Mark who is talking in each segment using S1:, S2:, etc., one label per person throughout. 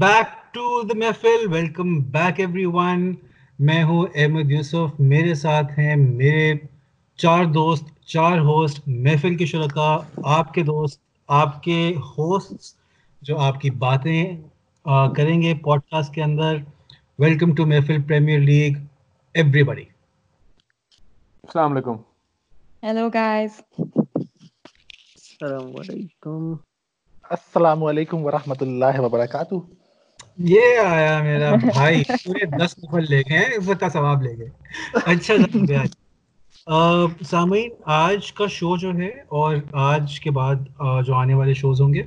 S1: Back to the محفل welcome back every one میں ہوں احمد یوسف. میرے ساتھ ہیں میرے چار دوست چار ہوسٹ محفل کے شرکا آپ کے دوست آپ کے ہوسٹ جو آپ کی باتیں کریں گے پوڈ کاسٹ کے اندر. Welcome to Mehfil premier league everybody
S2: السلام علیکم۔
S3: ہیلو گائز
S4: السلام علیکم۔
S5: السلام علیکم ورحمۃ اللہ وبرکاتہ۔
S1: یہ آیا میرا بھائی پورے دس نفر لے گئے ہیں عزت کا ثواب لے گئے۔ اچھا سامعین آج کا شو جو ہے اور آج کے بعد جو آنے والے شوز ہوں گے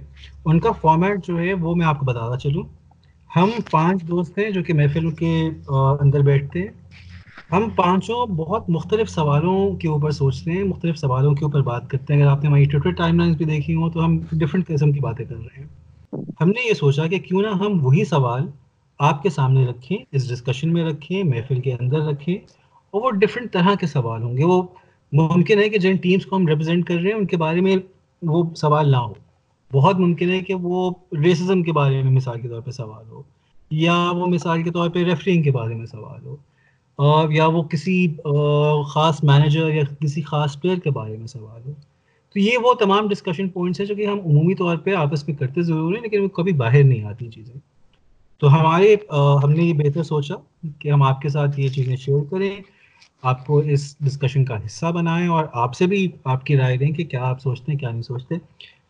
S1: ان کا فارمیٹ جو ہے وہ میں آپ کو بتاتا چلوں۔ ہم پانچ دوست ہیں جو کہ محفل کے اندر بیٹھتے ہیں۔ ہم پانچوں بہت مختلف سوالوں کے اوپر سوچتے ہیں مختلف سوالوں کے اوپر بات کرتے ہیں۔ اگر آپ نے ہماری ٹویٹر ٹائم لائنس بھی دیکھی ہوں تو ہم ڈفرینٹ قسم کی باتیں کر رہے ہیں۔ ہم نے یہ سوچا کہ کیوں نہ ہم وہی سوال آپ کے سامنے رکھیں، اس ڈسکشن میں رکھیں، محفل کے اندر رکھیں، اور وہ ڈفرینٹ طرح کے سوال ہوں گے۔ وہ ممکن ہے کہ جن ٹیمس کو ہم ریپرزینٹ کر رہے ہیں، ان کے بارے میں وہ سوال نہ ہو۔ بہت ممکن ہے کہ وہ ریسزم کے بارے میں مثال کے طور پہ سوال ہو، یا وہ مثال کے طور پہ ریفرنگ کے بارے میں سوال ہو یا وہ کسی خاص مینیجر یا کسی خاص پلیئر کے بارے میں سوال ہو۔ تو یہ وہ تمام ڈسکشن پوائنٹس ہیں جو کہ ہم عمومی طور پہ آپس میں کرتے ضرور ہیں، لیکن وہ کبھی باہر نہیں آتی چیزیں۔ تو ہمارے ہم نے یہ بہتر سوچا کہ ہم آپ کے ساتھ یہ چیزیں شیئر کریں، آپ کو اس ڈسکشن کا حصہ بنائیں اور آپ سے بھی آپ کی رائے دیں کہ کیا آپ سوچتے ہیں، کیا نہیں سوچتے۔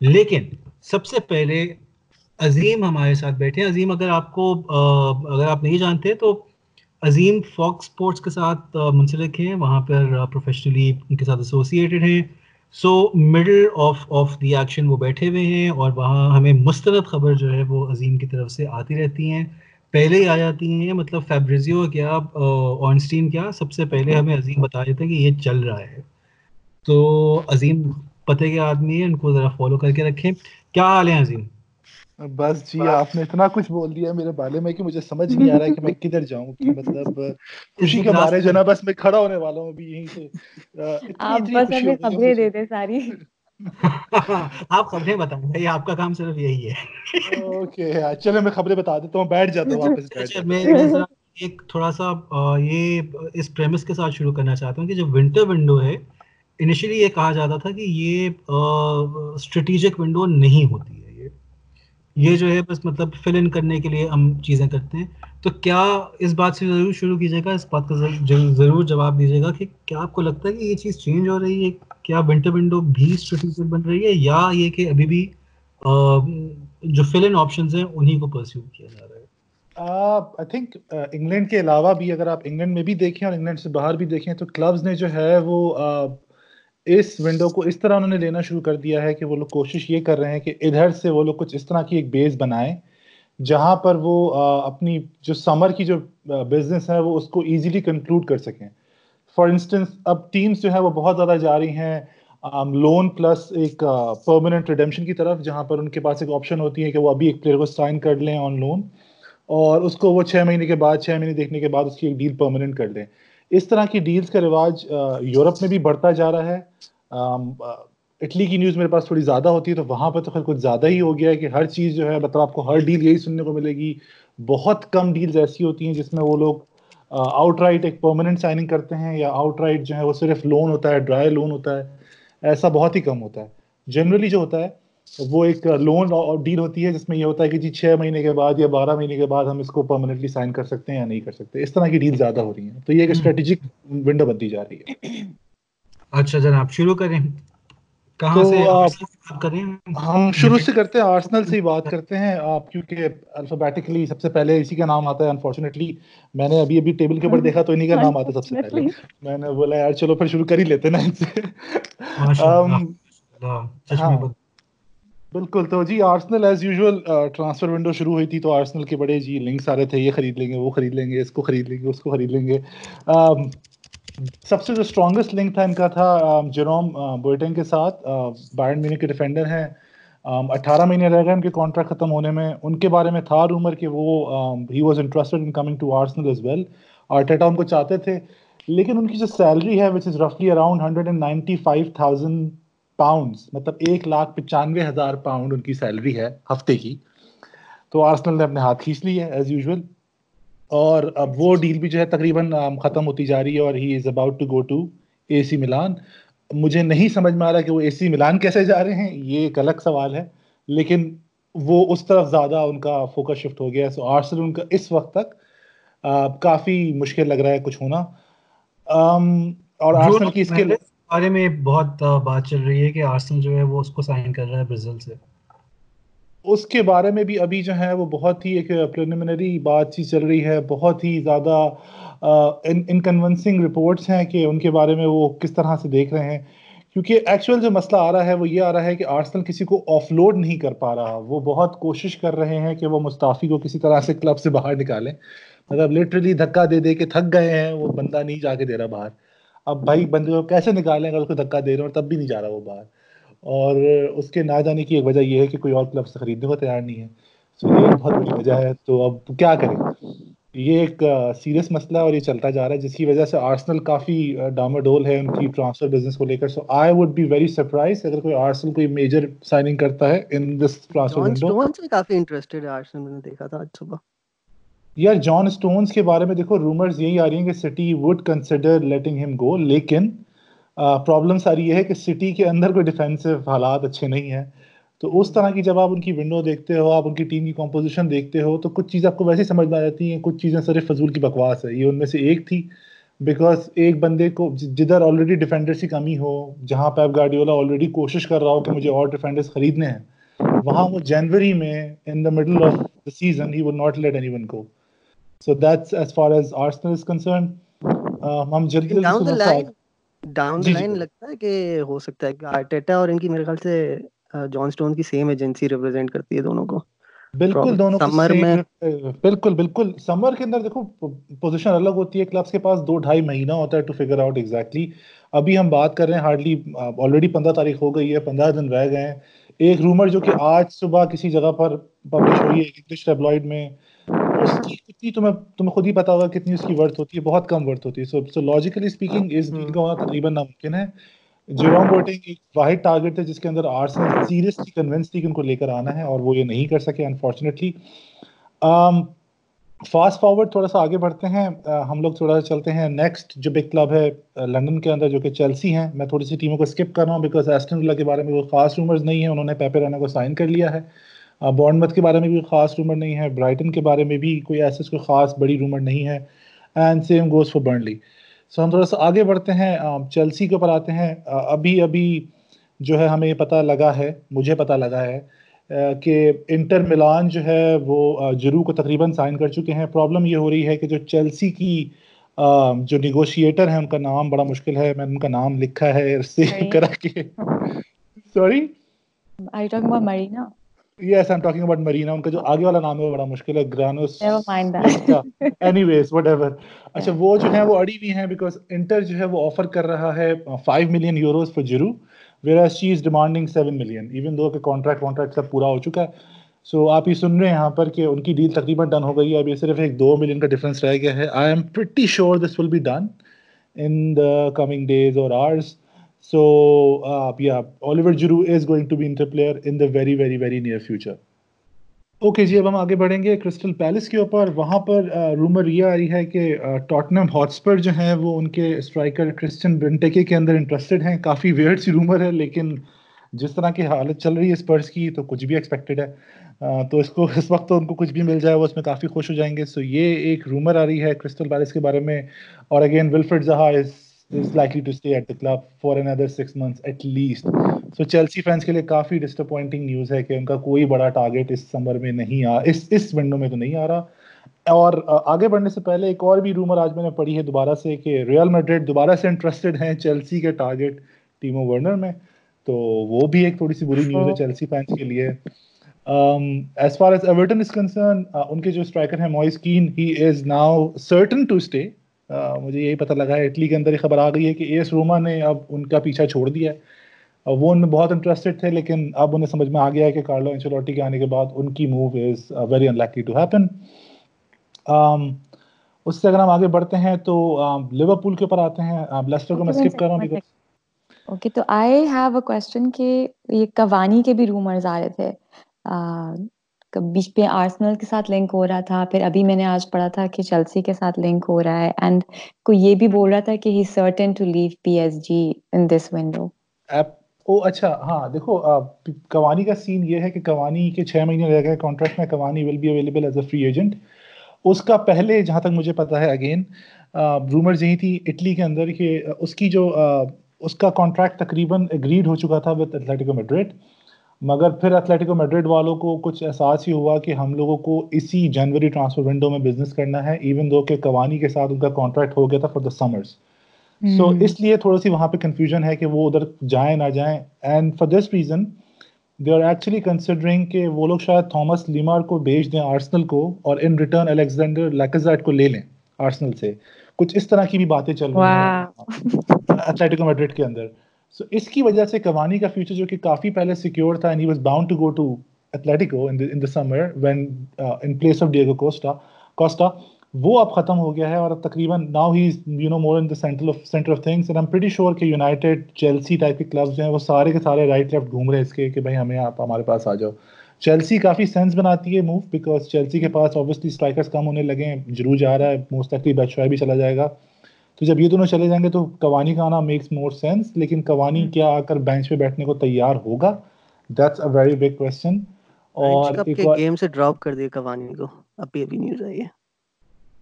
S1: لیکن سب سے پہلے عظیم ہمارے ساتھ بیٹھے۔ عظیم اگر آپ کو اگر آپ نہیں جانتے تو عظیم فاکس اسپورٹس کے ساتھ منسلک ہیں۔ وہاں پر پروفیشنلی ان کے ساتھ ایسوسیٹیڈ ہیں۔ So middle of of the action وہ بیٹھے ہوئے ہیں اور وہاں ہمیں مسترد خبر جو ہے وہ عظیم کی طرف سے آتی رہتی ہیں۔ پہلے ہی آ جاتی ہیں مطلب فیبریزیو کیا آنسٹین کیا، سب سے پہلے ہمیں عظیم بتا دیتے ہیں کہ یہ چل رہا ہے۔ تو عظیم پتے کے آدمی ہیں، ان کو ذرا فالو کر کے رکھیں۔ کیا حال ہیں عظیم؟
S5: بس جی آپ نے اتنا کچھ بول دیا میرے بارے میں کہ مجھے سمجھ نہیں آ رہا ہے کہ میں کدھر جاؤں کہ مطلب خوشی کے بارے جو نا بس میں کھڑا ہونے والا ہوں ابھی یہیں سے۔
S3: آپ بس ہمیں خبریں دے دیں ساری۔
S1: آپ خبریں بتائیں بھائی آپ کا کام صرف یہی
S5: ہے۔ اوکے چلے میں خبریں بتا دیتا ہوں بیٹھ جاتا ہوں واپس
S1: میں ایک تھوڑا سا یہ اس پریمس کے ساتھ شروع کرنا چاہتا ہوں کہ جو ونٹر ونڈو ہے انیشلی یہ کہا جاتا تھا کہ یہ اسٹریٹجک ونڈو نہیں ہوتی۔ ہے یہ جو ہے بس مطلب فل ان کرنے کے لیے ہم چیزیں کرتے ہیں۔ تو کیا اس بات سے ضرور شروع کیجیے گا، اس بات کا ضرور جواب دیجیے گا کہ کیا آپ کو لگتا ہے کہ یہ چیز چینج ہو رہی ہے؟ کیا ونٹر ونڈو بھی اسٹریٹجک بن رہی ہے یا یہ کہ ابھی بھی جو فل ان آپشنز ہیں انہیں کو پرسیو کیا جا رہا ہے؟
S5: آئی تھنک انگلینڈ کے علاوہ بھی اگر آپ انگلینڈ میں بھی دیکھیں اور انگلینڈ سے باہر بھی دیکھیں تو کلبز نے جو ہے وہ اس ونڈو کو اس طرح انہوں نے لینا شروع کر دیا ہے کہ وہ لوگ کوشش یہ کر رہے ہیں کہ ادھر سے وہ لوگ کچھ اس طرح کی ایک بیس بنائیں، جہاں پر وہ اپنی جو سمر کی جو بزنس ہے، وہ اس کو ایزیلی کنکلوڈ کر سکیں۔ فار انسٹنس اب ٹیمس جو ہے وہ بہت زیادہ جا رہی ہیں لون پلس ایک پرماننٹ ریڈمشن کی طرف، جہاں پر ان کے پاس ایک آپشن ہوتی ہے کہ وہ ابھی ایک پلیئر کو سائن کر لیں آن لون اور اس کو وہ چھ مہینے کے بعد، چھ مہینے دیکھنے کے بعد اس کی ایک ڈیل پرماننٹ کر لیں۔ اس طرح کی ڈیلز کا رواج یورپ میں بھی بڑھتا جا رہا ہے۔ اٹلی کی نیوز میرے پاس تھوڑی زیادہ ہوتی ہے تو وہاں پہ تو خیر کچھ زیادہ ہی ہو گیا ہے کہ ہر چیز جو ہے مطلب آپ کو ہر ڈیل یہی سننے کو ملے گی۔ بہت کم ڈیلز ایسی ہوتی ہیں جس میں وہ لوگ آؤٹ رائٹ ایک پرماننٹ سائننگ کرتے ہیں یا آؤٹ رائٹ جو ہے وہ صرف لون ہوتا ہے ڈرائی لون ہوتا ہے۔ ایسا بہت ہی کم ہوتا ہے۔ جنرلی جو ہوتا ہے وہ ایک لون ڈیل ہوتی ہے جس میں یہ ہوتا ہے کہ جی چھ مہینے کے بعد یا بارہ مہینے کے بعد ہم اس کو پرماننٹلی سائن کر سکتے ہیں یا نہیں کر سکتے اس طرح کی ڈیل زیادہ ہو رہی ہیں۔ تو یہ ایک اسٹریٹجک ونڈو بنتی جا رہی ہے۔
S1: اچھا جناب شروع کریں۔
S5: کہاں سے ہم شروع سے کرتے ہیں آرسنل سے ہی بات کرتے ہیں۔ آپ کیونکہ الفابیٹکلی سب سے پہلے اسی کا نام آتا ہے انفارچونیٹلی میں نے ابھی ابھی ٹیبل کے اوپر دیکھا تو انہیں کا نام آتا سب سے پہلے۔ میں نے بولا یار چلو پھر شروع کر ہی لیتے نا ان سے۔ بالکل، تو جی Arsenal as usual transfer window شروع ہوئی تھی تو آرسنل کے بڑے جی لنکس آ رہے تھے، یہ خرید لیں گے، وہ خرید لیں گے، اس کو خرید لیں گے، اس کو خرید لیں گے۔ سب سے جو اسٹرانگسٹ لنک تھا ان کا تھا جروم بوئٹنگ کے ساتھ۔ بائرن مینی کے ڈیفینڈر ہیں۔ اٹھارہ مہینے رہ گئے ان کے کانٹریکٹ ختم ہونے میں۔ ان کے بارے میں تھا رومر کہ وہ he was interested in coming to Arsenal as well Arteta ان کو چاہتے تھے، لیکن ان کی جو سیلری ہے which is رفلی around hundred and ninety five thousand pounds مطلب ایک لاکھ پچانوے ہزار پاؤنڈ ان کی سیلری ہے ہفتے کی۔ تو آرسنل نے اپنے ہاتھ کھینچ لی ہے ایز یوزول اور اب وہ ڈیل بھی جو ہے تقریباً ختم ہوتی جا رہی ہے اور he is about to go to A C Milan مجھے نہیں سمجھ میں آ رہا کہ وہ اے سی ملان کیسے جا رہے ہیں یہ ایک الگ سوال ہے۔ لیکن وہ اس طرف زیادہ ان کا فوکس شفٹ ہو گیا سو آرسنل ان کا اس وقت تک کافی مشکل لگ رہا ہے کچھ ہونا۔ اور آرسنل کی اس کے
S1: بارے میں بہت بات چل رہی ہے کہ آرسنل جو ہے وہ اس کو سائن کر رہا ہے برازیل سے۔
S5: اس کے بارے میں بھی ابھی جو ہے وہ بہت ہی ایک پریلیمنری بات چیت چل رہی ہے، بہت ہی زیادہ انکنونسنگ رپورٹس ہیں کہ ان کے بارے میں وہ کس طرح سے دیکھ رہے ہیں۔ کیونکہ ایکچوئل جو مسئلہ آ رہا ہے وہ یہ آ رہا ہے کہ آرسنل کسی کو آف لوڈ نہیں کر پا رہا۔ وہ بہت کوشش کر رہے ہیں کہ وہ مستعفی کو کسی طرح سے کلب سے باہر نکالیں۔ مطلب لٹرلی دھکا دے دے کے تھک گئے ہیں، وہ بندہ نہیں جا کے دے رہا باہر۔ اب بھائی بندے کو کیسے نکالیں اگر اس کو دھکا دے رہے ہیں اور تب بھی نہیں جا رہا وہ باہر؟ اور اس کے نہ جانے کی ایک وجہ یہ ہے کہ کوئی اور کلب سے خریدنے کو تیار نہیں ہے۔ سو یہ بہت بڑی وجہ ہے۔ تو اب کیا کریں؟ یہ ایک سیریس مسئلہ ہے اور یہ چلتا جا رہا ہے جس کی وجہ سے آرسنل کافی ڈاماڈول ہے ان کی ٹرانسفر بزنس کو لے کر۔ So I would be very surprise اگر کوئی آرسنل کوئی میجر سائننگ کرتا ہے ان دس ٹرانسفر ونڈو
S4: کافی انٹرسٹڈ ہے آرسنل میں نے دیکھا تھا آج صبح۔
S5: یار جان سٹونز کے بارے میں دیکھو رومرز یہی آ رہی ہیں کہ سٹی وڈ کنسیڈر لیٹنگ ہم گو لیکن پرابلم ساری یہ ہے کہ سٹی کے اندر کوئی ڈیفینسو حالات اچھے نہیں ہیں۔ تو اس طرح کی جب آپ ان کی ونڈو دیکھتے ہو، آپ ان کی ٹیم کی کمپوزیشن دیکھتے ہو، تو کچھ چیزیں آپ کو ویسے سمجھ میں آ جاتی ہیں، کچھ چیزیں صرف فضول کی بکواس ہے۔ یہ ان میں سے ایک تھی بیکاز ایک بندے کو جی، جدھر آلریڈی ڈیفینڈرس کی کمی ہو، جہاں پیپ گارڈیولا آلریڈی کوشش کر رہا ہو کہ مجھے اور ڈیفینڈرس خریدنے ہیں، وہاں وہ جنوری میں in the middle of the season he will not let anyone کو so that's as far as Arsenal is concern ہم جلدی جلدی
S4: ڈاؤن دی لائن لگتا ہے کہ ہو سکتا ہے کہ آرٹیٹا اور ان کی میرے خیال سے جان سٹون کی سیم ایجنسی ریپرزینٹ کرتی ہے دونوں کو
S5: بالکل دونوں سمر میں بالکل بالکل سمر کے اندر دیکھو پوزیشن الگ ہوتی ہے کلبس کے پاس دو ڈھائی مہینہ ہوتا ہے ٹو فگر آؤٹ ایگزیکٹلی ابھی ہم بات کر رہے ہیں ہارڈلی آلریڈی پندرہ تاریخ ہو گئی ہے پندرہ دن رہ گئے ہیں ایک رومر جو کہ آج صبح کسی جگہ پر پبلش ہوئی ہے انگلش ٹیبلائڈ میں اس کی کتنی تمہیں تمہیں خود ہی پتا ہوگا کتنی اس کی ورتھ ہوتی ہے بہت کم ورتھ ہوتی ہے۔ سو سو لاجیکلی اسپیکنگ اس ڈیل کا ہونا تقریباً ناممکن ہے۔ جیروم بوٹنگ ایک واحد ٹارگیٹ تھا جس کے اندر آرسنل سیریسلی کنونس تھی کہ ان کو لے کر آنا ہے اور وہ یہ نہیں کر سکے انفارچونیٹلی فاسٹ فارورڈ تھوڑا سا آگے بڑھتے ہیں۔ ہم لوگ تھوڑا سا چلتے ہیں۔ نیکسٹ جو بگ کلب ہے لنڈن کے اندر جو کہ چیلسی ہیں۔ میں تھوڑی سی ٹیموں کو اسکپ کر رہا ہوں بیکاز ایسٹن ولا کے بارے میں وہ خاص رومرز نہیں ہیں۔ انہوں نے پیپے رانا کو سائن کر لیا ہے۔ بورنمت کے بارے میں بھی خاص رومر نہیں ہے برائٹن کے بارے میں بھی کوئی ایسے کوئی خاص بڑی رومر نہیں ہے and same goes for Burnley so ہم تھوڑا سا آگے بڑھتے ہیں چیلسی کے اوپر آتے ہیں ابھی ابھی جو ہے ہمیں پتہ لگا ہے مجھے پتہ لگا ہے کہ انٹر ملان جو ہے وہ جرو کو تقریباً سائن کر چکے ہیں۔ پرابلم یہ ہو رہی ہے کہ جو چیلسی کی جو نیگوشیٹر ہیں ان کا نام بڑا مشکل ہے میں نے ان کا نام لکھا ہے سیو کرا کے۔ Sorry
S3: Marina
S5: yes I talking about Marina ان کا جو آگے والا نام ہے وہ بڑا مشکل ہے. گرانوس اینی ویز وٹ ایور اچھا وہ جو ہے وہ اڑی ہوئی ہیں بیکاز انٹر جو ہے وہ آفر کر رہا ہے five million euros for Giroud whereas she is demanding seven million even though کہ کانٹریکٹ وانٹریکٹ سب پورا ہو چکا ہے. سو آپ یہ سن رہے ہیں یہاں پر کہ ان کی ڈیل تقریباً ڈن ہو گئی ہے. اب یہ صرف ایک دو ملین کا ڈفرینس رہ گیا ہے. I am pretty sure this will be done in the coming days or hours so yeah Olivier Giroud is going to be Inter player in the very very very near future okay جی اب ہم آگے بڑھیں گے crystal palace کے اوپر وہاں پر rumour یہ آ رہی ہے کہ ٹاٹنم ہاٹسپر جو ہیں وہ ان کے اسٹرائکر کرسچن برنٹیکے کے اندر انٹرسٹڈ ہیں کافی ویئرڈ سی رومر ہے لیکن جس طرح کی حالت چل رہی ہے اسپرس کی تو کچھ بھی ایکسپیکٹڈ ہے تو اس کو اس وقت تو ان کو کچھ بھی مل جائے وہ اس میں کافی خوش ہو جائیں گے سو یہ ایک رومر آ رہی ہے کرسٹل پیلس کے بارے میں اور again Wilfried Zaha is is likely to stay at the club for another six months at least. So Chelsea fans کے لیے کافی ڈسٹرپوائنٹنگ نیوز ہے کہ ان کا کوئی بڑا ٹارگیٹ اس سمر میں نہیں آ اس اس ونڈو میں تو نہیں آ رہا. اور آگے بڑھنے سے پہلے ایک اور بھی رومر آج میں نے پڑھی ہے دوبارہ سے کہ ریئل میڈرڈ دوبارہ سے انٹرسٹڈ ہیں چیلسی کے ٹارگیٹ ٹیمو ورنر میں. تو وہ بھی ایک تھوڑی سی بری نیوز ہے چیلسی فینس کے لیے. As far as Everton is concerned ان کے جو اسٹرائکر ہیں Moise Kean he is now certain to stay مجھے یہی پتہ لگا ہے اٹلی کے اندر یہ خبر آ گئی ہے کہ ایس روما نے اب ان کا پیچھا چھوڑ دیا ہے۔ وہ ان میں بہت انٹرسٹڈ تھے لیکن اب انہیں سمجھ میں آ گیا ہے کہ کارلو انچلوٹی کے آنے کے بعد ان کی move is very unlikely to happen اس سے اگر ہم آگے بڑھتے ہیں تو لیورپول کے اوپر آتے ہیں۔ لیسٹر کو میں اسکپ کر رہا ہوں
S3: اوکے تو آئی ہیو اے کوسچن کہ یہ کوانی کے بھی رومرز آ رہے تھے۔ بیچ پہ آرسنل کے ساتھ لنک ہو رہا تھا، پھر ابھی میں نے آج پڑھا تھا کہ چلسی کے ساتھ لنک ہو رہا ہے اینڈ کوئی یہ بھی بول رہا تھا کہ he certain to leave P S G in this window
S5: او اچھا ہاں دیکھو کوانی کا سین یہ ہے کہ کوانی کے چھ مہینے رہ گئے کانٹریکٹ میں کوانی will be available as a free agent اس کا پہلے جہاں تک مجھے پتا ہے اگین رومرز یہی تھی اٹلی کے اندر کہ اس کی جو اس کا کانٹریکٹ تقریباً اگریڈ ہو چکا تھا وتھ ایتھلیٹیکو میڈرڈ مگر پھر ایتھلیٹیکو میڈرڈ والوں کو کچھ احساس ہی ہوا کہ ہم لوگوں کو اسی جنوری ٹرانسفر ونڈو میں بزنس کرنا ہے ایون دو کہ کوانی کے ساتھ ان کا کانٹریکٹ ہو گیا تھا فار دا سمرس سو اس لیے تھوڑا سی وہاں پہ کنفیوژن ہے کہ وہ ادھر جائیں نہ جائیں. And for this reason they are actually considering کہ وہ لوگ شاید تھامس لیمار کو بھیج دیں آرسنل کو اور ان ریٹرن الیگزینڈر لیکزائٹ کو لے لیں آرسنل سے. کچھ اس طرح کی بھی باتیں چل رہی ہیں ایتھلیٹیکو میڈرڈ کے اندر. سو اس کی وجہ سے کوانی کا فیوچر جو کہ کافی پہلے سیکیور تھا and he was bound to go to Atletico in the summer when in place of Diego Costa Costa وہ اب ختم ہو گیا ہے اور اب تقریباً now he you know more in the centre of centre of things and am pretty sure کہ یونائٹیڈ چیلسی ٹائپ کے کلبز جو ہیں، وہ سارے کے سارے رائٹ لیفٹ گھوم رہے ہیں اس کے کہ بھائی ہمیں آپ، ہمارے پاس آ جاؤ. چیلسی کافی سینس بناتی ہے موو بیکاز چیلسی کے پاس اوبیسلی اسٹرائکرس کم ہونے لگے ہیں ضرور جا رہا ہے موسٹ ایکٹلی بیچوائے بھی چلا جائے گا. تو جب یہ دونوں چلے جائیں گے تو کوانی کا آنا میکس مور سینس لیکن کوانی کیا آ کر بینچ پہ بیٹھنے کو تیار ہوگا؟ That's a very big question
S4: اور گیم سے ڈراپ کر دیا کوانی کو؟ ابھی ابھی نیوز آئی ہے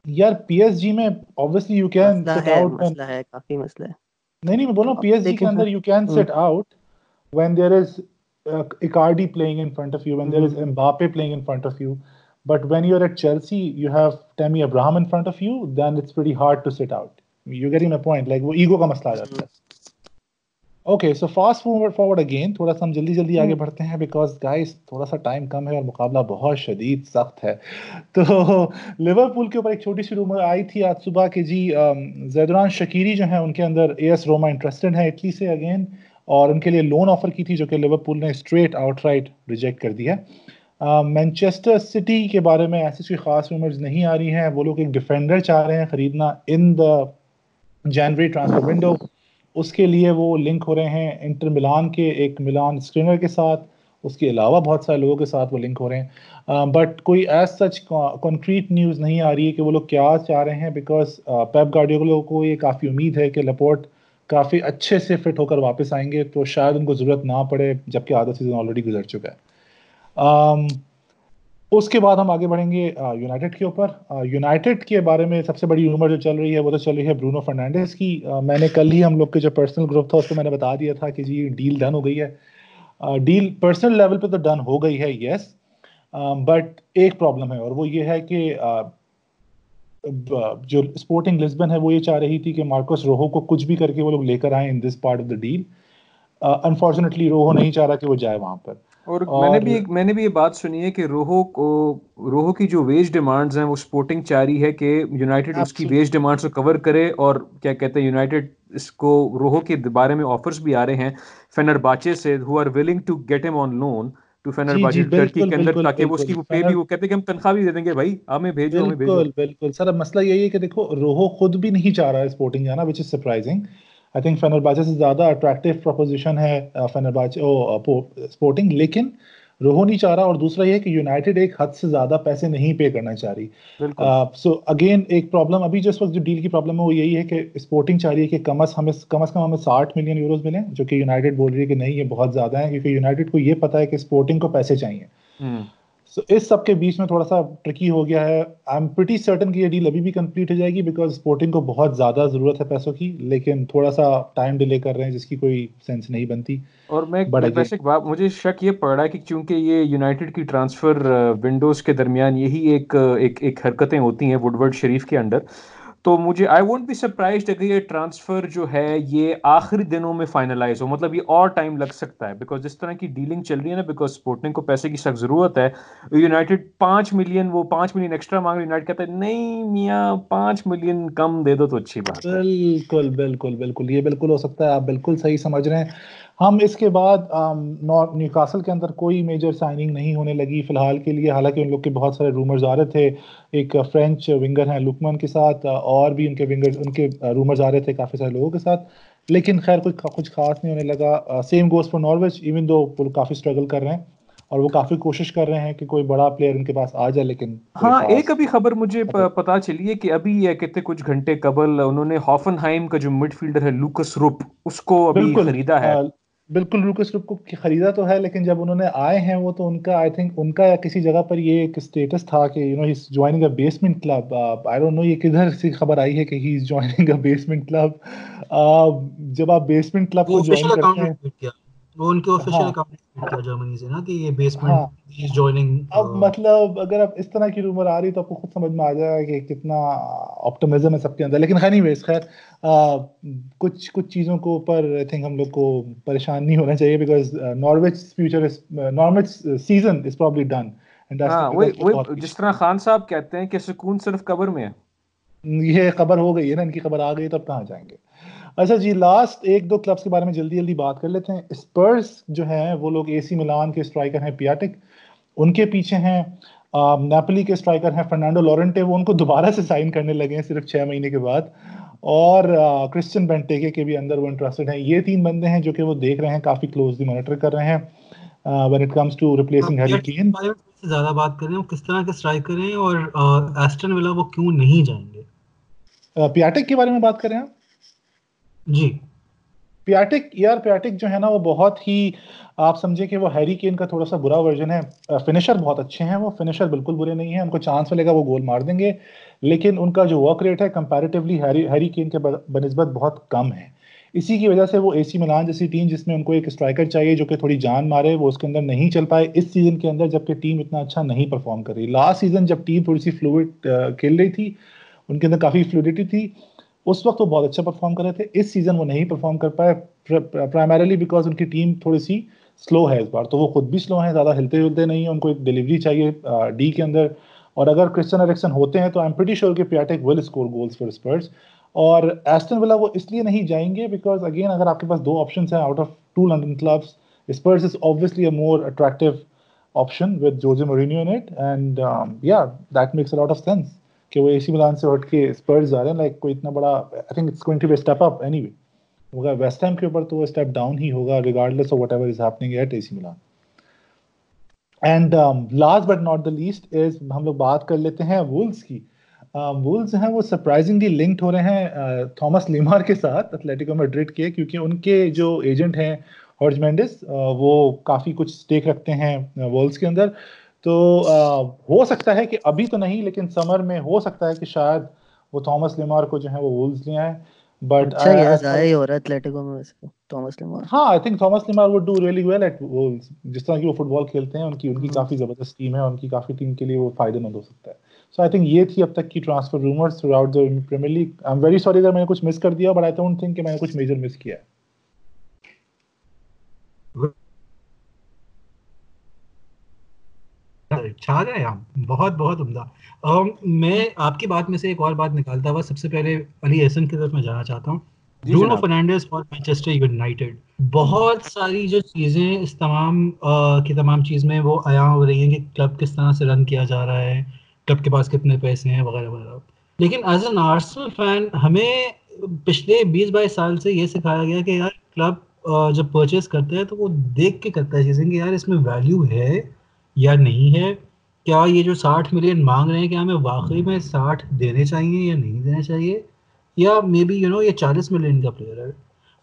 S5: یار پی ایس جی میں obviously you can sit out
S4: مسئلہ ہے کافی مسئلہ ہے۔
S5: نہیں نہیں میں بول رہا ہوں پی ایس جی کے اندر you can sit out when there is uh, Icardi playing in front of you when there is Mbappe playing in front of you. But when you're at Chelsea you have Tammy Abraham in front of you then it's pretty hard to sit out. You're getting my point. Like وہ ego کا مسئلہ آ جاتا ہے okay so fast forward forward again تھوڑا سا ہم جلدی جلدی آگے بڑھتے ہیں بیکاز گائز تھوڑا سا ٹائم کم ہے اور مقابلہ بہت شدید سخت ہے تو لیورپول کے اوپر ایک چھوٹی سی رومر آئی تھی آج صبح کہ جی زیدران شکیری جو ہیں ان کے اندر اے ایس روما انٹرسٹڈ ہیں اٹلی سے اگین اور ان کے لیے لون آفر کی تھی جو کہ لیورپول نے اسٹریٹ آؤٹ رائٹ ریجیکٹ کر دیا مینچیسٹر سٹی کے بارے میں ایسی کوئی خاص رومرز نہیں آ رہی ہیں. وہ لوگ ایک ڈیفینڈر چاہ رہے ہیں خریدنا ان دا جنوری ٹرانسفر ونڈو اس کے لیے وہ لنک ہو رہے ہیں انٹر ملان کے ایک ملان اسکرینر کے ساتھ. اس کے علاوہ بہت سارے لوگوں کے ساتھ وہ لنک ہو رہے ہیں. بٹ کوئی ایز سچ کنکریٹ نیوز نہیں آ رہی ہے کہ وہ لوگ کیا چاہ رہے ہیں بیکاز پیپ گارڈیو کو یہ کافی امید ہے کہ لپورٹ کافی اچھے سے فٹ ہو کر واپس آئیں گے تو شاید ان کو ضرورت نہ پڑے جبکہ آدھا سیزن آلریڈی گزر چکا ہے. اس کے بعد ہم آگے بڑھیں گے یونائٹیڈ کے اوپر۔ یونائٹیڈ کے بارے میں سب سے بڑی عمر جو چل رہی ہے، وہ تو چل رہی ہے برونو فرنانڈیز کی۔ میں نے کل ہی ہم لوگ کے جو پرسنل گروپ تھا، اس کو میں نے بتا دیا تھا کہ جی ڈیل ڈن ہو گئی ہے۔ ڈیل پرسنل لیول پہ تو ڈن ہو گئی ہے یس بٹ ایک پرابلم ہے اور وہ یہ ہے کہ جو اسپورٹنگ لسبن ہے، وہ یہ چاہ رہی تھی کہ مارکوس روہو کو کچھ بھی کر کے وہ لوگ لے کر آئیں in this part of the deal unfortunately روہو نہیں چاہ رہا کہ وہ جائے وہاں پر۔
S2: اور میں نے بھی ایک میں نے بھی یہ بات سنی ہے کہ روہو کو روہو کی جو ویج ڈیمانڈز ہیں وہ سپورٹنگ چاہ رہی ہے کہ یونائٹیڈ اس کی ویج ڈیمانڈز کو کور کرے اور کیا کہتے ہیں یونائٹیڈ اس کو روہو کے بارے میں آفرز بھی آ رہے ہیں۔ فینر باچے سے who are willing to get him on loan to Fenerbahce Turkey کے اندر تاکہ وہ اس کی پے بھی وہ کہتے ہیں کہ ہم تنخواہ بھی دے دیں گے۔ بھائی ہمیں بھیجو ہمیں بھیجو۔
S5: بالکل بالکل۔ سر اب مسئلہ یہی ہے کہ دیکھو روہو خود بھی نہیں چاہ رہا ہے سپورٹنگ جانا which is surprising I think Fenerbahce سے زیادہ اٹریکٹیو پروپوزیشن ہے فینر باچے سپورٹنگ لیکن روہو نہیں چاہ رہا اور دوسرا یہ کہ یونائٹیڈ ایک حد سے زیادہ پیسے نہیں پے کرنا چاہ رہی۔ سو اگین ایک پرابلم ابھی جو اس وقت جو ڈیل کی پرابلم ہے وہ یہی ہے کہ اسپورٹنگ چاہ رہی ہے کہ کم از ہمیں کم از کم ہمیں ساٹھ ملین یوروز ملیں جو کہ یونائٹیڈ بول رہی ہے کہ نہیں یہ بہت زیادہ ہے کیونکہ یونائٹیڈ کو یہ پتا ہے کہ اسپورٹنگ کو پیسے چاہیے۔ سو اس سب کے بیچ میں تھوڑا سا ٹرکی ہو گیا ہے۔ آئی ایم پریٹی سرٹن کہ یہ ڈیل ابھی بھی کمپلیٹ ہو جائے گی بیکاز اسپورٹنگ کو بہت زیادہ ضرورت ہے پیسوں کی لیکن تھوڑا سا ٹائم ڈیلے کر رہے ہیں جس کی کوئی سینس نہیں بنتی۔
S2: اور میں ویسے مجھے شک یہ پڑ رہا ہے کہ چونکہ یہ یونائٹیڈ کی ٹرانسفر ونڈوز کے درمیان یہی ایک ایک حرکتیں ہوتی ہیں وڈ ورڈ شریف کے اندر تو مجھے آئی وونٹ بی سرپرائزڈ اگر یہ ٹرانسفر جو ہے یہ آخری دنوں میں فائنلائز ہو. مطلب یہ اور ٹائم لگ سکتا ہے. بیکاز جس طرح کی ڈیلنگ چل رہی ہے نا بیکاز اسپورٹنگ کو پیسے کی سخت ضرورت ہے. یونائٹیڈ پانچ ملین وہ پانچ ملین ایکسٹرا مانگ یونائٹیڈ کہتا ہے، نہیں میاں، پانچ ملین کم دے دو تو اچھی بات
S5: بالکل بالکل بالکل. یہ بالکل ہو سکتا ہے. آپ بالکل صحیح سمجھ رہے ہیں. ہم اس کے بعد نیو کاسل کے اندر کوئی میجر سائننگ نہیں ہونے لگی فی الحال کے لیے۔ حالانکہ ان لوگ کے بہت سارے رومرز آ رہے تھے۔ ایک فرینچ ونگر ہیں لکمن کے ساتھ اور بھی ان کے ونگر ان کے رومرز آ رہے تھے کافی سارے لوگوں کے ساتھ۔ لیکن خیر کوئی کچھ خاص نہیں ہونے لگا۔ Same goes for Norwich even though وہ کافی اسٹرگل کر رہے ہیں اور وہ کافی کوشش کر رہے ہیں کہ کوئی بڑا پلیئر ان کے پاس آ جائے لیکن
S2: ہاں ایک ابھی خبر مجھے پتا چلی ہے کہ ابھی یہ کہتے کچھ گھنٹے قبل انہوں نے ہافن ہائم کا جو مڈ فیلڈر ہے لوکس روپ اس کو ابھی خریدا ہے۔
S5: بالکل روکس روپ کو خریدا تو ہے لیکن جب انہوں نے آئے ہیں وہ تو ان کا آئی تھنک ان کا یا کسی جگہ پر یہ ایک اسٹیٹس تھا کہ you know he joining a basement club I don't know یہ کدھر سے خبر آئی ہے کہ he is joining a basement club جب آپ بیسمنٹ کلب کو جوائن کرتے ہیں۔ وہ ان کے آفیشیل اکاؤنٹ تھا جرمنی سے نا کہ یہ بیسمنٹ از جوائننگ اب مطلب اگر اب اس طرح کی رومر آ رہی تو آپ کو خود سمجھ میں آ جائے گا کہ کتنا آپٹمزم ہے سب کے اندر۔ لیکن خیر ویز خیر کچھ کچھ چیزوں کو اوپر آئی تھنک ہم لوگ کو پریشان نہیں ہونا چاہیے because Norwich future is Norwich season is probably done
S2: جس طرح خان صاحب کہتے ہیں کہ سکون صرف قبر میں ہے۔
S5: یہ خبر ہو گئی ہے نا ان کی خبر آ گئی تب کہاں جائیں گے؟ اچھا جی لاسٹ ایک دو کلبس کے بارے میں جلدی جلدی بات کر لیتے ہیں۔ اسپرس جو ہیں وہ لوگ اے سی ملان کے اسٹرائکر ہیں پیاٹک ان کے پیچھے ہیں نیپلی کے اسٹرائکر ہیں فرنانڈو لورنٹے وہ ان کو دوبارہ سے سائن کرنے لگے ہیں صرف چھ مہینے کے بعد۔ اور کرسچن بینٹیکے کے بھی اندر وہ انٹرسٹڈ ہیں۔ یہ تین بندے ہیں جو کہ وہ دیکھ رہے ہیں کافی کلوزلی مانیٹر کر رہے ہیں۔ When it comes to replacing Harry Kane زیادہ بات کریں وہ کس طرح کے اسٹرائکر ہیں اور ایسٹن ولا وہ کیوں نہیں جائیں گے؟ پیاٹک کے بارے میں بات کریں آپ؟ جی۔ پیاٹک، یار پیاٹک جو ہے نا، وہ بہت ہی، آپ سمجھے کہ وہ ہیری کین کا تھوڑا سا برا ورژن ہے۔ فنشر بہت اچھے ہیں، وہ فنشر بالکل برے نہیں ہیں۔ ان کو چانس ملے گا، وہ گول مار دیں گے۔ لیکن ان کا جو ورک ریٹ ہے کمپیریٹیولی ہیری کین کے بنسبت بہت کم ہے۔ اسی کی وجہ سے وہ اے سی ملان جیسی ٹیم جس میں ان کو ایک اسٹرائکر چاہیے جو کہ تھوڑی جان مارے، وہ اس کے اندر نہیں چل پائے۔ اس سیزن کے اندر جبکہ ٹیم اتنا اچھا نہیں پرفارم کر رہی۔ لاسٹ سیزن جب ٹیم تھوڑی سی فلوئڈ کھیل رہی تھی، ان کے اندر کافی فلوڈیٹی تھی۔ اس وقت وہ بہت اچھا پرفارم کر رہے تھے۔ اس سیزن وہ نہیں پرفارم کر پائے پرائمریلی بیکاز ان کی ٹیم تھوڑی سی سلو ہے اس بار۔ تو وہ خود بھی سلو ہیں، زیادہ ہلتے ہلتے نہیں ہیں۔ ان کو ایک ڈلیوری چاہیے ڈی کے اندر۔ اور اگر کرسچن الیکشن ہوتے ہیں تو آئی ایم پریٹی شیور کہ Piatek will score goals for Spurs اور ایسٹن ولا وہ اس لیے نہیں جائیں گے بیکاز اگین اگر آپ کے پاس دو آپشنس ہیں out of two London clubs Spurs is obviously a more attractive option with Jose Mourinho in it and yeah that makes a lot of sense کہ وہ اے سی ملان سے ہٹ کے اسپرز جا رہے ہیں. لائک کوئی اتنا بڑا I think it's going to be step up anyway ہوگا ویسٹ ہیم کے اوپر تو وہ اسٹیپ ڈاؤن ہی ہوگا regardless of whatever is happening at A C Milan and last but not the least is ہم لوگ بات کر لیتے ہیں وولز کی. Um, وولز ہیں وہ سرپرائزنگلی لنکڈ ہو رہے ہیں uh, تھامس لیمار کے ساتھ اتلیٹیکو میڈرڈ کے، کیونکہ ان کے جو ایجنٹ ہیں ہارج مینڈس uh, وہ کافی کچھ اسٹیک رکھتے ہیں وولز کے اندر. تو ہو سکتا ہے کہ ابھی تو نہیں لیکن سمر میں ہو سکتا ہے کہ شاید وہ تھامس لیمار کو جو ہے وہ وولز لے آئیں۔ بٹ اچھا یہ ضائع ہی ہو رہا ہے ایتلیٹیکو میں تھامس لیمار۔ ہاں I think Thomas Lemar would do really well at Wolves جس طرح کی وہ فٹ بال کھیلتے ہیں ان کی ان کی کافی زبردست ٹیم ہے ان کی کافی ٹیم کے لیے وہ فائدہ مند ہو سکتا ہے۔ سو آئی تھنک یہ تھی اب تک کی transfer rumours throughout the Premier League I am very sorry اگر میں نے کچھ مس کر دیا بٹ آئی ڈونٹ تھنک کہ میں نے کچھ میجر مس کیا ہے۔ چھا گئے ہم بہت بہت عمدہ۔ میں آپ کی بات میں سے ایک اور بات نکالتا ہوا سب سے پہلے علی احسن کی طرف میں جانا چاہتا ہوں۔ برونو فرنانڈیز اور مانچسٹر یونائٹیڈ بہت ساری جو چیزیں اس تمام کی تمام چیز میں وہ آیا ہو رہی ہیں کہ کلب کس طرح سے رن کیا جا رہا ہے کلب کے پاس کتنے پیسے ہیں وغیرہ وغیرہ۔ لیکن ایز این آرسنل فین ہمیں پچھلے بیس بائیس سال سے یہ سکھایا گیا کہ یار کلب جب پرچیز کرتا ہے تو وہ دیکھ کے کرتا ہے چیزیں کہ یار اس میں ویلیو ہے۔ یا نہیں ہے؟ کیا یہ جو ساٹھ ملین مانگ رہے ہیں، کیا ہمیں واقعی میں ساٹھ دینے چاہیے یا نہیں دینے چاہیے؟ یا مے بی یو نو یہ چالیس ملین کا پلیئر ہے۔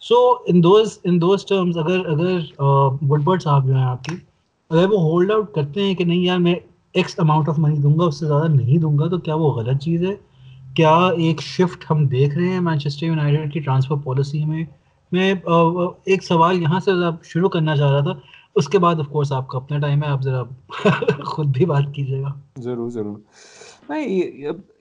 S5: So in those in those terms اگر اگر وڈ برڈ صاحب جو ہیں آپ کی، اگر وہ ہولڈ آؤٹ کرتے ہیں کہ نہیں یار، میں ایکس اماؤنٹ آف منی دوں گا، اس سے زیادہ نہیں دوں گا، تو کیا وہ غلط چیز ہے؟ کیا ایک شفٹ ہم دیکھ رہے ہیں مانچسٹر یونائٹیڈ کی ٹرانسفر پالیسی میں؟ میں ایک سوال یہاں سے شروع کرنا چاہ رہا تھا۔ اس کے بعد آف کورس آپ کا اپنا ٹائم ہے، آپ ذرا خود بھی بات کیجیے گا۔
S2: ضرور ضرور۔ نہیں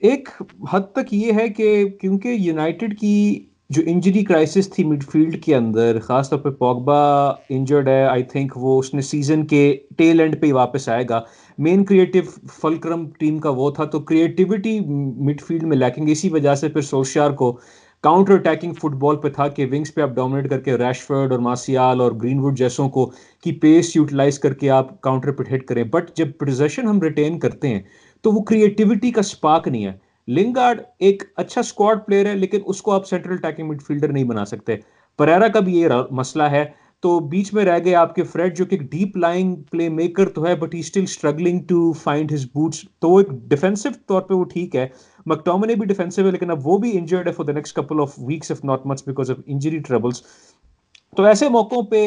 S2: ایک حد تک یہ ہے کہ کیونکہ یونائٹیڈ کی جو انجری کرائسس تھی مڈ فیلڈ کے اندر، خاص طور پہ پوگبا انجرڈ ہے آئی تھنک وہ اس نے سیزن کے ٹیل اینڈ پہ ہی واپس آئے گا۔ مین کریٹو فلکرم ٹیم کا وہ تھا، تو کریٹیوٹی مڈ فیلڈ میں لیکنگ اسی وجہ سے پھر سوشیار کو کاؤنٹر اٹیکنگ فٹ بال پہ تھا کہ ونگس پہ آپ ڈومنیٹ کر کے ریشفرڈ اور ماسیال اور گرین وڈ جیسوں کو کی پیس یوٹیلائز کر کے آپ کاؤنٹر پہ ہٹ کریں۔ بٹ جب پوزیشن ہم ریٹین کرتے ہیں تو وہ کریٹیوٹی کا سپاک نہیں ہے۔ لنگارڈ ایک اچھا اسکواڈ پلیئر ہے لیکن اس کو آپ سینٹرل اٹیکنگ مڈ فیلڈر نہیں بنا سکتے۔ پریرا کا بھی یہ مسئلہ ہے۔ تو بیچ میں رہ گئے آپ کے فریڈ جو کہ ایک ڈیپ لائن پلے میکر تو ہے but he still struggling to find his boots تو وہ ایک ڈیفینسو طور پہ وہ ٹھیک ہے۔ مکٹومنے بھی ڈیفینسو ہے لیکن اب وہ بھی انجرڈ ہے for the next couple of weeks if not much because of injury troubles تو ایسے موقعوں پہ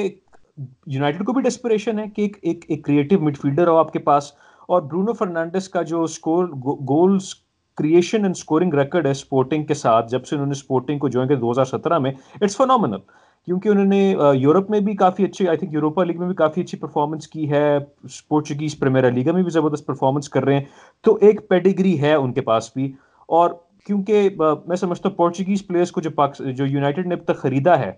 S2: یونائٹیڈ کو بھی ڈیسپریشن ہے کہ ایک ایک ایک کریٹو مڈ فیلڈر ہو آپ کے پاس اور برونو فرنانڈس کا جو score goals creation and scoring record ہے اسپورٹنگ کے ساتھ، جب سے انہوں نے اسپورٹنگ کو جوائن کیا دو ہزار سترہ میں اٹس فنامنل کیونکہ انہوں نے یورپ میں بھی کافی اچھی آئی تھنک یوروپا لیگ میں بھی کافی اچھی پرفارمنس کی ہے پورچوگیز پریمیرا لیگا میں بھی زبردست پرفارمنس کر رہے ہیں۔ تو ایک پیڈیگری ہے ان کے پاس بھی۔ اور کیونکہ میں سمجھتا ہوں پورچوگیز پلیئرس کو جو جو یونائٹیڈ نے اب تک خریدا ہے،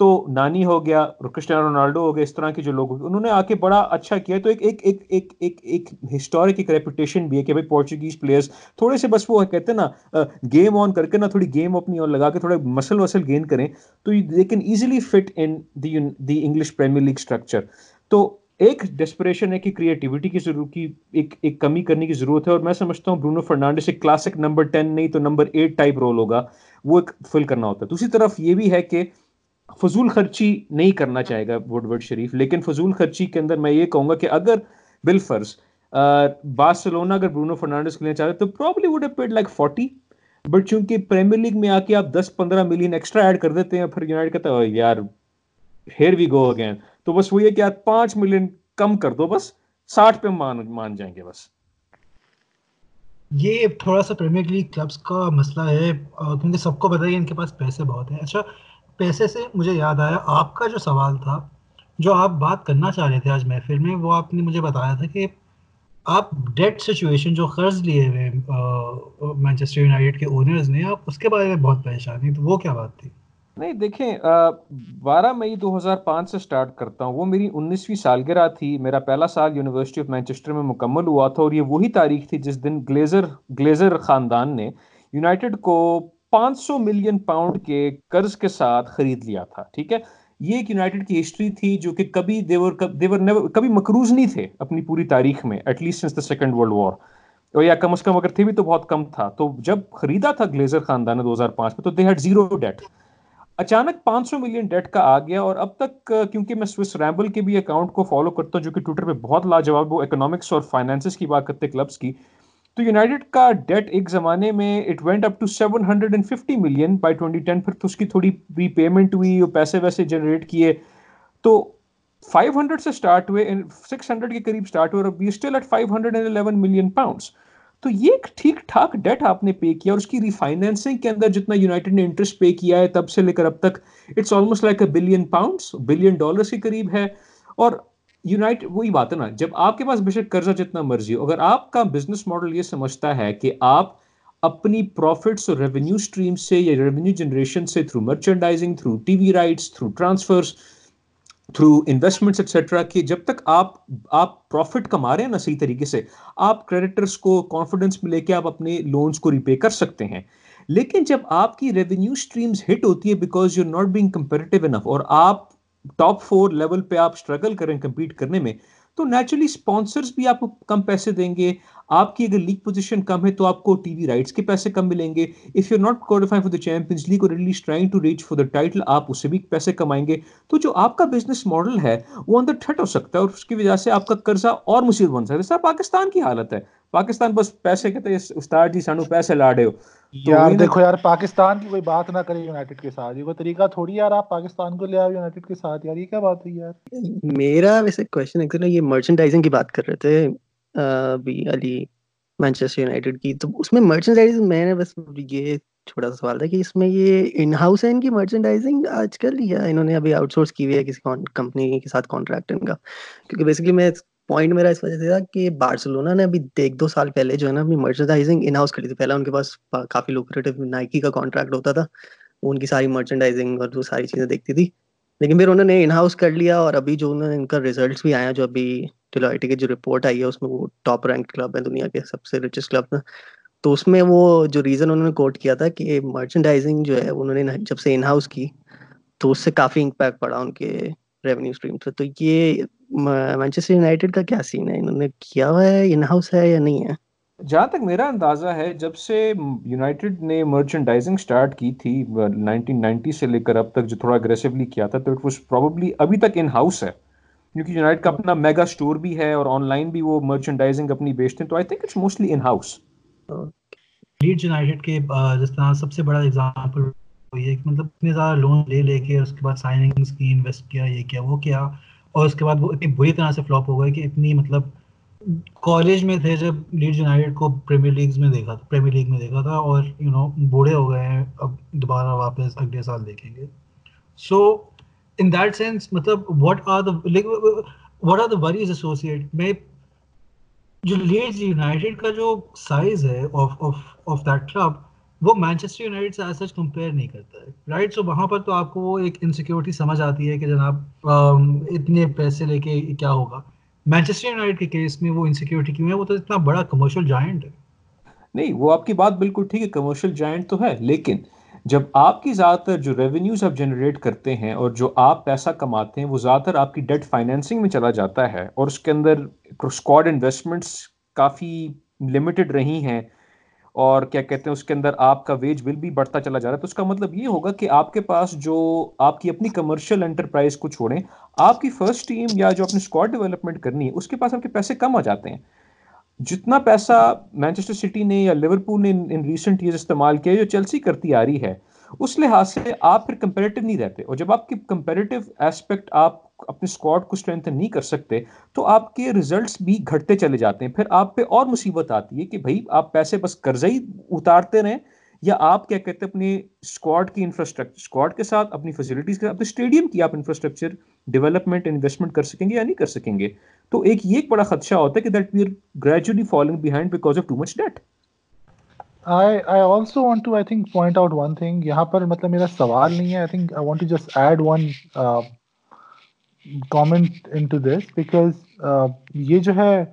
S2: تو نانی ہو گیا، کرسٹیانو رونالڈو ہو گیا اس طرح کے جو لوگ انہوں نے آ کے بڑا اچھا کیا۔ تو ایک ایک ایک ایک ایک ایک ہسٹورک ایک ریپوٹیشن بھی ہے کہ بھائی پورچوگیز پلیئرس تھوڑے سے بس وہ کہتے ہیں نا گیم آن کر کے نا تھوڑی گیم اپنی اور لگا کے تھوڑا مسل وسل گین کریں، تو they can easily fit in the English Premier League structure تو ایک ڈیسپریشن ہے کہ کریٹیوٹی کی ضرورت کی ایک ایک کمی کرنے کی ضرورت ہے اور میں سمجھتا ہوں برونو فرنانڈس ایک کلاسک نمبر ٹین نہیں تو نمبر ایٹ ٹائپ رول ہوگا، وہ ایک فل کرنا ہوتا ہے۔ دوسری طرف یہ بھی ہے کہ فضول خرچی نہیں کرنا چاہے گا وڈ ورڈ شریف، لیکن فضول خرچی کے اندر میں یہ کہوں گا کہ اگر بالفرض بارسلونا اگر برونو فرنانڈس کے لیے چاہتے تو probably would paid like forty but چونکہ پریمیئر لیگ میں آ کے آپ دس پندرہ ملین ایکسٹرا ایڈ کر دیتے ہیں، پھر یونائٹ کہتا ہے یار ہیئر وی گو اگین تو بس وہ یہ کہ آپ پانچ ملین کم کر دو، بس ساٹھ پہ مان مان جائیں گے بس۔
S1: یہ تھوڑا سا پریمیئر لیگ کلبس کا مسئلہ ہے کیونکہ سب کو پتا ہے ان کے پاس پیسے بہت ہیں۔ اچھا پیسے سے مجھے یاد آیا، آپ کا جو سوال تھا، جو آپ بات کرنا چاہ رہے تھے آج محفل میں، وہ آپ نے مجھے بتایا تھا کہ آپ ڈیٹ سچویشن جو قرض لیے ہوئے مانچسٹر یونائٹیڈ کے اونرز نے، آپ اس کے بارے میں بہت پریشان ہیں۔ تو وہ کیا بات تھی؟
S2: نہیں، دیکھیں بارہ مئی دو ہزار پانچ سے سٹارٹ کرتا ہوں، وہ میری انیسویں سالگرہ تھی، میرا پہلا سال یونیورسٹی آف مینچسٹر میں مکمل ہوا تھا اور یہ وہی تاریخ تھی جس دن گلیزر گلیزر خاندان نے یونائٹیڈ کو پانچ سو ملین پاؤنڈ کے قرض کے ساتھ خرید لیا تھا، ٹھیک ہے؟ یہ ایک یونائٹیڈ کی ہسٹری تھی جو کہ کبھی دیور دیور کبھی مقروض نہیں تھے اپنی پوری تاریخ میں at least since the Second World War اور یا کم از کم اگر تھے بھی تو بہت کم تھا۔ تو جب خریدا تھا گلیزر خاندان نے دو ہزار پانچ میں، تو دے ہیڈ زیرو ڈیٹ اچانک پانچ سو ملین ڈیٹ کا آ گیا اور اب تک کیونکہ میں سوئس ریمبل کے بھی اکاؤنٹ کو فالو کرتا ہوں، جو کہ ٹویٹر پہ بہت لاجواب وہ اکنامکس اور فائنانسز کی بات کرتے کلبس کی، تو یونائٹیڈ کا ڈیٹ ایک زمانے میں it went up to seven hundred and fifty million by twenty ten پھر تو اس کی تھوڑی ری پیمنٹ ہوئی اور پیسے ویسے جنریٹ کیے۔ تو فائیو ہنڈریڈ سے اسٹارٹ ہوئے سکس ہنڈریڈ کے قریب اسٹارٹ ہوئے اور be still at five hundred and eleven million pounds تو یہ ایک ٹھیک ٹھاک ڈیٹ آپ نے پے کیا اور اس کی ریفائنینسنگ کے اندر جتنا یونائٹیڈ نے انٹرسٹ پے کیا ہے تب سے لے کر اب تک it's almost like a billion pounds billion dollars کے قریب ہے اور یونائٹ وہی بات ہے نا، جب آپ کے پاس بے شک قرضہ جتنا مرضی ہو، اگر آپ کا بزنس ماڈل یہ سمجھتا ہے کہ آپ اپنی پروفٹس اور ریونیو اسٹریم سے یا ریونیو جنریشن سے through merchandising through T V rights through transfers through investments etcetera کہ جب تک آپ آپ پروفٹ کما رہے ہیں نا صحیح طریقے سے، آپ کریڈیٹرس کو کانفیڈنس میں لے کے آپ اپنے لونس کو ریپے کر سکتے ہیں۔ لیکن جب آپ کی ریونیو اسٹریمز ہٹ ہوتی ہے because you not being comparative enough اور آپ ٹاپ فور لیول پہ آپ اسٹرگل کریں کمپیٹ کرنے میں تو نیچرلی اسپانسرس بھی آپ کو کم پیسے دیں گے۔ آپ کی اگر لیگ پوزیشن کم ہے تو آپ کو ٹی وی رائٹس کے پیسے کم ملیں گے۔ If you not qualify for the Champions League اور trying to reach for the title آپ اس سے بھی پیسے کمائیں گے۔ تو جو آپ کا بزنس ماڈل ہے وہ اندر ٹھٹ ہو سکتا ہے اور اس کی وجہ سے آپ کا قرضہ اور مصیبت بن سکتا ہے۔ سر پاکستان کی حالت ہے۔ پاکستان بس پیسے کہتے ہیں استاد جی سانو پیسے لاڑے ہو۔
S5: یار دیکھو یار پاکستان کی کوئی بات نہ کرے یونائٹڈ کے ساتھ۔ یہ کوئی طریقہ تھوڑی یار آپ پاکستان کو لے آؤ یونائٹڈ کے ساتھ۔ یار یہ کیا بات ہوئی یار؟
S4: میرا ویسے کوشچن ایکچولی یہ مرچنڈائزنگ کی بات کر رہے تھے ابھی علی مانچسٹر یونائٹڈ کی۔ تو اس میں مرچنڈائزنگ میں نے بس یہ چھوٹا سا سوال تھا کہ اس میں یہ ان ہاؤس ہے ان کی مرچنڈائزنگ آج کل یا انہوں نے ابھی آؤٹ سورس کی ہوئی ہے کسی کمپنی کے ساتھ کانٹریکٹ ان کا؟ کیونکہ بیسکلی میں پوائنٹ میرا اس وجہ سے تھا کہ بارسلونا نے ابھی ایک دو سال پہلے جو ہے نا اپنی مرچنڈائزنگ ان ہاؤس کری تھی پہلے ان کے پاس کافی لوکریٹو نائکی کا کانٹریکٹ ہوتا تھا۔ ان کی ساری مرچنڈائزنگ اور جو ساری چیزیں دیکھتی تھی۔ لیکن پھر انہوں نے ان ہاؤس کر لیا اور ابھی جو انہوں نے ان کا ریزلٹس بھی آیا جو ابھی ڈیلائٹی کی جو رپورٹ آئی ہے، اس میں وہ ٹاپ رینک کلب ہے دنیا کے سب سے رچسٹ کلب میں تو اس میں وہ جو ریزن انہوں نے کوٹ کیا تھا کہ مرچنڈائزنگ جو ہے، انہوں نے جب سے ان ہاؤس کی تو اس سے کافی امپیکٹ پڑا ان کے ریونیو اسٹریم سے۔ تو یہ مانچسٹر یونائٹیڈ کا کیا سین ہے؟ انہوں نے کیا ہوا ہے؟ ان ہاؤس ہے یا نہیں ہے؟
S2: جہاں تک میرا اندازہ ہے جب سے یونائٹڈ نے مرچنڈائزنگ سٹارٹ کی تھی نائنٹین نائنٹی سے لے کر اب تک جو تھوڑا اگریسولی کیا تھا تو اٹ واز پروبلی ابھی تک ان ہاؤس ہے۔ کیونکہ یونائٹ کا اپنا میگا اسٹور بھی ہے اور آن لائن بھی وہ مرچنڈائزنگ اپنی بیچتے ہیں تو I think it's mostly in house
S1: Leeds United کے جس طرح سب سے بڑا اگزامپل یہ کہ مطلب اتنے زیادہ لون لے لے کے اس کے بعد سائننگس کی انویسٹ کیا یہ کیا وہ کیا؟ اور اس کے بعد وہ اتنی بری طرح سے فلاپ ہو گئے کہ اتنی مطلب کالج میں تھے جب لیڈ یونائٹڈ کو پریمیئر لیگز میں دیکھا تھا پریمیئر لیگ میں دیکھا تھا اور یو نو بوڑھے ہو گئے ہیں، اب دوبارہ واپس اگلے سال دیکھیں گے۔ سو ان دیٹ سینس مطلب what are the what are the worries associate میں جو لیڈز یونائٹیڈ کا جو سائز ہے آف دیٹ کلب وہ مانچسٹر یونائٹیڈ سے ایز سچ کمپیئر نہیں کرتا ہے. رائٹ سو وہاں پر تو آپ کو وہ ایک انسیکیورٹی سمجھ آتی ہے کہ جناب اتنے پیسے لے کے کیا ہوگا؟ مانچسٹر یونائٹیڈ کے کیس میں وہ انسیکیورٹی کیوں ہے؟ وہ تو اتنا بڑا کمرشل جائنٹ ہے۔
S2: نہیں، وہ آپ کی بات بالکل ٹھیک ہے کمرشل جائنٹ تو ہے، لیکن جب آپ کی زیادہ تر جو ریونیوز آپ جنریٹ کرتے ہیں اور جو آپ پیسہ کماتے ہیں، وہ زیادہ تر آپ کی ڈیٹ فائنینسنگ میں چلا جاتا ہے اور اس کے اندر اسکواڈ انویسٹمنٹس کافی لمیٹڈ رہی ہیں۔ اور کیا کہتے ہیں، اس کے اندر آپ کا ویج بل بھی بڑھتا چلا جا رہا ہے۔ تو اس کا مطلب یہ ہوگا کہ آپ کے پاس جو آپ کی اپنی کمرشل انٹرپرائز کو چھوڑیں، آپ کی فرسٹ ٹیم یا جو اپنی اسکواڈ ڈیولپمنٹ کرنی ہے، اس کے پاس آپ کے پیسے کم آ جاتے ہیں۔ جتنا پیسہ مینچسٹر سٹی نے یا لیورپول نے ان ریسنٹ ایئر استعمال کیا جو چلسی کرتی آ رہی ہے، اس لحاظ سے آپ پھر کمپیریٹو نہیں رہتے۔ اور جب آپ کی کمپیریٹو ایسپیکٹ آپ اپنے اسکواڈ کو اسٹرینتھن نہیں کر سکتے، تو آپ کے ریزلٹس بھی گھٹتے چلے جاتے ہیں۔ پھر آپ پہ اور مصیبت آتی ہے کہ بھائی، آپ پیسے بس قرضہ ہی اتارتے رہیں یا آپ کیا کہتے ہیں، اپنے اسکواڈ کی انفراسٹرکچر اسکواڈ کے ساتھ اپنی فیسلٹیز کے ساتھ، اپنے اسٹیڈیم کی آپ انفراسٹرکچر ڈیولپمنٹ انویسٹمنٹ کر سکیں گے یا نہیں کر سکیں گے۔ تو ایک یہ ایک بڑا خدشہ ہوتا ہے کہ that we are gradually falling behind because of too much debt
S5: I I also want to I think point out one thing یہاں پر مطلب میرا سوال نہیں ہے۔ I think I want to just add one comment into this because یہ جو ہے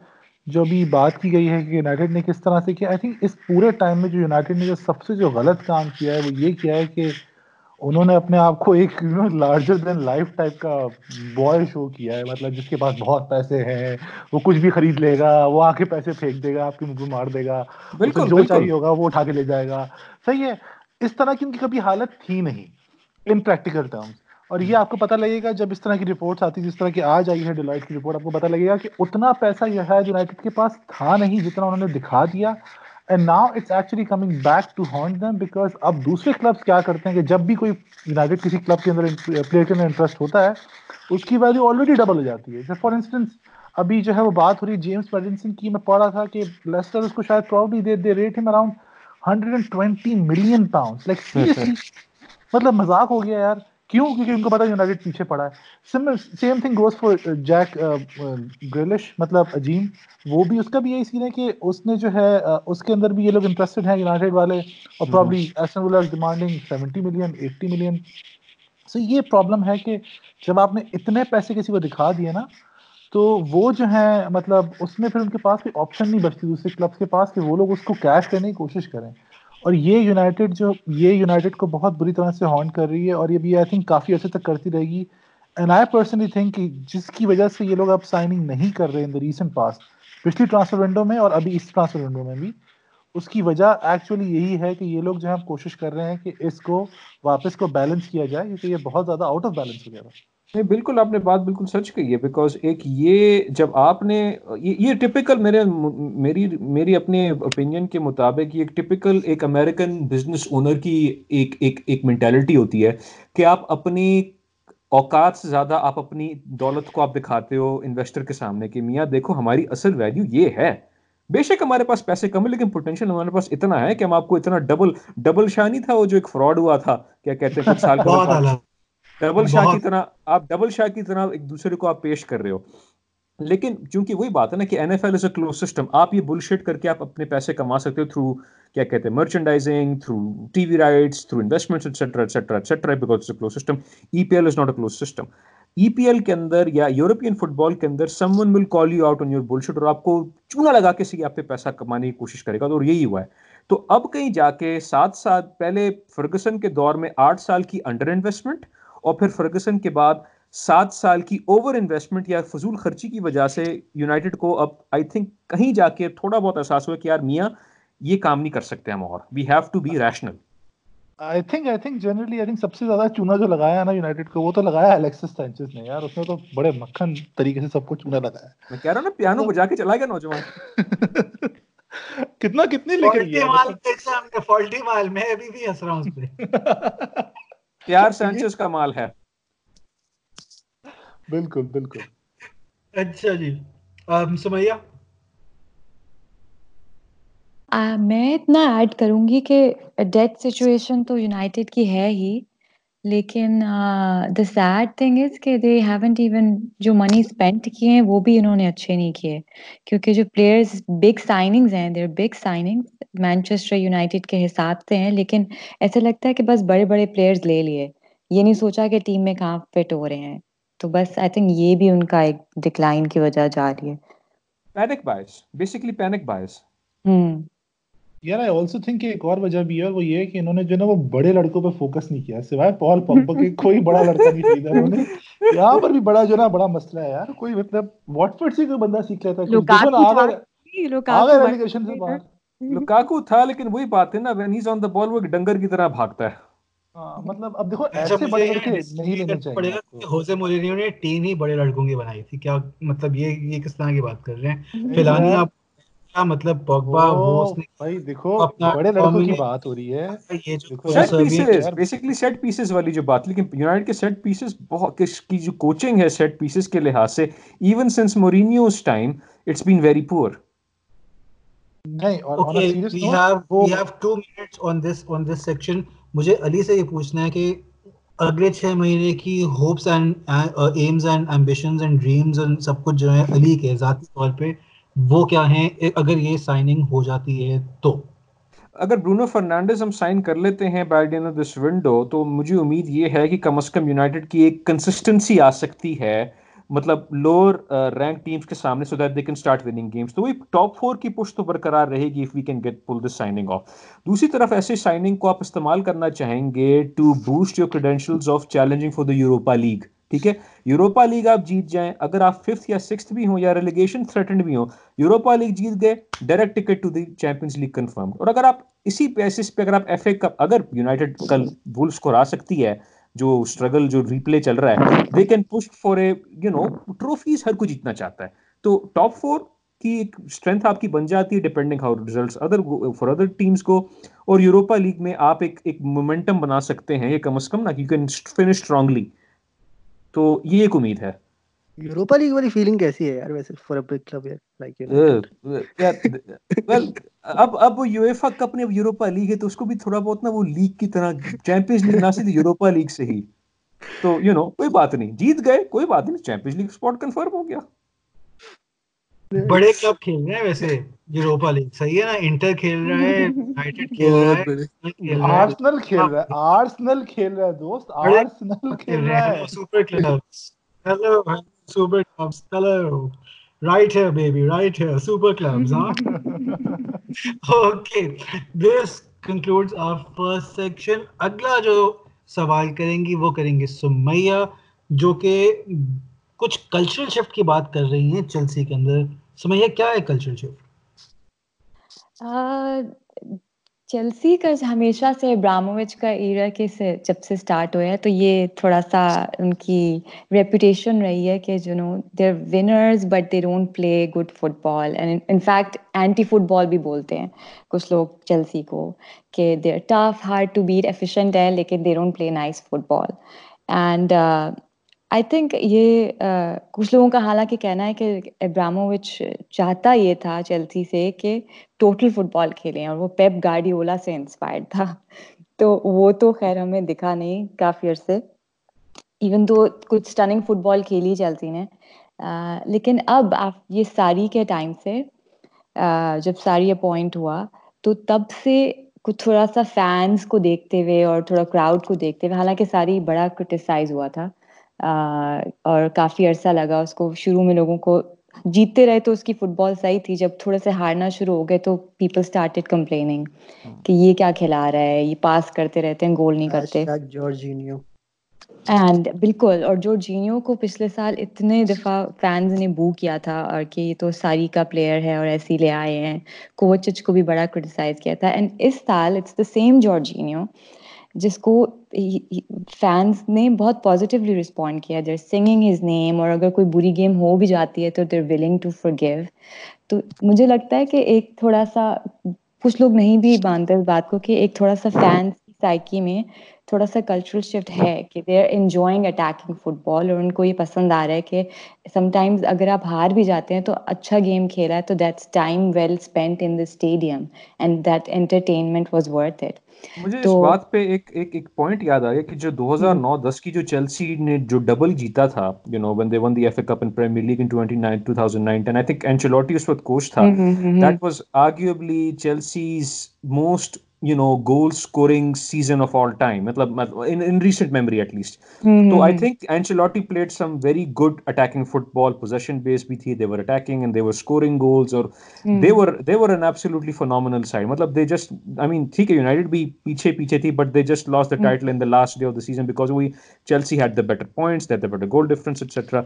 S5: جو ابھی بات کی گئی ہے کہ یونائٹیڈ نے کس طرح سے کیا آئی تھنک اس پورے ٹائم میں جو یونائٹیڈ نے جو سب سے جو غلط کام کیا ہے وہ یہ کیا ہے کہ انہوں نے اپنے آپ کو ایک لارجر دین لائف ٹائپ کا بوائے شو کیا ہے مطلب جس کے پاس بہت پیسے ہیں وہ کچھ بھی خرید لے گا وہ آ کے پیسے پھینک دے گا آپ کے منہ مار دے گا بالکل جو چاہیے ہوگا وہ اٹھا کے لے جائے گا۔ صحیح ہے اس طرح کی ان کی کبھی حالت تھی نہیں ان پریکٹیکل ٹرمس اور یہ آپ کو پتہ لگے گا جب اس طرح کی رپورٹس آتی جس طرح کی آج آئی ہے ڈیلائٹ کی رپورٹ آپ کو پتہ لگے گا کہ اتنا پیسہ یہ ہے یونائٹیڈ کے پاس تھا نہیں جتنا انہوں نے دکھا دیا۔ And now it's actually coming back to haunt them because اب دوسرے کلبس کیا کرتے ہیں کہ جب بھی کوئی یونائٹیڈ کسی کلب کے اندر پلیئر کے اندر انٹرسٹ ہوتا ہے اس کی ویلیو آلریڈی ڈبل ہو جاتی ہے۔ فار انسٹنس ابھی جو ہے وہ بات ہو رہی ہے جیمس پیڈنسن کی میں پڑھا تھا کہ لیسٹر اس کو شاید proudly they they rate him around hundred and twenty million pound like seriously مطلب مذاق ہو گیا یار۔ کیوں؟ کیونکہ ان کو پتا یونائٹیڈ پیچھے پڑا ہے۔ Same thing goes for Jack Grealish مطلب عجیم وہ بھی اس کا بھی یہی سین ہے کہ اس نے جو ہے اس کے اندر بھی یہ لوگ انٹرسٹڈ ہیں یونائٹیڈ والے اور probably Aston will demanding seventy million eighty million so یہ پرابلم ہے کہ جب آپ نے اتنے پیسے کسی کو دکھا دیے نا تو وہ جو ہے مطلب اس میں پھر ان کے پاس کوئی آپشن نہیں بچتی دوسرے کلب کے پاس کہ وہ لوگ اس کو کیش کرنے کی کوشش کریں۔ اور یہ یونائٹیڈ جو یہ یونائٹیڈ کو بہت بری طرح سے ہانٹ کر رہی ہے اور یہ بھی آئی تھنک کافی عرصے تک کرتی رہے گی۔ اینڈ آئی پرسنلی تھنک جس کی وجہ سے یہ لوگ اب سائننگ نہیں کر رہے ان دا ریسنٹ پاس پچھلی ٹرانسفر ونڈو میں اور ابھی اس ٹرانسفر ونڈو میں بھی۔ اس کی وجہ ایکچولی یہی ہے کہ یہ لوگ جو ہے کوشش کر رہے ہیں کہ اس کو واپس کو بیلنس کیا جائے، کیونکہ یہ بہت زیادہ آؤٹ آف بیلنس ہو گیا تھا۔
S2: نہیں بالکل آپ نے بات بالکل سچ کہی ہے بیکاز ایک یہ جب آپ نے یہ ٹپکل میرے میری میری اپنے اوپینین کے مطابق یہ ایک ٹپکل ایک امریکن بزنس اونر کی ایک ایک ایک مینٹیلٹی ہوتی ہے کہ آپ اپنی اوقات سے زیادہ آپ اپنی دولت کو آپ دکھاتے ہو انویسٹر کے سامنے کہ میاں دیکھو ہماری اصل ویلیو یہ ہے۔ بے شک ہمارے پاس پیسے کم ہے لیکن پوٹینشیل ہمارے پاس اتنا ہے کہ ہم آپ کو اتنا ڈبل ڈبل شانی تھا وہ جو ایک فراڈ ہوا تھا کیا کہتے ہیں کچھ سال ڈبل شاہ کی طرح آپ ڈبل شاہ کی طرح ایک دوسرے کو آپ پیش کر رہے ہو۔ لیکن چونکہ وہی بات ہے نا کہ N F L is a close system آپ یہ بل شیٹ کر کے آپ اپنے پیسے کما سکتے ہو تھرو کیا کہتے ہیں merchandising through T V rights through investment etcetera etcetera etcetera because close system E P L is not a close system E P L کے اندر یا یورپین فٹ بال کے اندر someone will call you out on your bill sheet اور آپ کو چونا لگا کے سی آپ پہ پیسہ کمانے کی کوشش کرے گا۔ تو یہی ہوا ہے۔ تو اب کہیں جا کے ساتھ ساتھ پہلے فرگسن کے دور میں آٹھ سال کی انڈر انویسٹمنٹ اور پھر فرگسن کے بعد سات سال کی اوور انویسٹمنٹ یا فضول خرچی کی وجہ سے یونائٹیڈ کو اب آئی تھنک کہیں جا کے تھوڑا بہت احساس ہوا کہ یار میاں یہ کام نہیں کر سکتے ہم اور۔ We have to be rational
S5: I think I think generally I think سب سے زیادہ چونا جو لگایا ہے نا یونائٹیڈ کو وہ تو لگایا الیکسس سینچز نے۔ یار اس نے تو بڑے مکھن طریقے سے سب کو چونا لگایا۔
S2: میں کہہ رہا ہوں نا پیانو بجا کے چلا گیا نوجوان۔
S5: کتنا کتنے لکھ رہی ہے
S1: فالٹی مال میں ابھی بھی ہنس رہا ہوں اس پہ۔
S2: پیار سینچز کا مال ہے۔
S5: بالکل بالکل۔
S1: اچھا جی۔ سمیہ
S3: میں اتنا ایڈ کروں گی کہ ڈیتھ سچویشن تو یونائٹیڈ کی ہے ہی۔ لیکن دا سیڈ تھنگ از کہ دے ہیونٹ ایون جو منی اسپینڈ کیے ہیں وہ بھی انہوں نے اچھے نہیں کیے۔ کیونکہ جو پلیئرز بگ سائننگز ہیں there big signing Manchester United کے حساب سے ہیں لیکن ایسا لگتا ہے کہ بس بڑے بڑے پلیئرز لے لیے۔ یہ نہیں سوچا کہ ٹیم میں کہاں فٹ ہو رہے ہیں۔ تو بس آئی تھنک یہ بھی ان کا ایک ڈکلائن کی وجہ جا رہی ہے۔
S2: Panic buys basically panic buys
S3: ہوں۔
S5: یار آئی آلسو تھنک ایک اور وجہ بھی ہے وہ یہ کہ انہوں نے جو نا وہ بڑے لڑکوں پہ فوکس نہیں کیا سوائے پال پمپا کے کوئی بڑا لڑکا نہیں خریدا انہوں نے یہاں پر بھی بڑا جو نا بڑا مسئلہ ہے یار کوئی مطلب واٹ فورڈ سے کوئی بندہ سیکھ لیتا ہے ریلیگیشن سے باہر
S2: لوکاکو تھا لیکن وہی بات ہے نا وین ہیز آن دا بال وہ ڈنگر کی طرح بھاگتا ہے
S5: مطلب اب دیکھو ایسے بڑے لڑکے نہیں لینے چاہیے
S1: ہوزے مورینیو نے ٹیم ہی بڑے لڑکوں کی بنائی تھی کیا مطلب یہ یہ کس طرح کی بات کر رہے ہیں فلانی آپ کیا مطلب پوگبا وہ
S5: بھائی دیکھو بڑے لڑکوں کی بات ہو رہی ہے۔
S2: یہ جو set pieces basically set pieces والی جو بات لیکن یونائٹڈ کے سیٹ پیسز بہت کی جو کوچنگ ہے سیٹ پیسز کے لحاظ سے even since Mourinho's time it's been very poor
S5: نہیں اور
S1: we have we have 2 minutes on this on this section مجھے علی سے یہ پوچھنا ہے کہ اگلے چھ مہینے کی hopes and aims and ambitions and dreams and سب کچھ جو ہے علی کے ذاتی طور پہ وہ کیا ہیں؟ اگر یہ سائننگ ہو جاتی ہے تو۔
S2: اگر برونو فرنانڈز ہم سائن کر لیتے ہیں by the end of this window تو مجھے امید یہ ہے کہ کم از کم یونائٹیڈ کی ایک کنسسٹنسی آ سکتی ہے۔ مطلب لوور رینک ٹیمز کے سامنے so that they can start winning games تو وہی ٹاپ فور کی پشت تو برقرار رہے گی if we can get pull this signing off دوسری طرف ایسے سائننگ کو آپ استعمال کرنا چاہیں گے to boost your credentials of challenging for the Europa League ٹھیک ہے؟ یوروپا لیگ آپ جیت جائیں، اگر آپ ففتھ یا سکس بھی ہوں یا ریلیگیشن تھریٹنڈ بھی ہوں، یوروپا لیگ جیت گئے direct ticket to the Champions League confirm اور اگر آپ اسی بیسس پہ اگر آپ ایف اے کپ اگر یونائٹیڈ کل بولس کو ہرا سکتی ہے، جو اسٹرگل جو ریپلے چل رہا ہے they can push for a you know trophies ہر کوئی جیتنا چاہتا ہے۔ تو ٹاپ فور کی ایک اسٹرینتھ آپ کی بن جاتی ہے depending how results other for other teams کو۔ اور یوروپا لیگ میں آپ ایک ایک مومنٹم بنا سکتے ہیں، یہ کم از کم نا یو کین فنش اسٹرانگلی تو یہ ایک امید ہے۔
S4: یوروپا لیگ والی فیلنگ کیسی ہے یار ویسے for a big club like
S2: well اب اب وہ یویفا کپ نے یوروپا لیگ ہے تو اس کو بھی تھوڑا بہت نا وہ لیگ کی طرح چیمپئنز لیگ نہ صرف یوروپا لیگ سے ہی۔ تو یو نو کوئی بات نہیں۔ جیت گئے کوئی بات نہیں۔ چیمپئنز لیگ اسپاٹ کنفرم ہو گیا۔
S1: بڑے کلب کھیل رہے ہیں ویسے۔ Europa League. صحیح ہے نا؟ انٹر کھیل رہا ہے یونائیٹڈ کھیل رہا ہے
S5: آرسنل کھیل رہا ہے آرسنل کھیل رہا ہے دوست آرسنل کھیل رہا ہے۔
S1: Super clubs hello super clubs hello right ہے بیبی رائٹ ہے سپر کلبز ہاں۔ Okay this concludes our first section اگلا جو سوال کریں گی وہ کریں گے سمیہ جو کہ کچھ کلچرل شفٹ کی بات کر رہی ہیں چلسی کے اندر۔ سمیہ کیا ہے کلچرل شفٹ
S3: چلسی کا ہمیشہ سے ابراموچ کا ایرا کے سے جب سے اسٹارٹ ہوا ہے تو یہ تھوڑا سا ان کی ریپوٹیشن رہی ہے کہ جو no they're winners but they don't play good football and in fact anti football بھی بولتے ہیں کچھ لوگ چلسی کو کہ they tough hard to beat efficient ہے لیکن they don't play nice football and I think یہ کچھ لوگوں کا حالانکہ کہنا ہے کہ ابراموچ چاہتا یہ تھا چیلسی سے کہ ٹوٹل فٹ بال کھیلیں اور وہ پیپ گاڑی اولا سے انسپائرڈ تھا۔ تو وہ تو خیر ہمیں دکھا نہیں کافی عرصے۔ ایون تو کچھ اسٹننگ فٹ بال کھیلی چیلسی نے لیکن اب آپ یہ ساری کے ٹائم سے جب ساری اپوائنٹ ہوا تو تب سے کچھ تھوڑا سا فینس کو دیکھتے ہوئے اور تھوڑا کراؤڈ کو دیکھتے ہوئے، حالانکہ ساری بڑا کرٹیسائز ہوا تھا۔ اور کافی عرصہ لگا اس کو۔ شروع میں لوگوں کو جیتتے رہے تو اس کی فٹ بال صحیح تھی۔ جب تھوڑے سے ہارنا شروع ہو گئے تو پیپل اسٹارٹیڈ کمپلیننگ کہ یہ کیا کھلا رہا ہے یہ پاس کرتے رہتے ہیں گول نہیں کرتے۔ اینڈ بالکل اور جو جینیو کو پچھلے سال اتنے دفعہ فینز نے بو کیا تھا اور کہ یہ تو ساری کا پلیئر ہے اور ایسے ہی لے آئے ہیں۔ کوچ کو بھی بڑا کرٹیسائز کیا تھا۔ اینڈ اس سال اٹس دا سیم جارجینیو جس کو فینس نے بہت پازیٹیولی رسپونڈ کیا۔ دیر سنگنگ ہز نیم اور اگر کوئی بری گیم ہو بھی جاتی ہے تو they're willing to forgive تو مجھے لگتا ہے کہ ایک تھوڑا سا، کچھ لوگ نہیں بھی مانتے اس بات کو کہ ایک تھوڑا سا فینس کی سائیکی میں تھوڑا سا کلچرل شفٹ ہے کہ they are enjoying attacking football اور ان کو یہ پسند آ رہا ہے کہ سم ٹائمز اگر آپ ہار بھی جاتے ہیں تو اچھا گیم کھیلا ہے تو that's time well spend in the stadium and that entertainment was worth it
S2: مجھے اس بات پہ ایک ایک ایک پوائنٹ یاد آ گیا کہ جو دو ہزار نو دس کی جو چیلسی نے جو ڈبل جیتا تھا you know won they won the F A cup in premier league in twenty nine two thousand nineteen I think Ancelotti اس وقت کوچ تھا۔ That was arguably Chelsea's most you know goal scoring season of all time مطلب in recent memory at least تو I think Ancelotti played some very good attacking football possession base بھی تھی they were attacking and they were scoring goals اور they were they were an absolutely phenomenal side مطلب they just I مین ٹھیک ہے United بھی پیچھے پیچھے تھی but they just lost the title in the last day of the season because we Chelsea had the better points that the better goal difference etcetera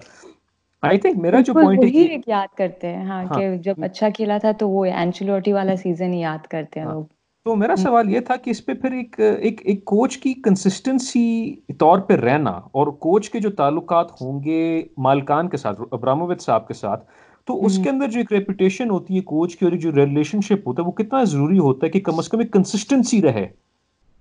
S2: I think میرا جو point ہے
S3: یاد کرتے ہیں ہاں کہ جب اچھا کھیلا تھا تو وہ اینچلوٹی والا سیزن یاد کرتے ہیں لوگ
S2: تو میرا سوال یہ تھا کہ اس پہ پھر ایک ایک ایک کوچ کی کنسسٹنسی طور پہ رہنا اور کوچ کے جو تعلقات ہوں گے مالکان کے ساتھ ابراموت صاحب کے ساتھ تو اس کے اندر جو ایک ریپوٹیشن ہوتی ہے کوچ کی اور جو ریلیشن شپ ہوتا ہے وہ کتنا ضروری ہوتا ہے کہ کم از کم ایک کنسسٹنسی رہے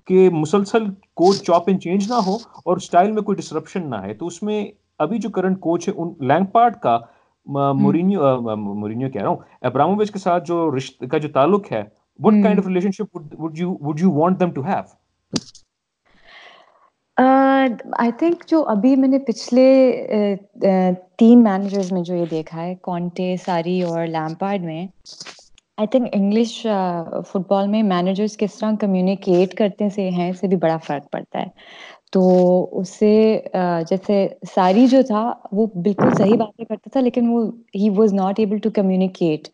S2: کہ مسلسل کوچ چاپ اینڈ چینج نہ ہو اور اسٹائل میں کوئی ڈسرپشن نہ ہے تو اس میں ابھی جو کرنٹ کوچ ہے ان لینگ پارٹ کا مورینیو مورینیو کہہ رہا ہوں ابراموچ کے ساتھ جو رشتے کا جو تعلق ہے what mm. kind of relationship would, would you would you want them to have
S3: I think جو ابھی میں نے پچھلے تین مینیجرز میں جو یہ دیکھا ہے کونٹے ساری اور لیمپارڈ میں I think English football میں مینیجرس کس طرح کمیونیکیٹ کرتے سے ہیں سے بھی بڑا فرق پڑتا ہے تو اس سے جیسے ساری جو تھا وہ بالکل صحیح باتیں کرتا تھا لیکن وہ he was not able to communicate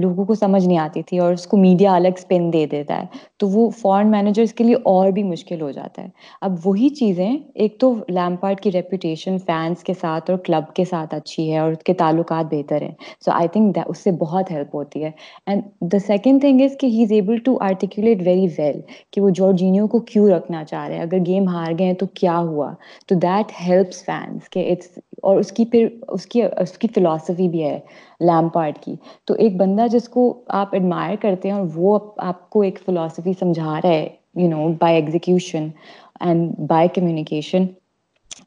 S3: لوگوں کو سمجھ نہیں آتی تھی اور اس کو میڈیا الگ اسپن دے دیتا ہے، تو وہ فورن مینیجرس کے لیے اور بھی مشکل ہو جاتا ہے۔ اب وہی چیزیں، ایک تو لیمپارڈ کی ریپوٹیشن فینس کے ساتھ اور کلب کے ساتھ اچھی ہے اور اس کے تعلقات بہتر ہیں۔ سو آئی تھنک اس سے بہت ہیلپ ہوتی ہے۔ And the second thing is کہ he is able to articulate very well کہ وہ جارجینیو کو کیوں رکھنا چاہ رہے ہیں۔ اگر گیم ہار گئے ہیں تو کیا ہوا؟ تو دیٹ ہیلپس فینس کہ اٹس اور اس کی پھر اس کی اس کی فلاسفی بھی ہے لیمپارڈ کی. تو ایک بندہ جس کو آپ ایڈمائر کرتے ہیں اور وہ آپ کو ایک فلاسفی سمجھا رہا ہے you know by execution and by communication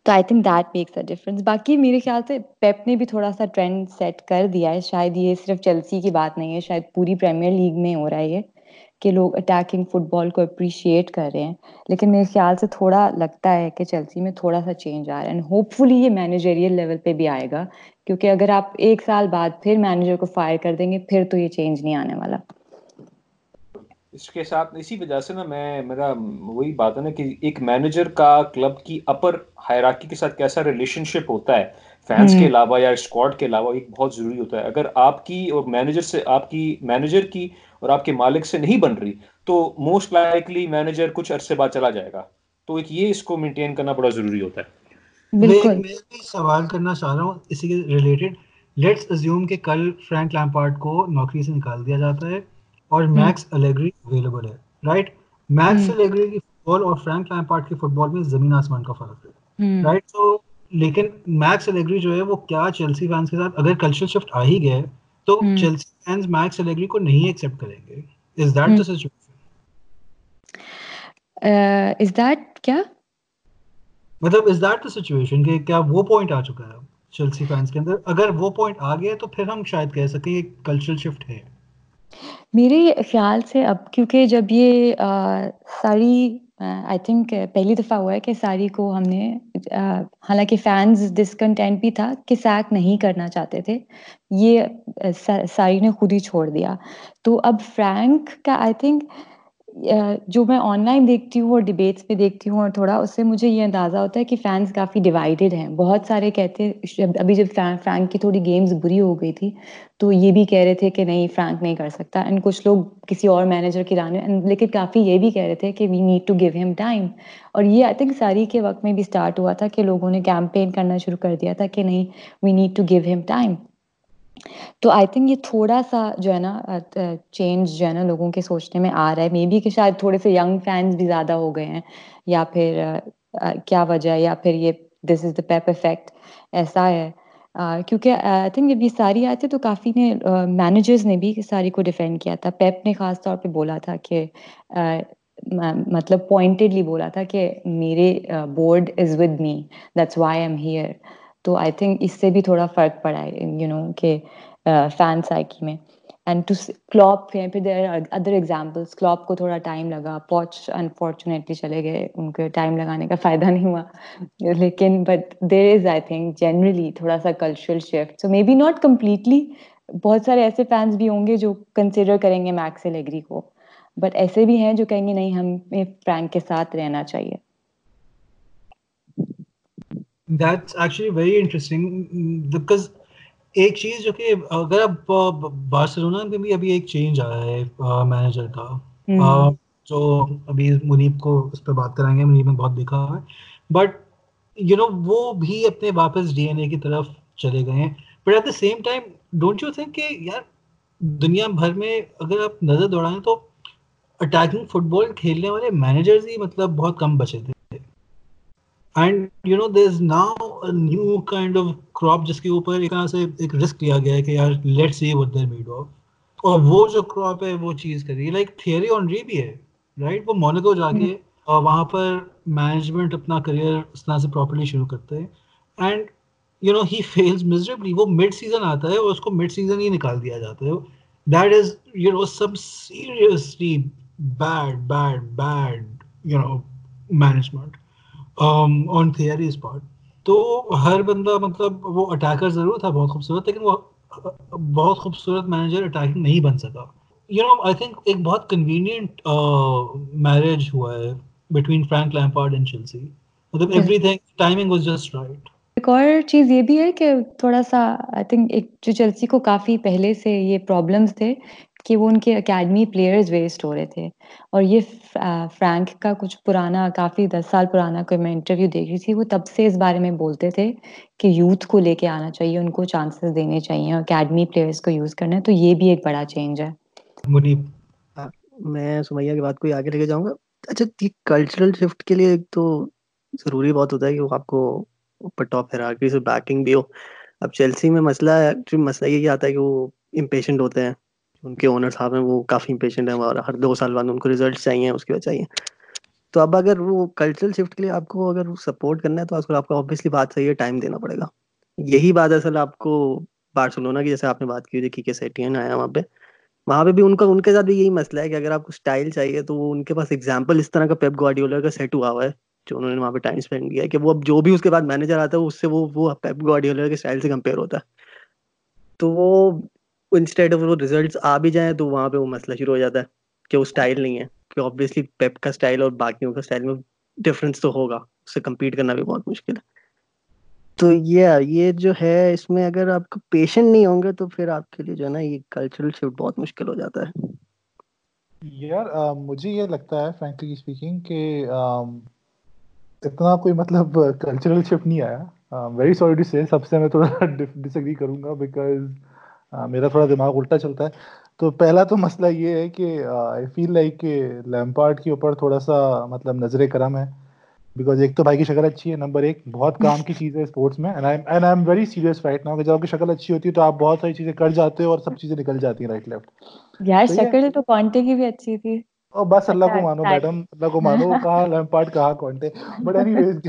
S3: تو I think that makes a difference باقی میرے خیال سے پیپ نے بھی تھوڑا سا ٹرینڈ سیٹ کر دیا ہے. شاید یہ صرف چلسی کی بات نہیں ہے، شاید پوری پریمیئر لیگ میں ہو رہا ہے یہ. کہ لوگ اٹیکنگ فٹ بال کو اپریشیٹ کر رہے ہیں۔ لیکن میرے خیال سے تھوڑا لگتا ہے کہ چلسی میں تھوڑا سا چینج آ رہا ہے اینڈ ہوپ فلی یہ مینیجریل لیول پہ بھی آئے گا۔ کیونکہ اگر آپ ایک سال بعد پھر مینیجر کو فائر کر دیں گے پھر تو یہ چینج نہیں آنے والا۔
S2: اس کے ساتھ اسی وجہ سے نا میں میرا وہی بات ہے نا کہ ایک مینیجر کا کلب کی اپر ہائراکی کے ساتھ کیسا ریلیشن شپ ہوتا ہے فینس کے علاوہ یا اسکواڈ کے علاوہ ایک بہت ضروری ہوتا ہے۔ اگر آپ کی اور مینیجر سے آپ کی مینیجر کی اور آپ کے مالک سے نہیں بن رہی تو موسٹ لائکلی مینیجر کچھ عرصے بعد چلا جائے گا۔ تو ایک یہ اس کو مینٹین کرنا بڑا ضروری ہوتا ہے۔
S1: میں بھی سوال کرنا چاہ رہا ہوں اسی کے ریلیٹڈ لیٹس ازیوم کہ کل فرینک لیمپارڈ کو نوکری سے نکال دیا جاتا ہے اور میکس الیگری اویلیبل ہے رائٹ میکس الیگری کی فٹ بال اور فرینک لیمپارڈ کی فٹ بال میں زمین آسمان کا فرق ہے۔ رائٹ تو لیکن میکس الیگری جو ہے وہ کیا چیلسی فینس کے ساتھ اگر کلچرل شفٹ آ ہی گیا تو چیلسی الیگری کو نہیں ایکسیپٹ کریں گے۔ Is that situation
S3: is that کیا؟
S1: مطلب از دیٹ سچویشن کہ کیا وہ پوائنٹ آ چکا ہے چیلسی فینس کے اندر؟ اگر وہ پوائنٹ آ گیا تو پھر ہم شاید کہہ سکیں کلچرل شفٹ ہے۔
S3: میرے خیال سے اب کیونکہ جب یہ ساری آئی تھنک uh, پہلی دفعہ ہوا ہے کہ ساری کو ہم نے حالانکہ فینس ڈسکنٹینٹ بھی تھا کہ سیک نہیں کرنا چاہتے تھے، یہ ساری نے خود ہی چھوڑ دیا۔ تو اب فرینک کا آئی تھنک جو میں آن لائن دیکھتی ہوں اور ڈبیٹس پہ دیکھتی ہوں اور تھوڑا اس سے مجھے یہ اندازہ ہوتا ہے کہ فینس کافی ڈیوائڈیڈ ہیں۔ بہت سارے کہتے ابھی جب فرینک کی تھوڑی گیمز بری ہو گئی تھی تو یہ بھی کہہ رہے تھے کہ نہیں فرینک نہیں کر سکتا۔ اینڈ کچھ لوگ کسی اور مینیجر کی رانے لیکن کافی یہ بھی کہہ رہے تھے کہ we need to give him time اور یہ آئی تھنک ساری کے وقت میں بھی اسٹارٹ ہوا تھا کہ لوگوں نے کیمپین کرنا شروع کر دیا تھا کہ نہیں we need to give him time تو آئی تھنک یہ تھوڑا سا جو ہے نا چینج جو ہے نا لوگوں کے سوچنے میں آ رہا ہے. مے بی کہ شاید تھوڑے سے ینگ فینس بھی زیادہ ہو گئے ہیں، یا پھر کیا وجہ یا پھر یہ دس از دا پیپ افیکٹ ایسا ہے. کیونکہ آئی تھنک جب یہ ساری آئی تھی تو کافی نے مینیجرز نے بھی ساری کو ڈیفینڈ کیا تھا. پیپ نے خاص طور پہ بولا تھا کہ مطلب پوائنٹڈلی بولا تھا کہ میرے board is with me that's why I'm here تو آئی تھنک اس سے بھی تھوڑا فرق پڑا ہے یو نو کہ فین سائیکی میں. اینڈ ٹو کلاپ پھر دیر ادر ایگزامپلس کلاپ کو تھوڑا ٹائم لگا پوچ انفارچونیٹلی چلے گئے. ان کے ٹائم لگانے کا فائدہ نہیں ہوا. لیکن but there is I think generally تھوڑا سا cultural shift so maybe not completely بہت سارے ایسے فینس بھی ہوں گے جو کنسیڈر کریں گے میکس ایگری کو. بٹ ایسے بھی ہیں جو کہیں گے نہیں، ہمیں فرینک کے ساتھ رہنا چاہیے.
S1: That's actually very interesting because ایک چیز جو کہ اگر اب بارسلونا میں بھی ابھی ایک چینج آیا ہے مینیجر کا جو ابھی منیب کو اس پہ بات کرائیں گے منیب نے بہت دیکھا ہے۔ بٹ یو نو وہ بھی اپنے واپس ڈی این اے کی طرف چلے گئے ہیں۔ But at the same time don't you think کہ یار دنیا بھر میں اگر آپ نظر دوڑائیں تو اٹیکنگ فٹ بال کھیلنے والے مینیجرز ہی مطلب بہت کم بچے تھے۔ And you know there is now new kind of crop جس کے اوپر ایک طرح سے ایک رسک لیا گیا ہے کہ یار let see what they're made of اور وہ جو کراپ ہے وہ چیز کر رہی ہے. لائک تھیئری آن ری بھی ہے رائٹ وہ مونیکو جا کے وہاں پر مینجمنٹ اپنا کریئر اس طرح سے پراپرلی شروع کرتے ہیں. And you know he feels miserably وہ مڈ سیزن آتا ہے اور اس کو مڈ سیزن ہی نکال دیا جاتا ہے. That is you know some seriously bad bad bad you know management on theories part تو ہر بندہ مطلب وہ اٹیکر ضرور تھا بہت خوبصورت لیکن وہ بہت خوبصورت مینیجر اٹیکنگ نہیں بن سکا۔ یو نو آئی تھنک ایک بہت کنوینئنٹ میرج ہوا ہے between Frank Lampard and Chelsea مطلب everything timing was just right
S3: ایک اور چیز یہ بھی ہے کہ تھوڑا سا آئی تھنک ایک جو چیلسی کو کافی پہلے سے یہ پرابلمس تھے کہ وہ ان کے اکیڈمی پلیئرز ویسٹ ہو رہے تھے۔ اور یہ فرینک کا کچھ پرانا کافی دس سال پرانا کوئی میں انٹرویو دیکھ رہی تھی وہ تب سے اس بارے میں بولتے تھے کہ یوتھ کو لے کے آنا چاہیے ان کو چانسز دینے چاہیے اکیڈمی پلیئرز کو یوز کرنا ہے تو یہ بھی ایک بڑا چینج ہے۔
S4: میں سمیہ کی بات کو آگے لے کے جاؤں گا۔ اچھا کلچرل شفٹ کے لیے ایک تو ضروری بہت ہوتا ہے کہ وہ آپ کو اوپر ٹاپ ہیرارکی سے بیکنگ بھی ہو۔ اب چیلسی میں مسئلہ ہے مسئلہ یہ آتا ہے کہ وہ امپیشنٹ ہوتے ہیں۔ ان کے اونر صاحب ہیں، وہ کافی امپیشنٹ ہیں اور ہر دو سال بعد ان کو ریزلٹ چاہیے، اس کی وجہ چاہیے۔ تو اب اگر وہ کلچرل شفٹ کے لیے آپ کو اگر سپورٹ کرنا ہے، تو آج کل آپ کو آبویسلی بات صحیح ہے ٹائم دینا پڑے گا۔ یہی بات اصل آپ کو بارسلونا کی، جیسے آپ نے بات کی تھی کیکے سیٹین آیا وہاں پہ۔ وہاں پہ بھی ان کا، ان کے ساتھ بھی یہی مسئلہ ہے کہ اگر آپ کو اسٹائل چاہیے، تو وہ ان کے پاس ایگزامپل اس طرح کا پیپ گواڈیولر کا سیٹ ہوا ہوا ہے، جو انہوں نے وہاں پہ ٹائم اسپینڈ کیا ہے، کہ وہ اب جو بھی اس کے بعد مینیجر آتا ہے اس سے وہ وہ پیپ گواڈیولر کے اسٹائل سے کمپیئر ہوتا ہے۔ تو وہ انسٹیڈ آف وہ ریزلٹس آ بھی جائیں تو وہاں پہ وہ مسئلہ شروع ہو جاتا ہے کہ وہ اسٹائل نہیں ہے کہ آبویسلی پیپ کا اسٹائل اور باقیوں کا اسٹائل میں ڈفرینس تو ہوگا اس سے کمپیٹ کرنا بھی بہت مشکل ہے۔ تو یہ یہ جو ہے اس میں اگر آپ کو پیشنٹ نہیں ہوں گے تو پھر آپ کے لیے جو ہے نا یہ کلچرل شفٹ بہت مشکل ہو جاتا ہے۔
S5: یار مجھے یہ لگتا ہے فرینکلی اسپیکنگ کہ اتنا کوئی مطلب کلچرل شفٹ نہیں آیا۔ ویری سوری ٹو سے سب سے میں تھوڑا ڈس ایگری کروں گا بیکاز میرا تھوڑا دماغ الٹا چلتا ہے۔ تو پہلا تو مسئلہ یہ ہے کہ آئی فیل لائک کہ لیمپارڈ کے اوپر تھوڑا سا مطلب نظر کرم ہے۔ بیکاز ایک تو بھائی کی شکل اچھی ہے نمبر ایک بہت کام کی چیز ہے اسپورٹس میں۔ And I'm very serious right now کہ جب آپ کی شکل اچھی ہوتی ہے تو آپ بہت ساری چیزیں کر جاتے ہو اور سب چیزیں نکل جاتی ہیں رائٹ لیفٹ
S3: یار شکل تو کانٹے کی بھی اچھی تھی۔
S5: اور بس اللہ کو مانو میڈم اللہ کو مانو کہا لیمپارڈ کہا کانٹے؟ بٹ اینی ویز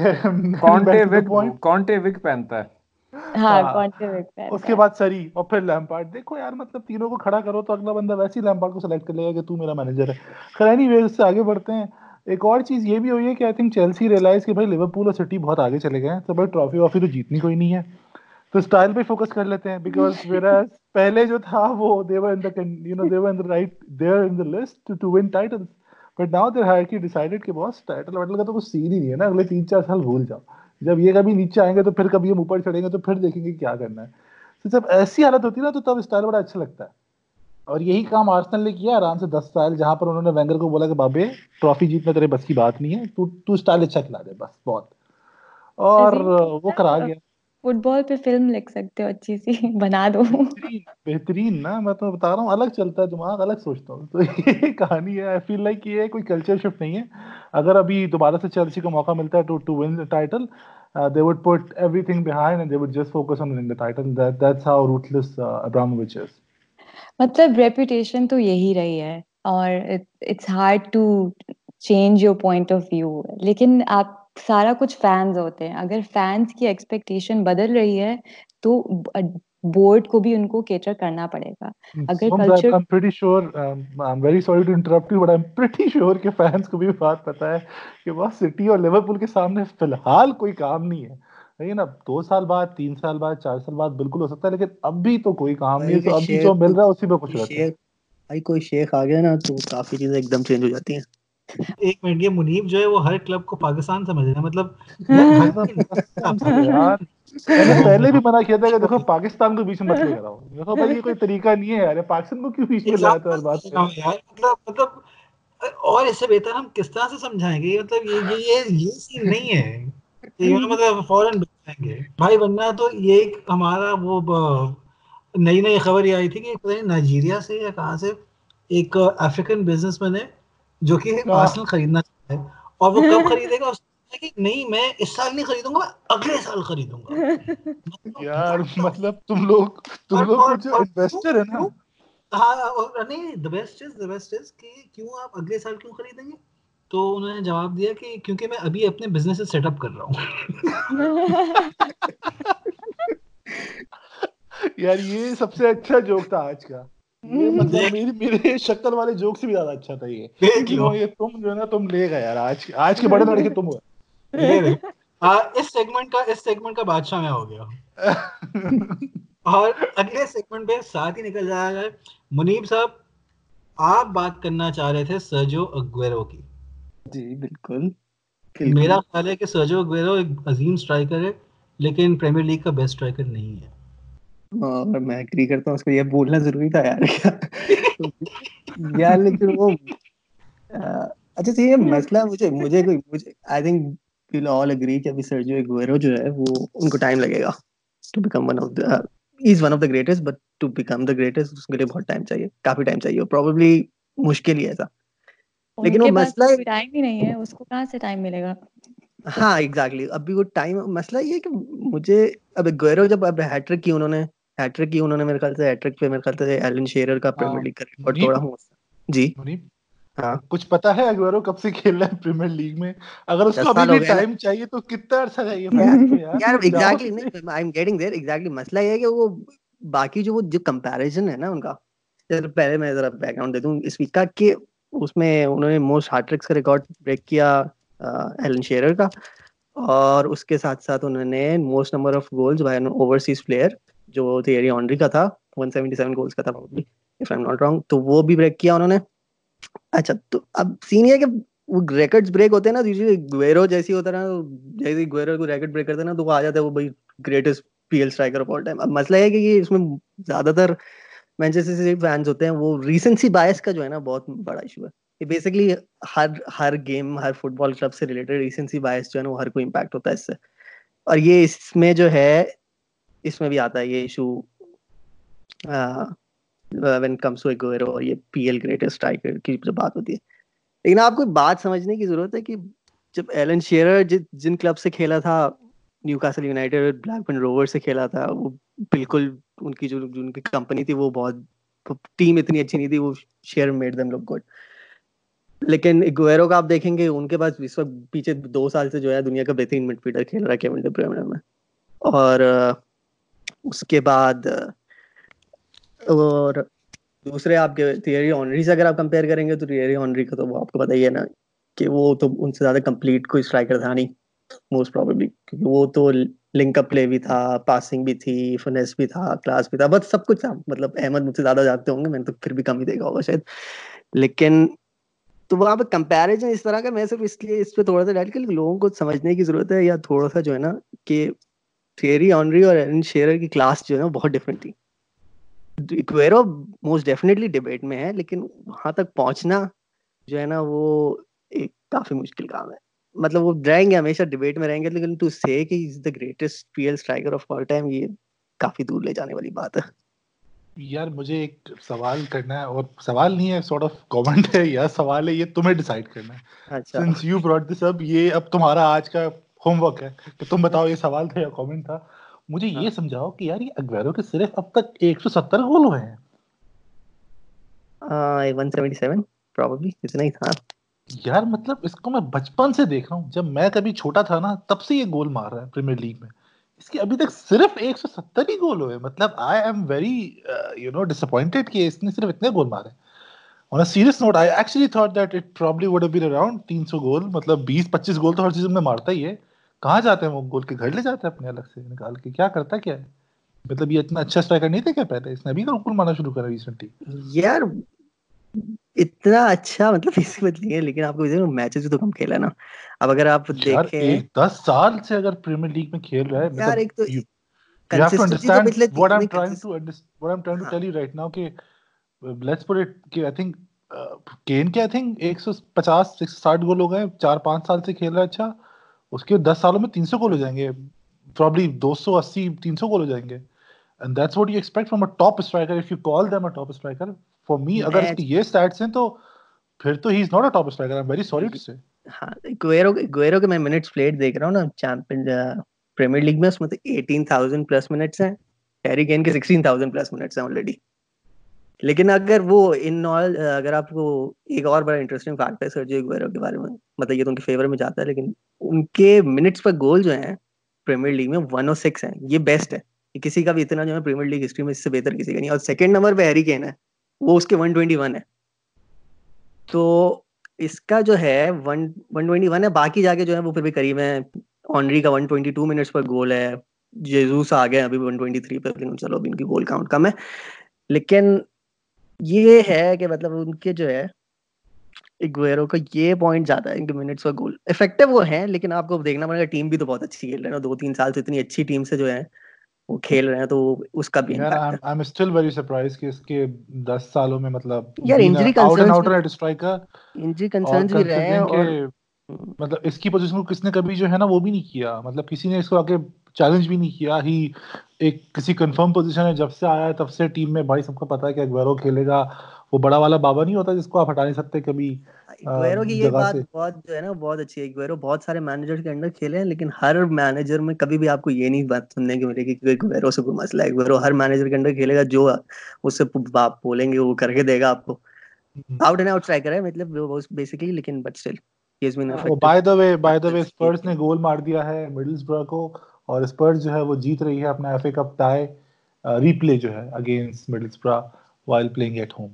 S5: کانٹے وگ کانٹے وگ پہنتا ہے۔ ہاں، اس کے بعد سری اور پھر لیمپارڈ۔ دیکھو یار مطلب تینوں کو کھڑا کرو تو اگلا بندہ ویسے ہی لیمپارڈ کو سلیکٹ کر لے گا کہ تو میرا مینیجر ہے۔ خیر اینی ویز سے آگے بڑھتے ہیں۔ ایک اور چیز یہ بھی ہوئی ہے کہ آئی تھنک چیلسی ریئلائز کہ بھائی لیورپول اور سٹی بہت آگے چلے گئے ہیں۔ تو بھائی ٹرافی وافی تو جیتنی کوئی نہیں ہے۔ تو اسٹائل پہ فوکس کر لیتے ہیں بیکاز میرا پہلے جو تھا وہ they were in the you know they were in the right they were in the list to win titles but now their hierarchy decided کہ باس ٹائٹل وائٹل کا تو کچھ سین ہی نہیں ہے نا۔ اگلے تین چار سال بھول جاؤ۔ جب یہ کبھی نیچے آئیں گے تو پھر کبھی ہم اوپر چڑھیں گے تو پھر دیکھیں گے کیا کرنا ہے۔ تو جب ایسی حالت ہوتی ہے نا تو تب اسٹائل بڑا اچھا لگتا ہے۔ اور یہی کام آرسنل نے کیا آرام سے دس سال جہاں پر انہوں نے وینگر کو بولا کہ بابے ٹرافی جیتنا تیرے بس کی بات نہیں ہے تو تو اسٹائل اچھا کھلا دے بس بہت۔ اور وہ کرا گیا۔
S3: فٹ بال پہ فلم لکھ سکتے ہو اچھی سی بنا دو۔
S5: بہترین نا میں تو بتا رہا ہوں الگ چلتا ہے دماغ الگ سوچتا ہوں۔ تو یہ کہانی ہے آئی فیل لائک یہ کوئی کلچر شفٹ نہیں ہے۔ اگر ابھی دوبارہ سے چیلسی کو موقع ملتا ہے to to win title they would put everything behind and they would just focus on winning the title that's how ruthless Abramovich is
S3: مطلب ریپوٹیشن تو یہی رہی ہے اور it's hard to change your point of view لیکن آپ سارا کچھ فینس ہوتے ہیں۔ اگر فینس کی ایکسپیکٹیشن بدل رہی ہے تو بورڈ کو بھی ان کو کیٹر کرنا پڑے گا۔ اگر
S5: culture sure very sorry to interrupt you but I'm pretty sure کہ فینس کو بھی بات پتہ ہے کہ وہ سٹی اور لیورپول کے سامنے فی الحال کوئی کام نہیں ہے۔ اب دو سال بعد تین سال بعد چار سال بعد بالکل ہو سکتا ہے لیکن اب بھی تو کوئی کام نہیں ہے۔ تو ابھی جو مل رہا ہے اسی پہ کچھ رہتا ہے
S4: بھائی کوئی شیخ آ گیا نا تو کافی چیزیں ایک دم چینج ہو جاتی ہیں۔
S1: ایک منٹ یہ منیب جو ہے وہ ہر کلب کو پاکستان سمجھ رہا ہے۔ مطلب
S5: پہلے بھی منع کیا تھا کہ دیکھو پاکستان کو بیچ میں مت لے کر آؤ۔ دیکھو بھائی یہ کوئی طریقہ نہیں ہے۔ یار پاکستان کو کیوں بیچ میں لاتا ہے بات
S1: مطلب مطلب اور اس سے بہتر ہم کس طرح سے سمجھائیں گے؟ مطلب یہ یہ یہ سین نہیں ہے۔ مطلب فوراً گے۔ بھائی بننا تو یہ ایک ہمارا وہ نئی نئی خبر یہ آئی تھی کہ نائجیریا سے یا کہاں سے ایک افریقن بزنس مین ہے۔ جو کہ آرسنل خریدنا چاہتا ہے۔ اور وہ کب خریدے گا؟ کہ نہیں میں اس سال نہیں خریدوں گا اگلے سال خریدوں گا۔
S5: یار مطلب تم لوگ تم لوگ جو انویسٹر ہے نا؟
S1: ہاں نہیں بیسٹ از بیسٹ از کہ کیوں آپ اگلے سال کیوں خریدیں گے؟ تو انہوں نے جواب دیا کہ کیونکہ میں ابھی اپنے بزنس سیٹ اپ کر رہا ہوں۔
S5: یار یہ سب سے اچھا جوک تھا آج کا۔ میرے شکل والے جوک سے بھی زیادہ اچھا تھا یہ۔ یہ تم جو ہے نا تم لے گئے یار۔ آج آج کے بڑے لڑکے تم ہوئے
S1: اس سیگمنٹ کا اس سیگمنٹ کا بادشاہ میں ہو گیا۔ اور اگلے سیگمنٹ پہ ساتھ ہی نکل جائے گا منیب صاحب آپ بات کرنا چاہ رہے تھے سرجو اگویرو کی۔
S4: جی بالکل۔
S1: میرا خیال ہے کہ سرجو اگویرو ایک عظیم سٹرائکر ہے لیکن پریمیئر لیگ کا بیسٹ سٹرائکر نہیں ہے۔
S4: اور میں ایگری کرتا ہوں اس کو یہ بولنا ضروری تھا یار یار لیکن وہ اچھا تو یہ مسئلہ مجھے مجھے کوئی مجھے I think we'll all agree کہ ابھی اگویرو جو ہے وہ ان کو ٹائم لگے گا to become one of the is one of the greatest but to become the greatest اس کے لیے بہت ٹائم چاہیے کافی ٹائم چاہیے پروبیبلی مشکل ہی ایسا۔
S3: لیکن وہ مسئلہ ٹائم ہی نہیں ہے اس کو کہاں سے ٹائم ملے گا؟
S4: ہاں ایگزیکٹلی ابھی وہ ٹائم مسئلہ یہ کہ مجھے اب گویرو جب اب ہیٹرک کی انہوں نے ہیٹرک کی انہوں نے میرے خیال سے ہیٹرک پہ میرے خیال سے ایلن شیرر کا پریمیئر لیگ کا ریکارڈ توڑا ہوں جی۔
S5: ہاں۔ کچھ پتا ہے اگویرو کب سے کھیل رہا ہے پریمیئر لیگ میں؟ اگر اس کو ابھی بھی ٹائم چاہیے تو کتنا عرصہ چاہیے
S4: یار ایگزیکٹلی نہیں I am getting there exactly مسئلہ یہ ہے کہ وہ باقی جو وہ جو کمپیریزن ہے نا ان کا پہلے میں ذرا بیک گراؤنڈ دے دوں۔ اس ویک کا کہ اس میں انہوں نے موسٹ ہارٹ ٹرکس کا ریکارڈ بریک کیا ایلن شیرر کا۔ اور اس کے ساتھ ساتھ انہوں نے most number of goals by an overseas player جو تھیری آنڈری کا تھا 177 گولز کا تھا if I am not wrong تو وہ بھی بریک کیا انہوں نے۔ اچھا تو اب سین یہ کہ وہ ریکڈز بریک ہوتے ہیں نا یوزلی گویرو جیسی ہوتا ہے نا جیسے گویرو کو ریکڈ بریک کرتے ہیں نا، تو وہ آ جاتا ہے، وہ بھائی greatest P L striker of all time اب مسئلہ ہے کہ یہ اس میں زیادہ تر مینچسٹر سٹی فینس ہوتے ہیں، وہ ریسنسی بایس کا جو ہے نا، بہت بڑا ایشو ہے۔ یہ بیسکلی ہر ہر گیم ہر فٹ بال کلب سے ریلیٹڈ ریسنسی بایس جو ہے نا، وہ ہر کوئی امپیکٹ ہوتا ہے اس سے۔ اور یہ اس میں جو ہے اس میں بھی آتا ہے یہ issue when comes to Aguero اور یہ پی ایل گریٹسٹ اسٹرائکر کی جو بات ہوتی ہے۔ لیکن آپ کو بات سمجھنے کی ضرورت ہے کہ جب ایلن شیئر جن کلب سے کھیلا تھا نیو کاسل یونائٹیڈ اور بلیک پن روور سے کھیلا تھا وہ بالکل ان کی جو ان کی کمپنی تھی وہ بہت ٹیم اتنی اچھی نہیں تھی وہ شیئر میڈ دم لوگ گڈ لیکن گویرو کا آپ دیکھیں گے ان کے پاس اس وقت پیچھے دو سال سے جو ہے دنیا کا بہترین مڈ فیلڈر کھیل رہا ہے کیون ڈے میں۔ اور uh, اس کے بعد، اور دوسرے آپ کے تھیئری آنری سے اگر آپ کمپیئر کریں گے تو تھیئری آنری کا تو وہ آپ کو بتائیے نا کہ وہ تو ان سے زیادہ کمپلیٹ کوئی اسٹرائکر تھا نہیں موسٹ پرابیبلی کیونکہ وہ تو لنک اپ پلے بھی تھا پاسنگ بھی تھی فنیس بھی تھا کلاس بھی تھا، بس سب کچھ تھا۔ مطلب احمد مجھ سے زیادہ جانتے ہوں گے، میں نے تو پھر بھی کم ہی دیکھا ہوگا شاید۔ لیکن تو وہاں پہ کمپیریزن اس طرح کا، میں صرف اس لیے اس پہ تھوڑا سا ڈال کے لوگوں کو سمجھنے کی ضرورت ہے یا تھوڑا سا جو ہے نا کہ تھیری آنری اور ایلن شیرر کی کلاس جو ہے نا بہت ڈفرینٹ تھی۔ اکویرو موسٹ ڈیفینیٹلی ڈبیٹ میں ہے لیکن وہاں تک پہنچنا جو ہے نا وہ ایک کافی مشکل کام ہے۔ مطلب وہ رہیں گے ہمیشہ ڈبیٹ میں رہیں گے لیکن ٹو سے کہ is the greatest P L striker of all time یہ کافی دور لے جانے والی بات ہے۔
S5: یار مجھے ایک سوال کرنا ہے اور سوال نہیں ہے سارٹ آف کامنٹ ہے۔ یا سوال ہے یہ تمہیں ڈیسائیڈ کرنا ہے۔ سنس یو براٹ دس اب یہ اب تمہارا آج کا ہوم ورک ہے کہ تم بتاؤ یہ سوال تھا یا کامنٹ تھا مجھے یہ سمجھاؤ کہ یار یہ اگویرو کے صرف اب تک ایک سو ستر گول ہوئے ہیں یار مطلب اس کو میں بچپن سے دیکھ رہا ہوں جب میں کبھی چھوٹا تھا نا تب سے یہ گول مار رہا ہے پریمیئر لیگ میں اس کے ابھی تک صرف ایک سو ستر ہی گول ہوئے مطلب I'm very you know disappointed کہ اس نے صرف اتنے گول مارے on serious note I actually thought that it probably would been around تین سو گول مطلب بیس پچیس گول تو ہر سیزن میں مارتا ہی ہے کہاں جاتے ہیں وہ گول کے گھر لے جاتے ہیں اپنے الگ سے نکال کے؟ کیا کرتا کیا ہے؟ مطلب یہ اتنا اچھا اسٹرائکر نہیں تھا کیا پہلے؟ اس نے ابھی تو گول مارنا شروع کرا ریسنٹلی
S4: یار اتنا اچھا مطلب اس بات نہیں ہے لیکن آپ کو میچز بھی تو کم کھیلا نا۔ اب اگر آپ دیکھیں
S5: دس سال سے اگر پریمیئر لیگ میں کھیل رہا ہے یار ایک تو You have to understand what I'm trying to what I'm trying to tell you right now کہ let's put it کہ I think کین کے آئی تھنک ایک سو پچاس ایک سو ساٹھ گول ہو گئے چار پانچ سال سے کھیل رہا ہے اچھا۔ اس کے دس سالوں میں تین سو گول ہو جائیں گے. پرابلی دو سو اسی تین سو گول ہو جائیں گے. And that's what you expect from a top striker if you call them a top striker for me اگر اس کی یہ اسٹیٹس ہیں تو پھر تو he is not a top striker I'm very sorry to say
S4: ہاں گویرو گویرو کے میں منٹس پلیٹ دیکھ رہا ہوں نا. چیمپئن پریمیئر لیگ میں اس میں تو ایٹین تھاؤزینڈ پلس منٹس ہیں. ہیری کین کے سکسٹین تھاؤزینڈ پلس منٹس ہیں آلریڈی لیکن اگر وہ ان آل اگر آپ کو ایک اور بڑا انٹرسٹنگ فیکٹ ہے سرجیو گویرو کے بارے میں مطلب یہ تو ان کے فیور میں جاتا ہے، لیکن ان کے منٹس پر گول جو ہیں پریمیئر لیگ میں ون او سکس ہیں، یہ بیسٹ ہے یہ کسی کا بھی اتنا جو ہے پریمیئر لیگ ہسٹری میں اس سے بہتر کسی کا نہیں اور سیکنڈ نمبر پہ ہیری کین ہے، وہ اس کے ون ٹوینٹی ون ہے۔ تو اس کا جو ہے ون ون ٹوینٹی ون ہے، باقی جا کے جو ہے وہ پھر بھی قریب ہے آنری کا ون ٹوینٹی ٹو منٹس پر گول ہے جیزوس آ گئے ابھی ون ٹوینٹی تھری پہ لیکن چلو ابھی ان کی گول کاؤنٹ کم ہے۔ لیکن یہ ہے کہ مطلب ان کے جو ہے اگویرو کا یہ پوائنٹ جاتا ہے ان کے منٹس کا گول افیکٹو وہ ہیں لیکن آپ کو دیکھنا پڑے گا ٹیم بھی تو بہت اچھی کھیل رہے ہیں دو تین سال سے اتنی اچھی ٹیم سے جو ہے وہ کھیل رہے ہیں تو اس کا بھی
S5: ایم اسٹل ویری سرپرائز کہ اس کے 10 سالوں میں مطلب
S4: یار injury
S5: concerns out and
S4: injury concerns بھی رہے ہیں اور
S5: مطلب اس کی پوزیشن کو کس نے کبھی جو ہے نا وہ بھی نہیں کیا۔ مطلب کسی نے اس کو آگے چیلنج بھی نہیں کیا ہی ایک کسی کنفرم پوزیشن ہے جب سے آیا ہے تب سے ٹیم میں بھائی سب کو پتا ہے کہ اگویرو کھیلے گا۔ وہ بڑا والا بابا نہیں ہوتا جس کو آپ ہٹا نہیں سکتے کبھی
S4: اگویرو کی یہ بات بہت جو ہے نا بہت اچھی ہے۔ اگویرو بہت سارے مینیجر کے انڈر کھیلے ہیں لیکن ہر مینیجر میں کبھی بھی آپ کو یہ نہیں بات سننے ملے گی کہ اگویرو سے کوئی مسئلہ ہے۔ اگویرو ہر مینیجر کے انڈر کھیلے گا جو اس سے آپ بولیں گے وہ کر کے دے گا آپ کو۔ آؤٹ اینڈ آؤٹ ہے مطلب بیسیکلی لیکن but still
S5: by the way by the way نے گول مار دیا ہے کو۔ اور اسپرز جو ہے وہ جیت رہی ہے اپنا F A cup tie replay جو ہے اگینسٹ مڈلز برا وائل پلینگ ایٹ ہوم۔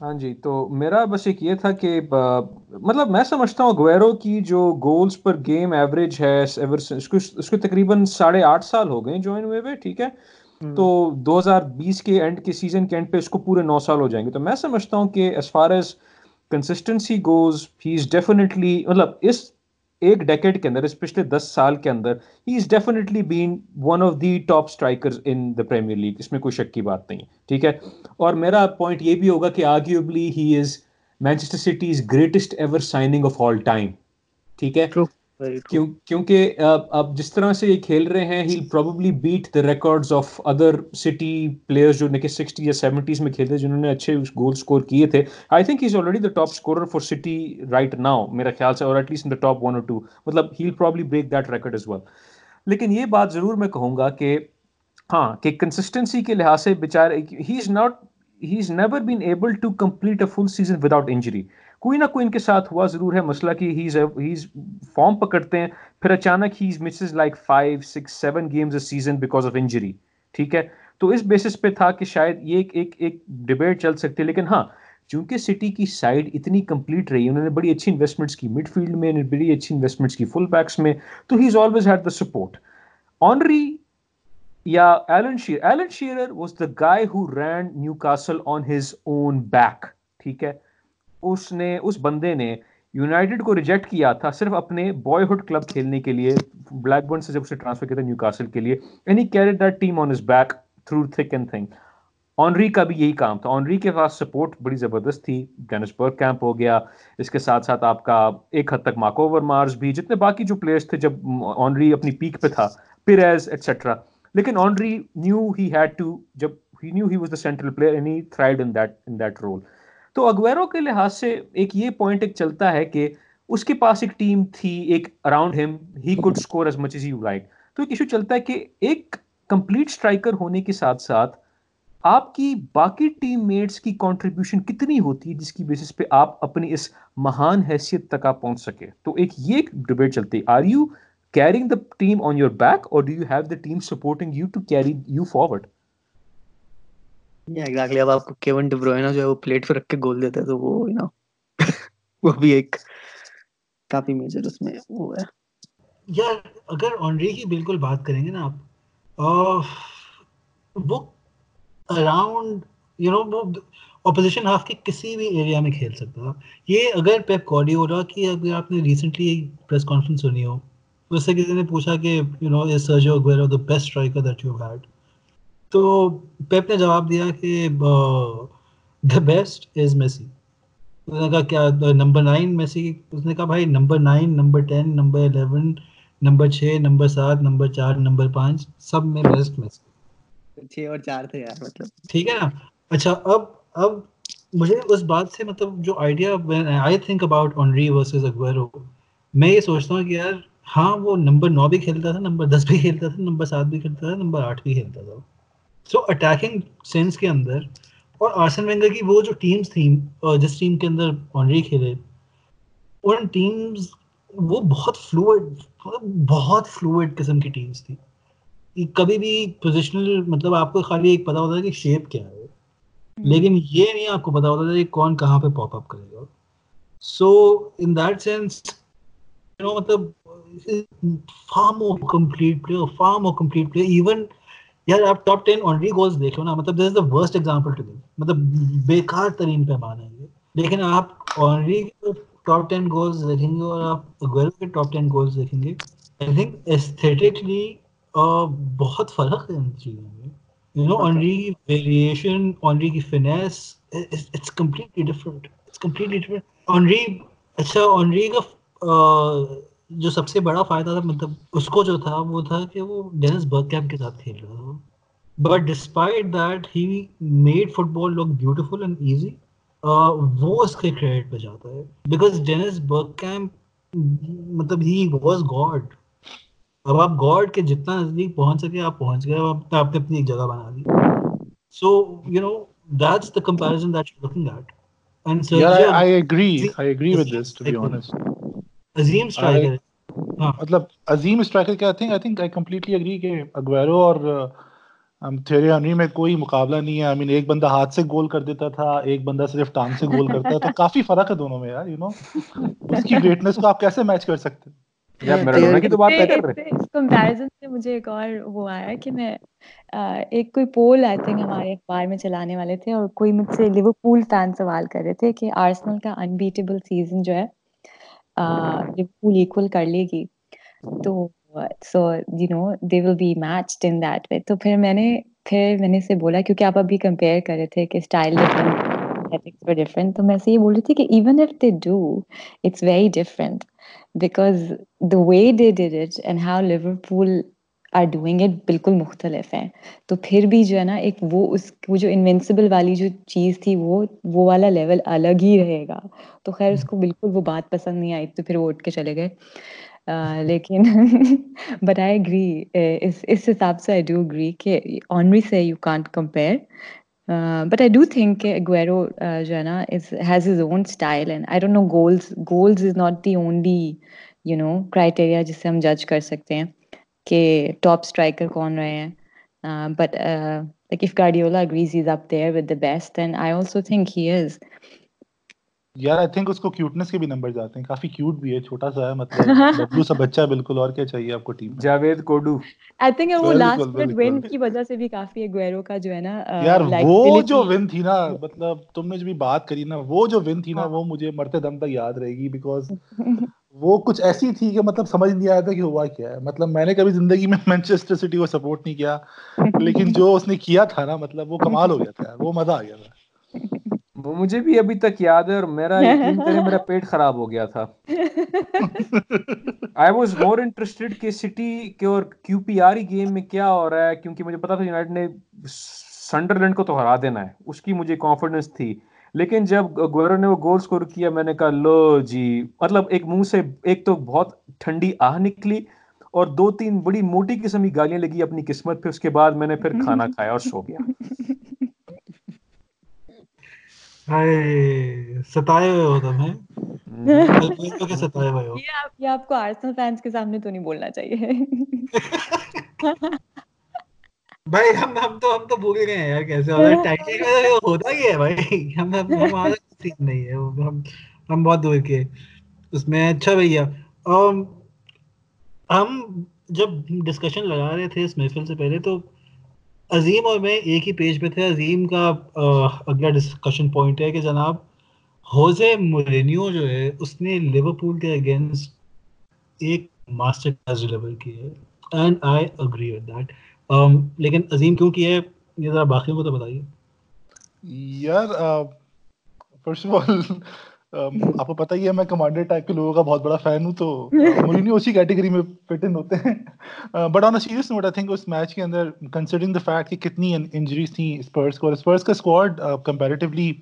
S2: ہاں جی تو میرا بس ایک یہ تھا کہ مطلب میں سمجھتا ہوں گویرو کی جو گولز پر گیم ایوریج ہے اس کو تقریباً ساڑھے آٹھ سال ہو گئے جوائن ہوئے ہوئے ٹھیک ہے؟ تو دو ہزار بیس کے اینڈ کے سیزن کے اینڈ پہ اس کو پورے نو سال ہو جائیں گے۔ تو میں سمجھتا ہوں کہ as far as consistency goes he is definitely مطلب اس ایک ڈیکیڈ کے اندر، اس پچھلے دس سال کے اندر ہی is definitely been one of the top striker in the Premier League اس میں کوئی شک کی بات نہیں ٹھیک ہے؟ اور میرا پوائنٹ یہ بھی ہوگا کہ arguably he is Manchester City is greatest ever signing of all time ٹھیک ہے؟ کیونکہ اب جس طرح سے یہ کھیل رہے ہیں he probably beat the records of other City players جو کہ سکسٹی یا سیونٹیز میں کھیلتے جنہوں نے اچھے گول اسکور کیے تھے۔ I think he is already the top scorer for City right now میرا خیال سے اور at least in the top one اور ٹو مطلب he'll probably break that record as well لیکن یہ بات ضرور میں کہوں گا کہ ہاں کہ کنسسٹنسی کے لحاظ سے بےچارے he is not he is never been able to complete a full season without injury کوئی نہ کوئی ان کے ساتھ ہوا ضرور ہے۔ مسئلہ کہ ہیز فارم پکڑتے ہیں، پھر اچانک ہی misses like five six seven games a season because of injury ٹھیک ہے؟ تو اس بیسس پہ تھا کہ شاید یہ ایک ایک ایک ڈبیٹ چل سکتی ہے۔ لیکن ہاں چونکہ سٹی کی سائڈ اتنی کمپلیٹ رہی، انہوں نے بڑی اچھی انویسٹمنٹس کی مڈ فیلڈ میں بڑی اچھی انویسٹمنٹس کی فل بیکس میں، تو he is always had the support Henry یا Alan Shearer Alan Shearer was the guy who ran Newcastle on his own back ٹھیک ہے؟ اس نے، اس بندے نے یونائٹڈ کو ریجیکٹ کیا تھا صرف اپنے بوائے ہوڈ کلب کھیلنے کے لیے، بلیک برن سے جب اسے ٹرانسفر کیا تھا نیو کاسل کے لیے and he carried that team on his back through thick and thin. Henry کا بھی یہی کام تھا۔ آنری کے پاس سپورٹ بڑی زبردست تھی۔ ڈینس برگ کیمپ ہو گیا۔ اس کے ساتھ ساتھ آپ کا ایک حد تک ماکو اوور مارز بھی، جتنے باقی جو پلیئرس تھے، جب آنری اپنی پیک پہ تھا، پیریز ایٹسٹرا لیکن Henry knew he had to جب he knew he was the central player and he thrived in that in that role تو اگویرو کے لحاظ سے ایک یہ پوائنٹ ایک چلتا ہے کہ اس کے پاس ایک ٹیم تھی، ایک اراؤنڈ ہم he could score as much as you like تو ایک ایشو چلتا ہے کہ ایک کمپلیٹ اسٹرائکر ہونے کے ساتھ ساتھ آپ کی باقی ٹیم میٹس کی کانٹریبیوشن کتنی ہوتی ہے جس کی بیسس پہ آپ اپنی اس مہان حیثیت تک آپ پہنچ سکے؟ تو ایک یہ ایک ڈبیٹ چلتی are you carrying the team on your back اور do you have the team supporting you to carry you forward
S4: exactly اب آپ کو کیون ڈی بروئنا جو ہے وہ پلیٹ پہ رکھ کے گول دیتا ہے تو وہ یو نو وہ بھی ایک کافی میجر اس میں وہ ہے
S1: یار اگر آنری کی بالکل بات کریں گے نا آپ وہ اراؤنڈ یو نو وہ اپوزیشن ہاف کے کسی بھی ایریا میں کھیل سکتا تھا یہ اگر پیپ کوڈی ہو رہا کہ اگر آپ نے ریسنٹلی پریس کانفرنس سنی ہو اس سے کسی نے پوچھا کہ you know is Sergio Aguero the best striker that you had تو پیپ نے جواب دیا کہ دا بیسٹ از میسی اس نے کہا کیا نمبر نائن میسی؟ اس نے کہا بھائی number nine number ten number eleven number چھ نمبر سات نمبر چار نمبر پانچ سب میں بیسٹ میسی
S4: چھ اور چار تھے یار مطلب۔
S1: ٹھیک ہے نا؟ اچھا اب اب مجھے اس بات سے مطلب جو idea I think about Henry versus Aguero میں یہ سوچتا ہوں کہ یار ہاں وہ نمبر نو بھی کھیلتا تھا نمبر دس بھی کھیلتا تھا نمبر سات بھی کھیلتا تھا نمبر آٹھ بھی کھیلتا تھا۔ سو اٹیکنگ سینس کے اندر اور آرسن وینگر کی وہ جو ٹیمس تھیں جس ٹیم کے اندر آنری کھیلے ان ٹیمز وہ بہت فلوئڈ بہت فلوئڈ قسم کی ٹیمس تھی کبھی بھی پوزیشنل مطلب آپ کو خالی ایک پتا ہوتا ہے کہ شیپ کیا ہے. لیکن یہ نہیں آپ کو پتا ہوتا تھا کہ کون کہاں پہ پاپ اپ کرے گا. سو ان دیٹ سینس مطلب for more complete player for more complete player even یار آپ ٹاپ ٹین آنری گولس دیکھ لو نا مطلب this is the worst example to مطلب بیکار ترین پیمانہ ہے یہ۔ لیکن آپ آنری ٹاپ ٹین گولس دیکھیں گے اور آپ اگویرو کے ٹاپ ٹین گولس دیکھیں گے۔ آئی تھنک ایستھیٹکلی بہت فرق ہے ان چیزوں میں۔ یو نو آنری کی ویریشن آنری کی finesse it's completely different it's completely different Henry اچھا آنری کا جو سب سے بڑا فائدہ تھا مطلب اس کو جو تھا وہ تھا کہ وہ ڈینس برگ کیمپ کے ساتھ کھیل رہا تھا۔ But despite that he made football look beautiful and easy وہ اس کے کریڈٹ پہ جاتا ہے۔ بیکاز ڈینس برگ کیمپ مطلب ہی واز گاڈ اب آپ گاڈ کے جتنا نزدیک پہنچ سکے آپ پہنچ گئے آپ نے اپنی ایک جگہ بنا لی۔ So you know that's the comparison that you looking at and
S5: I, I agree. I agree with this, to be honest.
S1: عظیم اسٹرائکر ہاں۔
S5: مطلب عظیم اسٹرائکر کیا think I think I completely agree کہ اگویرو اور تھیری ہنری میں کوئی مقابلہ نہیں ہے۔ آئی مین ایک بندہ ہاتھ سے گول کر دیتا تھا ایک بندہ صرف ٹانگ سے گول کرتا ہے۔ تو کافی فرق ہے دونوں میں یار یو نو اس کی گریٹنس کو آپ کیسے میچ کر سکتے؟
S2: یار میرا کی تو بات کر رہے
S3: اس کمپیریزن سے مجھے ایک اور وہ آیا کہ میں ایک کوئی پول آئی تھنک ہمارے اخبار میں چلانے والے تھے اور کوئی مجھ سے لیورپول فین سوال کر رہے تھے کہ آرسنل کا انبیٹیبل سیزن جو ہے لیورپول ایکول کر لے گی، تو so you know they will be matched in that way تو پھر میں نے، پھر میں نے اسے بولا، کیونکہ آپ ابھی کمپیئر کر رہے تھے کہ اسٹائل ڈفرنٹ تو میں سے یہ بول رہی تھی کہ even if they do it's very different because the way they did it and how Liverpool are doing it بالکل مختلف ہیں۔ تو پھر بھی جو ہے نا، ایک وہ اس، وہ جو انوینسیبل والی جو چیز تھی، وہ وہ والا لیول الگ ہی رہے گا۔ تو خیر، اس کو بالکل وہ بات پسند نہیں آئی تو پھر وہ اٹھ کے چلے گئے۔ لیکن بٹ آئی اگری اس اس حساب سے آئی ڈو اگری کہ آنری سے you can't compare but I do think کہ اگویرو جو ہے نا has his own style and I don't know goals goals is not the only you know criteria جس سے ہم جج کر سکتے ہیں۔ کہ ٹاپ اسٹرائکر کون رہے ہیں؟ But like if Guardiola agrees is up there with the best and I also think he is
S5: یار آئی تھنک اس کو کیوٹنس کے بھی نمبر جاتے ہیں. کافی کیوٹ بھی ہے چھوٹا سا ہے مطلب ببلو سا بچہ بالکل اور کیا چاہیے آپ کو ٹیم
S2: جاوید کوڈو
S3: آئی تھنک وہ لاسٹ منٹ۔ ون کی وجہ سے بھی کافی ایگویرو کا جو ہے نا
S5: یار وہ جو ون تھی نا مطلب تم نے جو بھی بات کری نا وہ جو ون تھی نا وہ مجھے مرتے دم تک یاد رہے گی بیکاز وہ کچھ ایسی تھی کہ مطلب سمجھ نہیں آیا تھا کہ ہوا کیا ہے۔ مطلب میں نے کبھی زندگی میں مینچسٹر سٹی کو سپورٹ نہیں کیا لیکن جو اس نے کیا تھا نا مطلب وہ کمال ہو گیا تھا وہ مزہ آ گیا تھا۔
S2: وہ مجھے بھی ابھی تک یاد ہے اور میرا میرا پیٹ خراب ہو گیا تھا۔ آئی واز مور انٹرسٹیڈ کہ سٹی کے اور کیو پی آر گیم میں کیا ہو رہا ہے کیونکہ مجھے پتا تھا یونائٹڈ نے سنڈرلینڈ کو تو ہرا دینا ہے اس کی مجھے کانفیڈنس تھی۔ لیکن جب گوئرو نے وہ گول سکور کیا میں نے کہا لو جی مطلب ایک منہ سے ایک تو بہت ٹھنڈی آہ نکلی اور دو تین بڑی موٹی قسم کی گالیاں لگی اپنی قسمت پہ اس کے بعد میں نے پھر کھانا کھایا اور سو گیا۔
S1: ہائے ستائے ہوئے ہو تم ہیں الگویرو کے ستائے ہوئے ہو؟
S3: یہ آپ یہ آپ کو آرسنل فینس کے سامنے تو نہیں بولنا چاہیے۔
S1: بھائی ہم ہم تو ہم تو بھول گئے ہیں یار کیسے؟ ٹائٹل کا ہوتا ہی ہے بھائی۔ ہم ہم ہمارا سین نہیں ہے۔ ہم ہم بہت دور کے اس میں اچھا بھیا۔ ہم جب ڈسکشن لگا رہے تھے اس محفل سے پہلے تو عظیم اور میں ایک ہی پیج پہ تھے۔ عظیم کا اگلا ڈسکشن پوائنٹ ہے کہ جناب ہوزے مورینیو جو ہے اس نے لیورپول کے اگینسٹ ایک ماسٹر کلاس ڈلیور کی ہے۔ And I agree with that لیکن عظیم کیوں کی ہے؟ یہ ذرا باقیوں کو تو بتائیے۔
S5: یار فرسٹ آف آل آپ کو پتہ ہی ہے میں کمانڈر ٹائپ کے لوگوں کا بہت بڑا فین ہوں، تو مورینیو اسی کیٹیگری میں فٹ ان ہوتے ہیں۔ But on serious note I think us match کے اندر کنسیڈرنگ دا فیکٹ کہ کتنی انجریز تھیں اسپرس کو، اور اسپرس کا اسکواڈ کمپیریٹیولی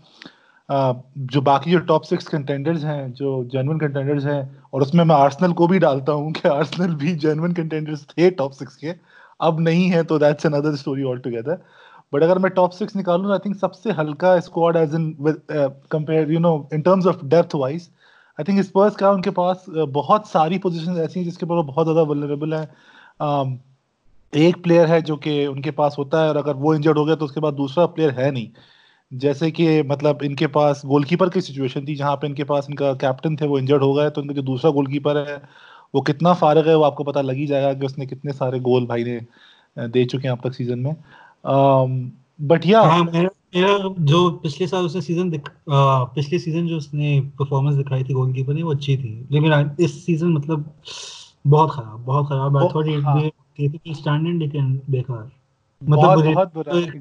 S5: جو باقی جو ٹاپ سکس کنٹینڈرز ہیں، جو جینون کنٹینڈرز ہیں، اور اس میں میں آرسنل کو بھی ڈالتا ہوں کہ آرسنل بھی جینون کنٹینڈرز تھے ٹاپ سکس کے۔ اب نہیں ہے تو that's another story altogether but اگر میں ٹاپ سکس نکالوں آئی تھنک سب سے ہلکا squad as in compare you know in terms of depth wise I think Spurs کا ان کے پاس uh, بہت ساری پوزیشن ایسی ہیں جس کے اوپر وہ بہت زیادہ ولریبل ہے um, ایک پلیئر ہے جو کہ ان کے پاس ہوتا ہے اور اگر وہ انجرڈ ہو گیا تو اس کے بعد دوسرا پلیئر ہے نہیں. جیسے کہ مطلب ان کے پاس گول کیپر کی سچویشن تھی جہاں پہ ان کے پاس ان کا کیپٹن تھے وہ انجرڈ ہو گئے تو ان کا جو دوسرا گول کیپر ہے وہ کتنا فارغ ہے وہ آپ کو پتہ لگ ہی جائے گا کہ اس نے کتنے سارے گول بھائی نے دے چکے ہیں اب تک سیزن میں۔ بٹ یا
S1: ہاں میرا میرا جو پچھلے سال اس نے سیزن پچھلے سیزن جو اس نے پرفارمنس دکھائی تھی گول کیپر نے وہ اچھی تھی۔ لیکن اس سیزن مطلب بہت خراب بہت خراب۔ اسٹینڈرڈ لیکن بیکار۔ مطلب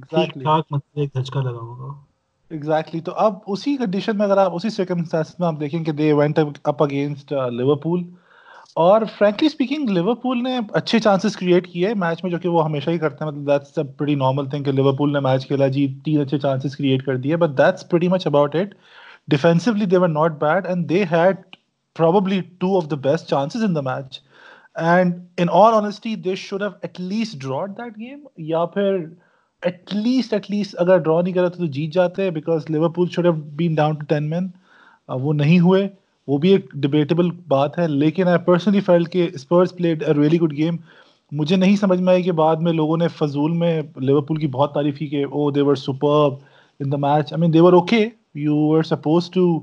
S1: ٹھیک ٹھاک مطلب ایک دھچکا لگا ہوگا۔
S5: ایگزیکٹلی تو اب اسی کنڈیشن میں اگر آپ اسی سرکمسٹانس میں آپ دیکھیں کہ they went up against Liverpool اور فرینکلی اسپیکنگ لیورپول نے اچھے چانسز کریٹ کیے میچ میں جو کہ وہ ہمیشہ ہی کرتے ہیں۔ مطلب that's a pretty normal thing کہ لیورپول نے میچ کھیلا۔ جی تین اچھے چانسز کریٹ کر دیے but that's pretty much about it defensively they were not bad and they had probably two of the best chances in the match and in all honesty they should have at least drawed that game یا پھر at least at least اگر ڈرا نہیں کرا تو جیت جاتے because Liverpool should have been down to ten men وہ نہیں ہوئے۔ وہ بھی ایک ڈبیٹیبل بات ہے، لیکن آئی پرسنلی فیل کہ Spurs played a really good game مجھے نہیں سمجھ میں آئی کہ بعد میں لوگوں نے فضول میں لیورپول کی بہت تعریف کی کہ او they were super in the match I mean they were okay you are supposed to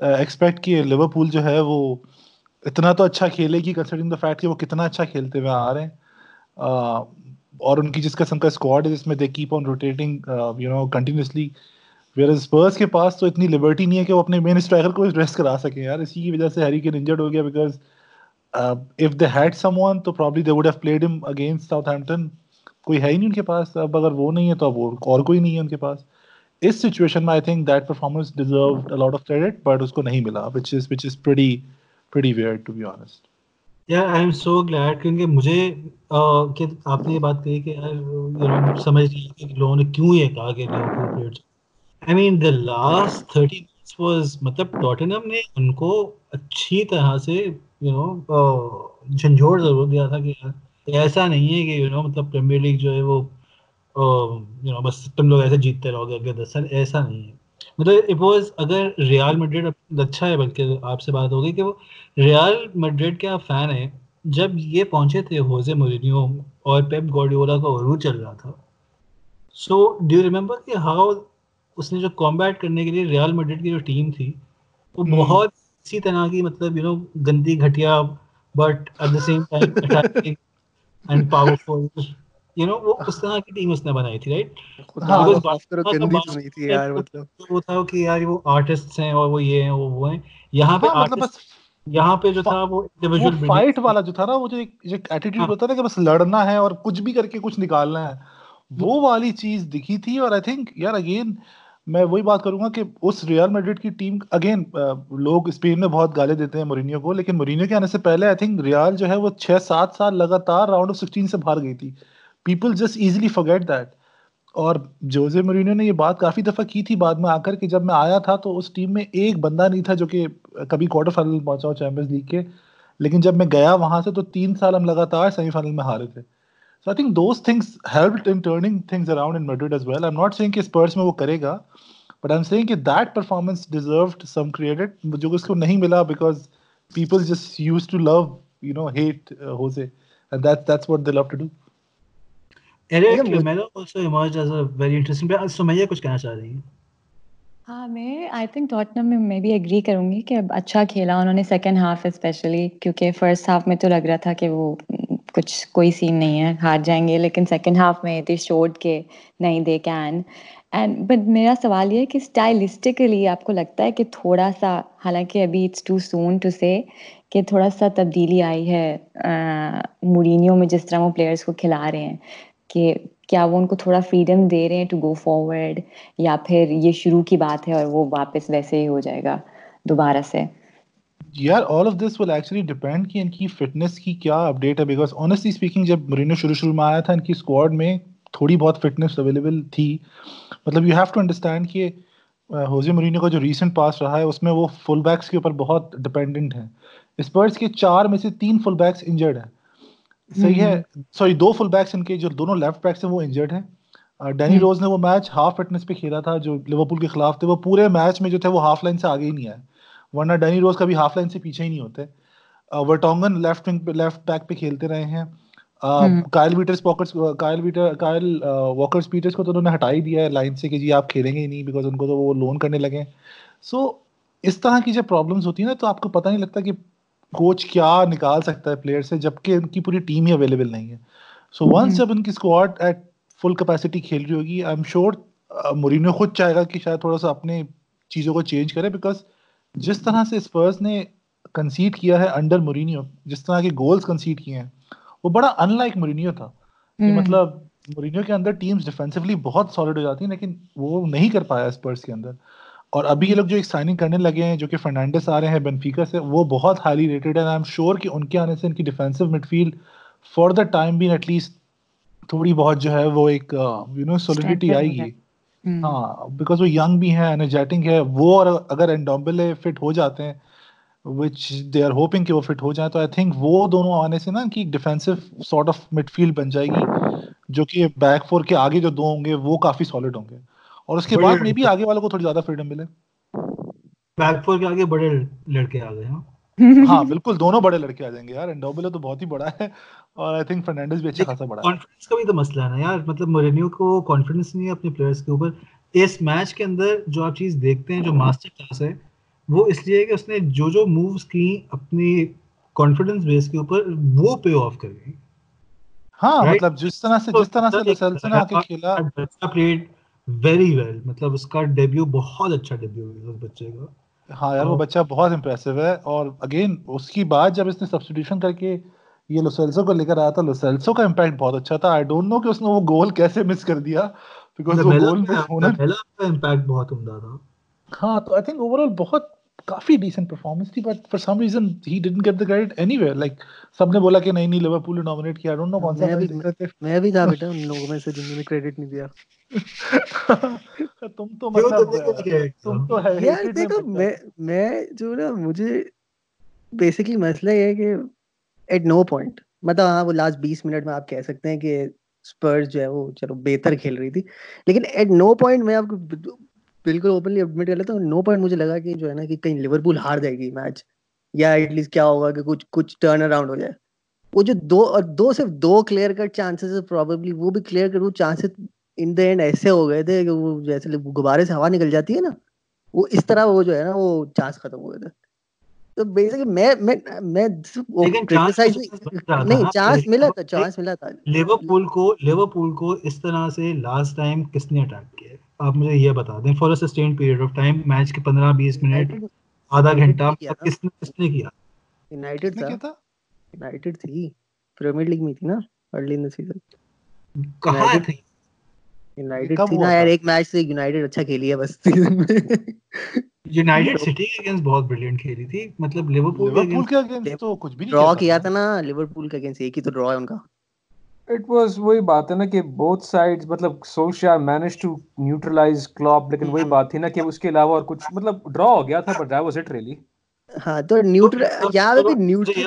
S5: expect کہ لیورپول جو ہے وہ اتنا تو اچھا کھیلے گی کنسیڈرنگ دا فیکٹ کہ وہ کتنا اچھا کھیلتے ہوئے آ رہے ہیں۔ uh, اور ان کی جس قسم کا اسکواڈ ہے، جس میں they keep on rotating you know continuously Spurs کے پاس تو اتنی لبرٹی نہیں ہے کہ وہ اپنے مین اسٹرائکر کو ریسٹ کرا سکیں یار۔ اسی کی وجہ سے ہیری کین انجرڈ ہو گیا because if they had someone تو probably they would have played them against Southampton کوئی ہے ہی نہیں ان کے پاس۔ اب اگر وہ نہیں ہے تو اب اور کوئی نہیں ہے ان کے پاس۔ اس سچویشن میں I think that performance deserve a lot of credit but اس کو نہیں ملا which is which is pretty pretty weird to be honest
S1: یار آئی ایم سو گلیڈ کیونکہ مجھے کہ آپ نے یہ بات کہی کہ یار سمجھ نہیں کہ لوگوں نے کیوں یہ کہا کہ Liverpool played I mean the last thirty minutes was مطلب ٹوٹنم نے ان کو اچھی طرح سے یو نو جھنجھوڑ ضرور دیا تھا کہ ایسا نہیں ہے کہ یو نو مطلب پریمیئر لیگ جو ہے وہ یو نو بس تم لوگ ایسے جیتتے رہو گے اگلے دس سال ایسا نہیں ہے مطلب اٹ واز اگر ریال میڈرڈ اچھا ہے بلکہ آپ سے بات ہوگی کہ وہ ریال میڈرڈ کا فین ہے جب یہ پہنچے تھے ہوزے مورینیو اور پیپ گارڈیولا کا عروج چل رہا تھا سو ڈو ریمبر کہ ہاؤ اس نے جو کمبیٹ کرنے کے لیے ریال میڈرڈ کی جو ٹیم تھی وہ بہت اسی طرح کی مطلب یو نو گندی گھٹیا but at the same time and powerful you know وہ اس طرح کی ٹیم اس نے بنائی تھی رائٹ وہ تھا کہ یار وہ آرٹسٹ ہیں اور وہ یہ ہیں وہ وہ ہیں۔ یہاں پہ یہاں پہ جو تھا وہ
S5: انڈیویجول فائٹ والا جو تھا نا وہ جو ایک ایٹیٹیوڈ ہوتا ہے کہ بس لڑنا ہے اور کچھ بھی کر کے کچھ نکالنا ہے۔ وہ والی چیز دکھی تھی اور آئی تھنک یار اگین میں وہی بات کروں گا کہ اس ریئل میڈرڈ کی ٹیم اگین لوگ اسپین میں بہت گالے دیتے ہیں مورینیو کو، لیکن مورینیو کے آنے سے پہلے آئی تھنک ریال جو ہے وہ چھ سات سال لگاتار راؤنڈ آف سکسٹین سے باہر گئی تھی۔ People just easily forget that اور جوزے مرینو نے یہ بات کافی دفعہ کی تھی بعد میں آ کر کہ جب میں آیا تھا تو اس ٹیم میں ایک بندہ نہیں تھا جو کہ کبھی کوارٹر فائنل پہنچا ہو چیمپئنز لیگ کے، لیکن جب میں گیا وہاں سے تو تین سال ہم لگاتار سیمی فائنل میں ہارے تھے۔ So I think those things help in turning things around in Madrid as well I not saying کہ اسپرس میں وہ کرے گا بٹ آئی ایم سینگ کہ that performance deserved some credit جو کہ اس کو نہیں ملا because people just use to love you know hate Jose and that's that's what they love to do
S3: ہاں میں آئی تھنک ٹوٹنم میں میں بھی ایگری کروں گی کہ اچھا کھیلا انہوں نے سیکنڈ ہاف اسپیشلی کیونکہ فرسٹ ہاف میں تو لگ رہا تھا کہ وہ کچھ کوئی سین نہیں ہے، ہار جائیں گے، لیکن سیکنڈ ہاف میں دے شوڈ کے، نہیں دے کین اینڈ بٹ میرا سوال یہ ہے کہ اسٹائلسٹکلی آپ کو لگتا ہے کہ تھوڑا سا، حالانکہ ابھی اٹس ٹو سون ٹو سے کہ تھوڑا سا تبدیلی آئی ہے مرینیوں میں جس طرح وہ پلیئرس کو کھلا رہے ہیں، کہ کیا وہ ان کو تھوڑا فریڈم دے رہے ہیں ٹو گو فارورڈ یا پھر یہ شروع کی بات ہے اور وہ واپس ویسے ہی ہو جائے گا دوبارہ سے؟
S5: یار all of this will actually depend کہ ان کی فٹنس کی کیا اپڈیٹ ہے بیکاز آنیسٹلی اسپیکنگ جب مرینو شروع شروع میں آیا تھا ان کی اسکواڈ میں تھوڑی بہت فٹنس اویلیبل تھی۔ مطلب یو ہیو ٹو انڈرسٹینڈ کہ ہوزی مرینو کا جو ریسنٹ پاس رہا ہے اس میں وہ فل بیکس کے اوپر بہت ڈپینڈنٹ ہیں۔ اسپرٹس کے چار میں سے تین فل بیکس انجرڈ ہیں۔ صحیح ہے۔ سوری دو فل بیکس ان کے جو دونوں لیفٹ بیکس ہیں وہ انجرڈ ہیں۔ ڈینی روز نے وہ میچ ہاف فٹنس پہ کھیلا تھا جو لیورپول کے خلاف تھے وہ پورے میچ میں جو تھے وہ ہاف لائن سے آگے ہی نہیں آئے۔ ورنہ ڈینی روز کبھی ہاف لائن سے پیچھے ہی نہیں ہوتے۔ Vertonghen left wing left back پہ کھیلتے رہے ہیں۔ کائل ویٹرس پاکٹس کائل ویٹر کائل واکرس پیٹرس کو تو انہوں نے ہٹا ہی دیا ہے لائن سے کہ جی آپ کھیلیں گے ہی نہیں بیکاز ان کو تو وہ لون کرنے لگے سو اس طرح کی جب پرابلمس ہوتی ہیں نا تو آپ کو پتہ نہیں لگتا کہ کوچ کیا نکال سکتا ہے پلیئر سے جبکہ ان کی پوری ٹیم ہی اویلیبل نہیں ہے۔ سو ونس جب ان کی اسکواڈ ایٹ فل کیپیسٹی کھیل رہی ہوگی آئی ایم شیور مرینو خود چاہے گا کہ شاید تھوڑا سا اپنے چیزوں کو چینج کرے بیکاز جس طرح سے اسپرس نے کنسیڈ کیا ہے انڈر مرینیو جس طرح کے گولس کنسیڈ کیے ہیں وہ بڑا ان لائک مرینیو تھا۔ کہ مطلب مرینیو کے اندر ٹیمس ڈیفینسولی بہت سالڈ ہو جاتی ہیں لیکن وہ نہیں کر پایا اسپرس کے اندر۔ اور ابھی یہ لوگ جو ایک سائننگ کرنے لگے ہیں جو کہ فرنانڈس آ رہے ہیں بینفیکا سے وہ بہت ہائیلی ریٹڈ ہے آئی ایم شیور کہ ان کے آنے سے ان کی defensive midfield for the time being at least تھوڑی بہت جو ہے وہ ایک یو نو سولیڈیٹی آئے گی۔ ہاں بیکاز وہ ینگ بھی ہے انرجیٹنگ ہے وہ اور اگر انڈومبلے فٹ ہو جاتے ہیں وچ دے آر ہوپنگ کہ وہ فٹ ہو جائیں تو آئی تھنک وہ دونوں آنے سے نا کہ defensive sort of midfield بن جائے گی جو کہ بیک فور کے آگے جو دو ہوں گے وہ کافی سالڈ ہوں گے۔ اور اس کے بعد میں بھی آگے والوں کو تھوڑی زیادہ فریڈم ملے۔
S1: بیک فور کے آگے بڑے لڑکے آ گئے
S5: ہاں؟ بالکل دونوں بڑے لڑکے آ جائیں گے یار انڈوبلو تو بہت ہی بڑا ہے۔ اور آئی تھنک فرنانڈس بھی اچھا خاصا بڑا
S1: کانفیڈنس کا بھی تو مسئلہ ہے نا یار۔ مطلب مورینیو کو کانفیڈنس نہیں ہے اپنے پلیئرز کے اوپر۔ اس میچ کے اندر جو آپ چیز دیکھتے ہیں جو ماسٹر کلاس ہے وہ اس لیے کہ اس نے جو جو مووز کی اپنی کانفیڈنس بیس کے اوپر وہ پے آف کر گئی
S5: ہاں مطلب جس طرح سے جس طرح سے لوسلسن آ کے کھیلا۔
S1: پلیڈ ویری ویل مطلب اس کا ڈیبیو بہت اچھا ڈیبیو ہے اس بچے کا۔
S5: ہاں یار وہ بچہ بہت امپریسو ہے۔ اور اگین اس کی بات جب اس نے سبسٹیٹیوشن کر کے یہ لوسیلسو کو لے کر آیا تھا لوسیلسو کا امپیکٹ بہت اچھا تھا۔ آئی ڈونٹ نو کہ اس نے وہ گول کیسے مس کر دیا بیکاز وہ گول مس ہونا
S1: امپیکٹ بہت عمدہ تھا۔
S5: ہاں تو آئی تھنک اوور آل بہت کافی ڈیسنٹ پرفارمنس تھی but for some reason he didn't get the credit anywhere like سب نے بولا کہ نہیں نہیں لیورپول نے نومینیٹ کیا۔ ڈونٹ نو کون سا
S4: میں بھی تھا بیٹا ان لوگوں میں سے جنہوں نے کریڈٹ نہیں دیا۔
S5: تم تو مطلب تم تو ہے۔
S4: یار دیکھو میں میں جو نا مجھے بیسیکلی مسئلہ یہ ہے کہ ایٹ نو پوائنٹ مطلب ہاں وہ لاسٹ بیس منٹ میں آپ کہہ سکتے ہیں کہ اسپرس جو ہے وہ چلو بہتر کھیل رہی تھی۔ لیکن ایٹ نو پوائنٹ میں آپ کو بالکل اوپنلی ایڈمٹ کر لیتا ہوں، نو پوائنٹ مجھے لگا کہ جو ہے نا کہ کہیں لیورپول ہار جائے گی میچ یا ایٹ لیسٹ کیا ہوگا کہ کچھ کچھ ٹرن اراؤنڈ ہو جائے۔ وہ جو دو، اور دو صرف دو کلیئر کٹ چانسز پروبیبلی وہ بھی کلیئر کٹ وہ چانسز ان دا اینڈ ایسے ہو گئے تھے کہ وہ جیسے غبارے سے ہوا نکل جاتی ہے نا۔ وہ اس طرح وہ جو ہے نا وہ چانس ختم ہوئے تھے۔ تو بیسکلی میں میں میں نہیں چانس ملا تھا چانس ملا تھا۔
S1: لیورپول کو لیورپول کو اس طرح سے لاسٹ ٹائم کس نے اٹیک کیا آپ مجھے یہ بتا دیں for sustain period of time match کے پندرہ بیس منٹ آدھا گھنٹہ کس نے کس نے کیا؟
S4: یونائٹیڈ تھا۔ یونائٹیڈ تھی۔ پریمیئر لیگ میں تھی نا ارلی ان دی سیزن
S1: کہاں تھی؟
S4: یونائٹیڈ تھی نا یار ایک میچ سے یونائٹیڈ اچھا کھیلی ہے بس۔ سیزن میں
S1: یونائٹڈ سٹی کے اگینسٹ بہت بریلینٹ کھیلی تھی۔ مطلب لیورپول
S5: لیورپول کے اگینسٹ تو کچھ بھی نہیں
S4: ڈرا کیا تھا۔ نا لیورپول کے اگینسٹ ایک ہی تو ڈرا ہے ان کا۔
S2: اٹ واز وہی بات ہے نا کہ بوتھ سائڈز مطلب Solskjaer manage to neutralise Klopp لیکن وہی بات تھی نا کہ اس کے علاوہ اور کچھ مطلب ڈرا ہو گیا تھا but that was it really
S4: ہاں تو نیوٹرل یہاں پہ نیوٹرل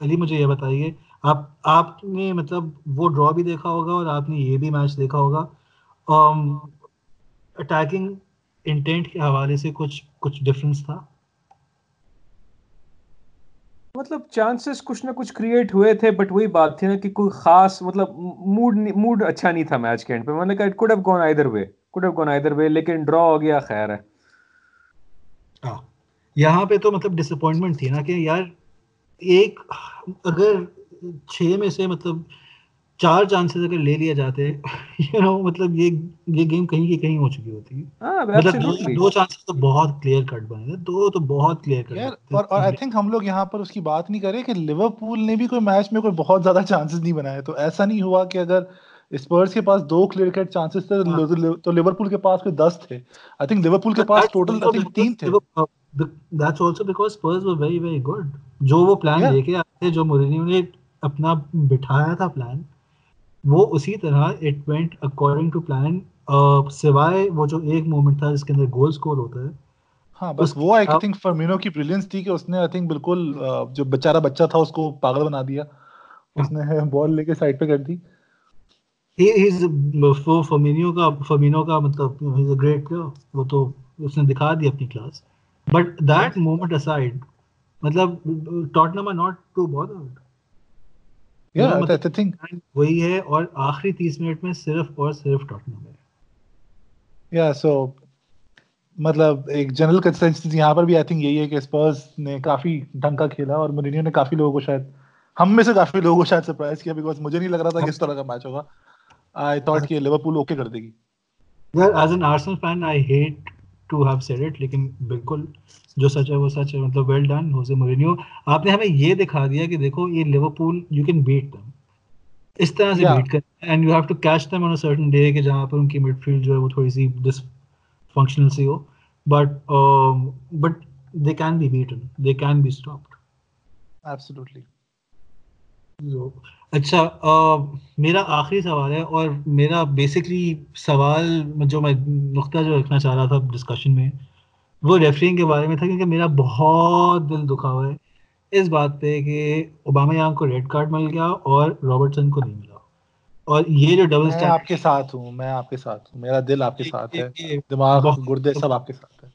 S1: علی مجھے یہ بتائیے آپ آپ نے مطلب وہ ڈرا بھی دیکھا ہوگا اور آپ نے یہ بھی میچ دیکھا ہوگا۔ اٹیکنگ انٹینٹ کے حوالے سے کچھ کچھ ڈفرنس تھا؟
S2: مطلب چانسز کچھ نہ کچھ کریٹ ہوئے تھے بٹ وہی بات تھی نا کہ کوئی خاص مطلب موڈ موڈ اچھا نہیں تھا میچ کے اینڈ پہ۔ میں نے کہا it could have gone either way could have gone either way لیکن ڈرا ہو گیا خیر ہے۔
S1: ہاں یہاں پہ تو مطلب ڈس اپوائنٹمنٹ تھی نا کہ یار ایک اگر چھ میں سے مطلب چار چانسز اگر لے لیا جاتے یو نو مطلب یہ یہ گیم کہیں کی کہیں ہو چکی ہوتی۔
S2: ہاں،
S1: مطلب دو چانسز تو بہت کلیئر کٹ بنے تھے۔ دو تو بہت کلیئر کٹ
S5: اور اور آئی تھنک ہم لوگ یہاں پر اس کی بات نہیں کرے کہ لیورپول نے بھی کوئی میچ میں کوئی بہت زیادہ چانسز نہیں بنائے۔ تو ایسا نہیں ہوا کہ اگر اسپرس کے پاس دو کلیئر کٹ چانسز تھے تو لیورپول کے پاس کوئی دس تھے۔ آئی تھنک لیورپول کے پاس ٹوٹل آئی تھنک تین تھے۔
S1: That's also because Spurs were very very good جو وہ پلان لے کے آئے تھے جو مورینیو نے اپنا بٹھایا تھا پلان وہ اسی طرح it went according to plan سوائے وہ جو ایک مومنٹ تھا جس کے اندر گول سکور ہوتا ہے۔
S5: ہاں بس وہ آئی تھنک فرمینو کی بریلینس تھی کہ اس نے آئی تھنک بالکل جو بیچارہ بچہ تھا اس کو پاگل بنا دیا۔ اس نے بال لے کے سائڈ پہ کر دی۔
S1: فرمینو کا فرمینو کا مطلب ہی گریٹ وہ تو اس نے دکھا دی اپنی class but that moment aside مطلب Tottenham are not too bothered وہی ہے اور آخری تیس منٹ میں صرف اور صرف ٹاٹنم ہے۔
S5: یا سو مطلب ایک جنرل کنسنسس یہاں پر بھی آئی تھنک یہی ہے کہ اسپرز نے کافی ڈھنگ کا کھیلا اور مورینیو نے کافی لوگوں کو شاید ہم میں سے کافی لوگوں کو شاید سرپرائز کیا بیکاز مجھے نہیں لگ رہا تھا کہ اس طرح کا میچ ہوگا۔ آئی تھاٹ کہ لیورپول اوکے کر دے گی۔
S1: یار as an Arsenal fan I hate to have said it لیکن بالکل جو سچ ہے وہ سچ ہے مطلب ویل ڈن ہوزے مورینیو آپ نے ہمیں یہ دکھا دیا کہ دیکھو یہ Liverpool you can beat them اس طرح سے بیٹ کر and you have to catch them on a certain day کہ جہاں پر ان کی مڈ فیلڈ جو ہے وہ تھوڑی سی ڈس فنکشنل سی ہو۔ But but they can be beaten they can be stopped
S5: absolutely
S1: اچھا میرا آخری سوال ہے اور میرا بیسکلی سوال جو میں نقطہ جو رکھنا چاہ رہا تھا ڈسکشن میں وہ ریفرنگ کے بارے میں تھا کیونکہ میرا بہت دل دکھا ہوا ہے۔ اس بات پہ کہ اوباما یانگ کو ریڈ کارڈ مل گیا اور رابرٹسن کو نہیں ملا۔ اور یہ جو ڈبل
S5: میں آپ کے ساتھ ہوں میں آپ کے ساتھ ہوں میرا دل آپ کے ساتھ ہے۔ دماغ گردے سب آپ کے ساتھ ہے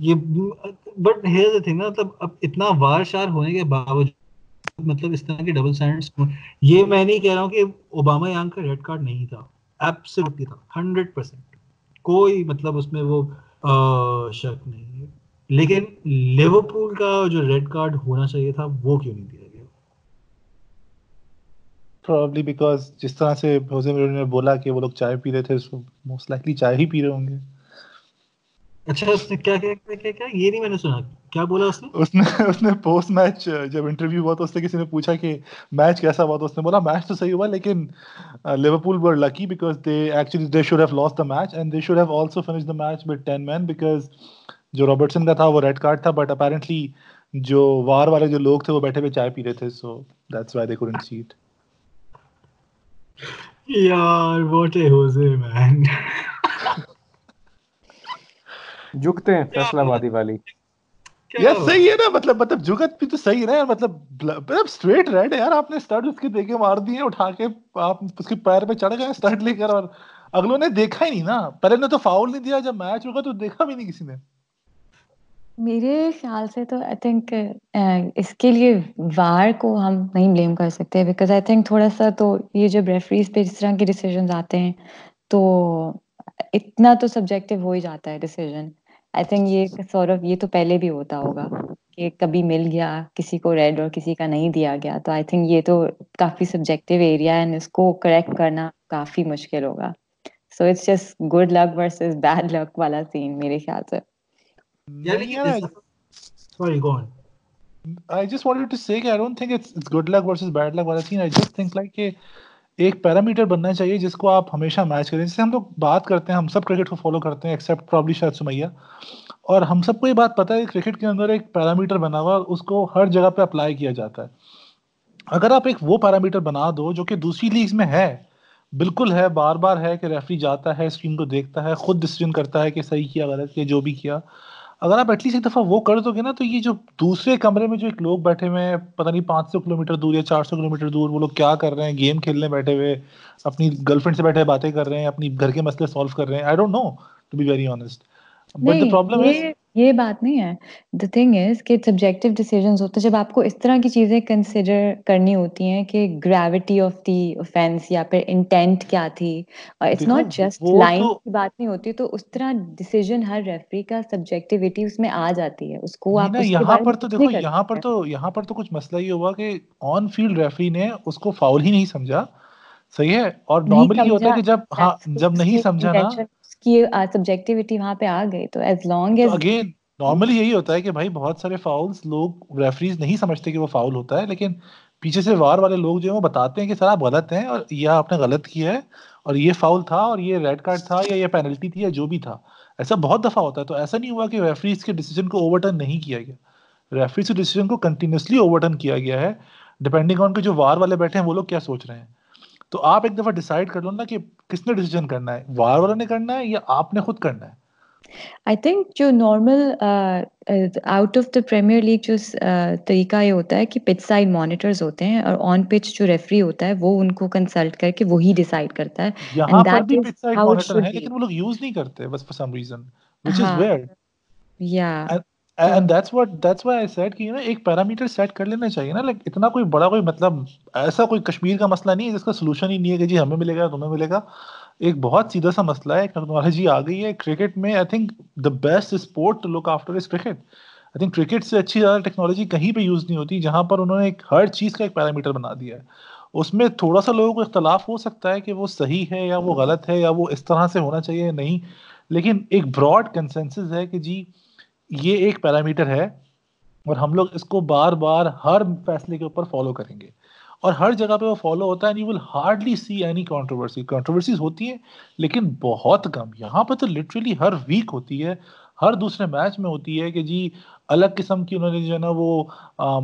S1: یہ بٹ ہیئر تھنگ نا مطلب اب اتنا وار شار ہونے کے باوجود مطلب اس طرح کے ڈبل سینڈس یہ میں نہیں کہہ رہا ہوں کہ اوباما یانگ کا ریڈ کارڈ نہیں تھا۔ ایبسلوٹلی تھا۔ ہنڈریڈ پرسینٹ کوئی مطلب اس میں وہ شک نہیں۔ ہے لیکن لیورپول کا جو ریڈ کارڈ ہونا چاہیے تھا، وہ کیوں نہیں دیا گیا؟
S5: پرابلی بیکاز جس طرح سے ہوزے نے بولا کہ وہ لوگ چائے پی رہے تھے موسٹ لائکلی چائے ہی پی رہے ہوں گے۔
S1: اچھا اس نے کیا کیا کیا کیا یہ نہیں میں نے سنا۔ کیا بولا اس نے؟
S5: اس نے اس نے پوسٹ میچ جب انٹرویو ہوا تو اس نے کسی نے پوچھا کہ میچ کیسا ہوا تو اس نے بولا میچ تو صحیح ہوا لیکن Liverpool were lucky because they actually they should have lost the match and they should have also finish the match with ten men because جو رابرٹسن کا تھا وہ ریڈ کارڈ تھا بٹ اپیرنٹلی جو وار والے جو لوگ تھے وہ بیٹھے ہوئے چائے پی رہے تھے so that's why they couldn't see it
S1: یار واٹ اے ہوزے مین
S2: جھکتے ہیں فیصلہ بادی والی۔
S5: یار صحیح ہے نا مطلب مطلب جگت بھی تو صحیح ہے مطلب مطلب اسٹریٹ ریڈ ہے یار آپ نے اس کے دیکھے مار دیے اٹھا کے آپ اس کے پیر پہ چڑھ گئے لے کر اور اگلوں نے دیکھا ہی نہیں نا۔ پہلے نے تو فاؤل نہیں دیا جب میچ ہوگا تو دیکھا بھی نہیں کسی نے۔
S3: میرے خیال سے تو آئی تھنک اس کے لیے وار کو ہم نہیں بلیم کر سکتے بیکاز آئی تھنک تھوڑا سا تو یہ جب ریفریز پہ جس طرح کے ڈیسیزنز آتے ہیں تو اتنا تو سبجیکٹو ہو ہی جاتا ہے ڈیسیزن آئی تھنک یہ سورب یہ تو پہلے بھی ہوتا ہوگا کہ کبھی مل گیا کسی کو ریڈ اور کسی کا نہیں دیا گیا تو آئی تھنک یہ تو کافی سبجیکٹو ایریا ہے اس کو کریکٹ کرنا کافی مشکل ہوگا so it's just good luck versus bad luck والا سین میرے خیال سے
S1: Sorry, go on.
S5: I just wanted to say کہ I don't think it's, it's good luck versus bad luck والا scene. I just think like کہ ایک parameter بننا چاہیے جس کو آپ ہمیشہ میچ کریں جیسے ہم لوگ بات کرتے ہیں، ہم سب کرکٹ کو فالو کرتے ہیں ایکسیپٹ پرابلی شاید سمیہ۔ اور ہم سب کو یہ بات پتہ ہے کہ کرکٹ کے اندر ایک پیرامیٹر بنا ہوا اس کو ہر جگہ پہ اپلائی کیا جاتا ہے۔ اگر آپ ایک وہ پیرامیٹر بنا دو جو کہ دوسری لیگز میں ہے، بالکل ہے، بار بار ہے کہ ریفری جاتا ہے اسکرین کو دیکھتا ہے، خود ڈسیزن کرتا ہے کہ صحیح کیا، غلط کیا، جو بھی کیا۔ اگر آپ ایٹ لیسٹ ایک دفعہ وہ کر دو گے نا تو یہ جو دوسرے کمرے میں جو ایک لوگ بیٹھے ہوئے ہیں پتہ نہیں پانچ سو کلو میٹر دور یا چار سو کلو میٹر دور وہ لوگ کیا کر رہے ہیں؟ گیم کھیلنے بیٹھے ہوئے اپنی گرل فرینڈ سے بیٹھے باتیں کر رہے ہیں اپنی گھر کے مسئلے سالو کر رہے ہیں۔ I don't know to be very honest but the problem is
S3: یہ بات نہیں ہے۔ دا تھنگ از کہ سبجیکٹو ڈیسیجنس ہوتے ہیں۔ جب آپ کو اس طرح کی چیزیں کنسیڈر کرنی ہوتی ہیں کہ گریوٹی آف دی اوفینس یا پھر انٹینٹ کیا تھی اور اٹس ناٹ جسٹ لائن کی بات نہیں ہوتی تو اس طرح ڈیسیجن ہر ریفری کا سبجیکٹیوٹی اس میں آ جاتی ہے۔ اس کو آپ
S5: یہاں پر تو دیکھو یہاں پر تو یہاں پر تو کچھ مسئلہ یہ ہوا کہ آن فیلڈ ریفری نے اس کو فاؤل ہی نہیں سمجھا۔ صحیح ہے؟ اور نارملی ہوتا ہے کہ جب ہاں جب نہیں سمجھا نا
S3: کی سبجیکٹیوٹی وہاں پہ آ گئی تو as long as
S5: again normally یہی ہوتا ہے کہ بھائی بہت سارے فاؤلس لوگ ریفریز نہیں سمجھتے کہ وہ فاؤل ہوتا ہے لیکن پیچھے سے وار والے لوگ جو ہیں وہ بتاتے ہیں کہ سر آپ غلط ہیں اور یہ آپ نے غلط کیا ہے اور یہ فاؤل تھا اور یہ ریڈ کارڈ تھا یا یہ پینلٹی تھی یا جو بھی تھا۔ ایسا بہت دفعہ ہوتا ہے تو ایسا نہیں ہوا کہ ریفریز کے ڈیسیجن کو اوور ٹرن نہیں کیا گیا۔ ریفریز کے ڈیسیجن کو کنٹینیوسلی اوور ٹرن کیا گیا ہے ڈپینڈنگ آن کے جو وار والے بیٹھے ہیں وہ لوگ کیا سوچ رہے ہیں۔ تو آپ ایک دفعہ ڈیسائڈ کر لو نا کہ کس نے ڈیسیجن کرنا ہے وار والا نے کرنا ہے یا آپ نے خود کرنا ہے؟
S3: آئی تھنک جو normal out of the Premier League جو طریقہ یہ ہوتا ہے کہ پچ سائڈ مانیٹرز ہوتے ہیں اور آن پچ جو ریفری ہوتا ہے وہ ان کو کنسلٹ کر کے وہی ڈیسائڈ کرتا ہے.
S5: یہاں پر بھی پچ سائڈ مانیٹر ہے لیکن وہ لوگ یوز نہیں کرتے بس for some reason which is weird
S3: یا
S5: and that's what that's why I said کہ نا ایک پیرامیٹر سیٹ کر لینا چاہیے نا. لائک اتنا کوئی بڑا کوئی مطلب ایسا کوئی کشمیر کا مسئلہ نہیں ہے جس کا سولوشن ہی نہیں ہے کہ جی ہمیں ملے گا، تمہیں ملے گا. ایک بہت سیدھا سا مسئلہ ہے. ٹیکنالوجی آ گئی ہے. کرکٹ میں I think the best sport to look after is cricket I think cricket سے اچھی زیادہ ٹیکنالوجی کہیں پہ یوز نہیں ہوتی جہاں پر انہوں نے ایک ہر چیز کا ایک پیرامیٹر بنا دیا ہے. اس میں تھوڑا سا لوگوں کو اختلاف ہو سکتا ہے کہ وہ صحیح ہے یا وہ غلط ہے یا وہ اس طرح سے ہونا چاہیے یا نہیں. لیکن ایک براڈ کنسنسز ہے کہ جی یہ ایک پیرامیٹر ہے اور ہم لوگ اس کو بار بار ہر فیصلے کے اوپر فالو کریں گے۔ اور ہر جگہ پہ وہ فالو ہوتا ہے you will hardly see any controversy controversies ہوتی ہیں لیکن بہت کم۔ یہاں پہ تو لٹرلی ہر ویک ہوتی ہے ہر دوسرے میچ میں ہوتی ہے کہ جی الگ قسم کی انہوں نے جو ہے نا وہ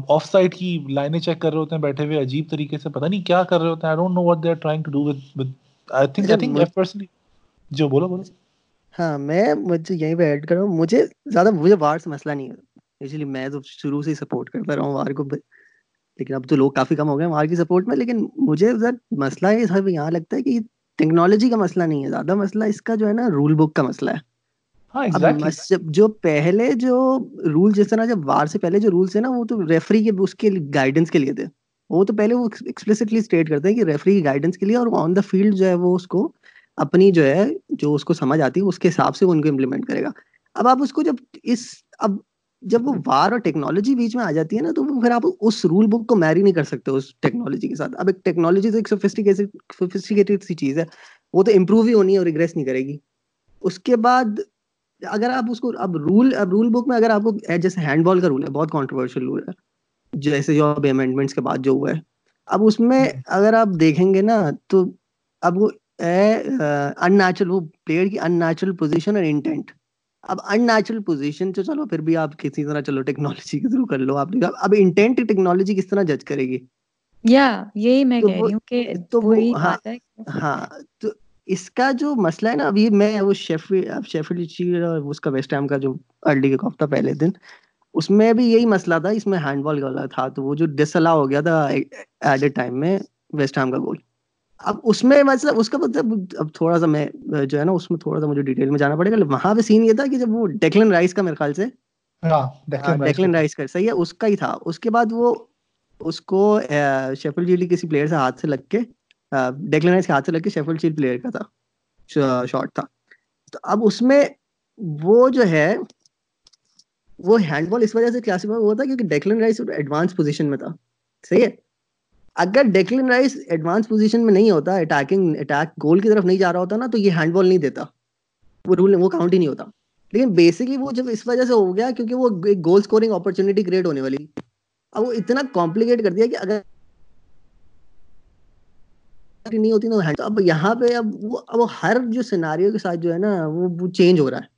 S5: آف سائڈ کی لائنیں چیک کر رہے ہوتے ہیں بیٹھے ہوئے عجیب طریقے سے پتہ نہیں کیا کر رہے ہوتے ہیں۔ I don't know what they are trying to do with I think I think personally جو بولو بولو۔
S4: ہاں میں مجھے یہیں پہ ایڈ کر رہا ہوں مجھے زیادہ مجھے وار سے مسئلہ نہیں ہے۔ ایکچولی میں تو شروع سے ہی سپورٹ کرتا رہا ہوں وار کو لیکن اب تو لوگ کافی کم ہو گئے وار کی سپورٹ میں لیکن مجھے مسئلہ یہ یہاں لگتا ہے کہ ٹیکنالوجی کا مسئلہ نہیں ہے زیادہ مسئلہ اس کا جو ہے نا رول بک کا مسئلہ ہے۔ جو پہلے جو رول جس طرح جب وار سے پہلے جو رولس ہیں نا وہ تو ریفری کے اس کے گائیڈنس کے لیے تھے۔ وہ تو پہلے وہ ایکسپلسٹلی اسٹیٹ کرتے ہیں کہ ریفری کی گائیڈنس کے لیے اور آن دا فیلڈ جو ہے وہ اس کو اپنی جو ہے جو اس کو سمجھ آتی ہے اس کے حساب سے وہ ان کو امپلیمنٹ کرے گا۔ اب آپ اس کو جب اس اب جب وہ وار اور ٹیکنالوجی بیچ میں آ جاتی ہے نا تو پھر آپ اس رول بک کو میری نہیں کر سکتے اس ٹیکنالوجی کے ساتھ۔ اب ایک ٹیکنالوجی تو ایک سوفسٹیکیٹڈ سی چیز ہے۔ وہ تو امپروو ہی ہونی ہے اور ریگریس نہیں کرے گی۔ اس کے بعد اگر آپ اس کو اب رول اب رول بک میں اگر آپ کو جیسے ہینڈ بال کا رول ہے بہت کانٹروورشل رول ہے۔ جیسے جو اب امینڈمنٹس کے بعد جو ہوا ہے۔ اب اس میں اگر آپ دیکھیں گے نا تو اب وہ ان نیچرل وہ پلیئر کی ان نیچرل پوزیشن اور انٹینٹ اب ان نیچرل پوزیشن تو چلو پھر بھی آپ کسی طرح چلو ٹیکنالوجی کے تھرو کر لو آپ اب انٹینٹ ٹیکنالوجی کس طرح جج کرے گی
S3: یا یہی میں کہہ رہی ہوں کہ
S4: تو وہی ہاں تو اس کا جو مسئلہ ہے نا ابھی میں وہ شیفیلڈ اور اس کا ویسٹ ہیم کا جو ارلی ہفتہ پہلے دن اس میں بھی یہی مسئلہ تھا اس میں ہینڈ بال کا تھا تو وہ جو ڈس الا ہو گیا تھا ایٹ اے ٹائم میں ویسٹ ہیم کا گول اب اس میں مطلب اس کا مطلب اب تھوڑا سا میں جو ہے نا اس میں تھوڑا سا مجھے ڈیٹیل میں جانا پڑے گا۔ وہاں پہ سین یہ تھا کہ جب وہ ڈیکلن رائس کا میرے خیال سے۔ ڈیکلن رائس کا۔ صحیح ہے اس کا ہی تھا۔ اس کے بعد وہ اس کو شیفل جیلی کسی پلیئر سے ہاتھ سے لگ کے ڈیکلن رائس کے ہاتھ سے لگ کے شیفل جیل پلیئر کا تھا۔ شاٹ تھا۔ تو اب اس میں وہ جو ہے وہ ہینڈ بال اس وجہ سے کلاسیفائی ہوا تھا کیونکہ ڈیکلن رائس ایڈوانس پوزیشن میں تھا۔ صحیح ہے؟ اگر ڈیکلن رائس ایڈوانس پوزیشن میں نہیں ہوتا اٹیکنگ اٹیک گول کی طرف نہیں جا رہا ہوتا نا، تو یہ ہینڈ بال نہیں دیتا۔ وہ رول وہ کاؤنٹ ہی نہیں ہوتا۔ لیکن بیسکلی وہ جب اس وجہ سے ہو گیا کیونکہ وہ ایک گول اسکورنگ اپرچونیٹی کریٹ ہونے والی۔ اب وہ اتنا کمپلیکیٹ کر دیا کہ اگر نہیں ہوتی نا اب یہاں پہ اب وہ، اب ہر جو سیناریو کے ساتھ جو ہے نا، وہ چینج ہو رہا ہے۔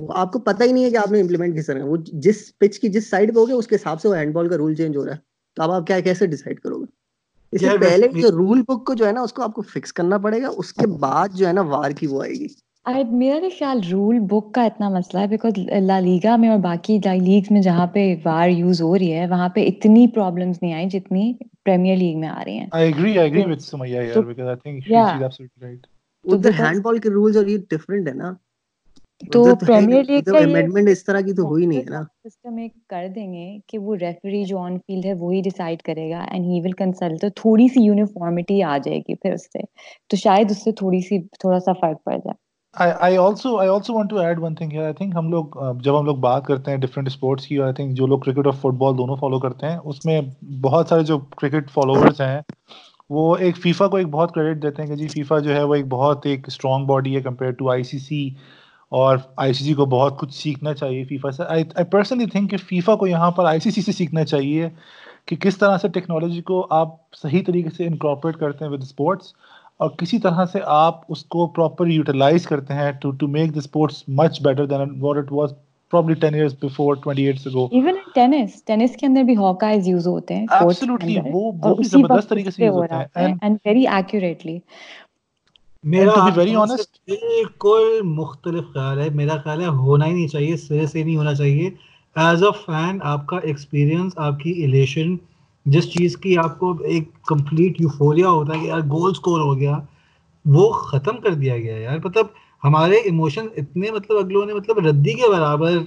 S4: وہ آپ کو پتہ ہی نہیں ہے کہ آپ نے امپلیمنٹ کس طرح وہ جس پچ کی، جس سائڈ پہ ہوگا اس کے حساب سے وہ ہینڈ بال کا رول چینج ہو رہا ہے۔ تو اب آپ کیا، کیسے ڈیسائیڈ کرو گے؟ اس سے پہلے جو رول بک کو جو ہے نا اس کو آپ کو فکس کرنا پڑے گا اس کے بعد جو ہے نا وار کی وہ آئے گی۔
S3: میرا نہیں خیال رول بک کا اتنا مسئلہ ہے بیکاز لا لیگا میں اور باقی لیگس میں جہاں پہ وار یوز ہو رہی ہے وہاں پہ اتنی پرابلمس نہیں آئی جتنی پریمیئر لیگ میں آ رہی ہیں۔
S5: Sumaya here because I think she's
S3: Yeah.
S5: absolutely right.
S4: ادھر ہینڈ بال کے رولز اور یہ ڈفرینٹ ہے نا۔
S3: تو پریمیئر لیگ کا
S4: امینڈمنٹ اس طرح کی تو ہوئی نہیں ہے نا۔
S3: سسٹم ایک کر دیں گے کہ وہ ریفری جو آن فیلڈ ہے وہی ڈیسائیڈ کرے گا اینڈ ہی ول کنسلٹ تو تھوڑی سی یونیفارمٹی آ جائے گی پھر اس سے۔ تو شاید اس سے تھوڑی سی تھوڑا سا فرق پڑ جائے۔
S5: ہم لوگ جب ہم لوگ بات کرتے ہیں ڈفرینٹ اسپورٹس کی I think جو لوگ کرکٹ اور فٹ بال دونوں فالو کرتے ہیں اس میں بہت سارے جو کرکٹ فالوورز ہیں وہ ایک فیفا کو ایک بہت کریڈٹ دیتے ہیں کہ جی فیفا جو ہے وہ ایک بہت ایک اسٹرانگ باڈی ہے compare to I C C اور آئی سی سی کو بہت کچھ سیکھنا چاہیے فیفا سے۔ آئی پرسنلی تھنک کہ فیفا کو یہاں پر آئی سی سی سے سیکھنا چاہیے کہ کس طرح سے ٹیکنالوجی کو آپ صحیح طریقے سے انکارپوریٹ کرتے ہیں ود اسپورٹس اور کسی طرح سے آپ اس کو پراپر یوٹیلائز کرتے ہیں to to make the sports much better than what it was
S3: کے اندر بھی یوز ہوتے ہیں
S5: ایبسولوٹلی وہ وہ بھی زبردست طریقے سے یوز ہوتے ہیں
S3: اینڈ ویری ایکوریٹلی
S1: میرا سے
S5: honest-
S1: بالکل مختلف خیال ہے میرا خیال ہے ہونا ہی نہیں چاہیے سرے سے نہیں ہونا چاہیے ایز اے فین آپ کا ایکسپیرینس آپ کی ایلیشن جس چیز کی آپ کو ایک کمپلیٹ یوفوریا ہوتا ہے کہ یار گول سکور ہو گیا وہ ختم کر دیا گیا یار مطلب ہمارے ایموشن اتنے مطلب اگلوں نے مطلب ردی کے برابر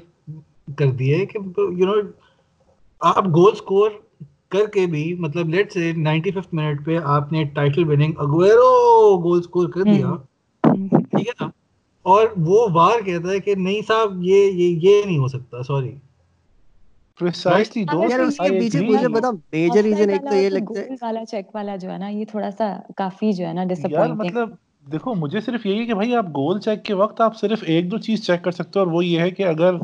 S1: کر دیے کہ یو نو آپ گول سکور کر کے بھی مطلب لیٹ سے نائنٹی ففتھ منٹ پہ آپ نے title winning Aguero goal score کر دیا ٹھیک ہے نا؟ اور وہ وار کہتا ہے کہ نہیں صاحب یہ یہ یہ نہیں ہو سکتا سوری
S5: precisely those
S4: یار اس کے پیچھے. مجھے بتا میجر ریزن ایک تو یہ لگتا ہے
S3: والا چیک والا جو ہے نا یہ تھوڑا سا کافی جو ہے نا ڈس
S5: یار مطلب دیکھو مجھے صرف یہی ہے کہ بھائی آپ گول چیک کے وقت آپ صرف ایک دو چیز چیک کر سکتے ہو اور وہ یہ ہے کہ اگر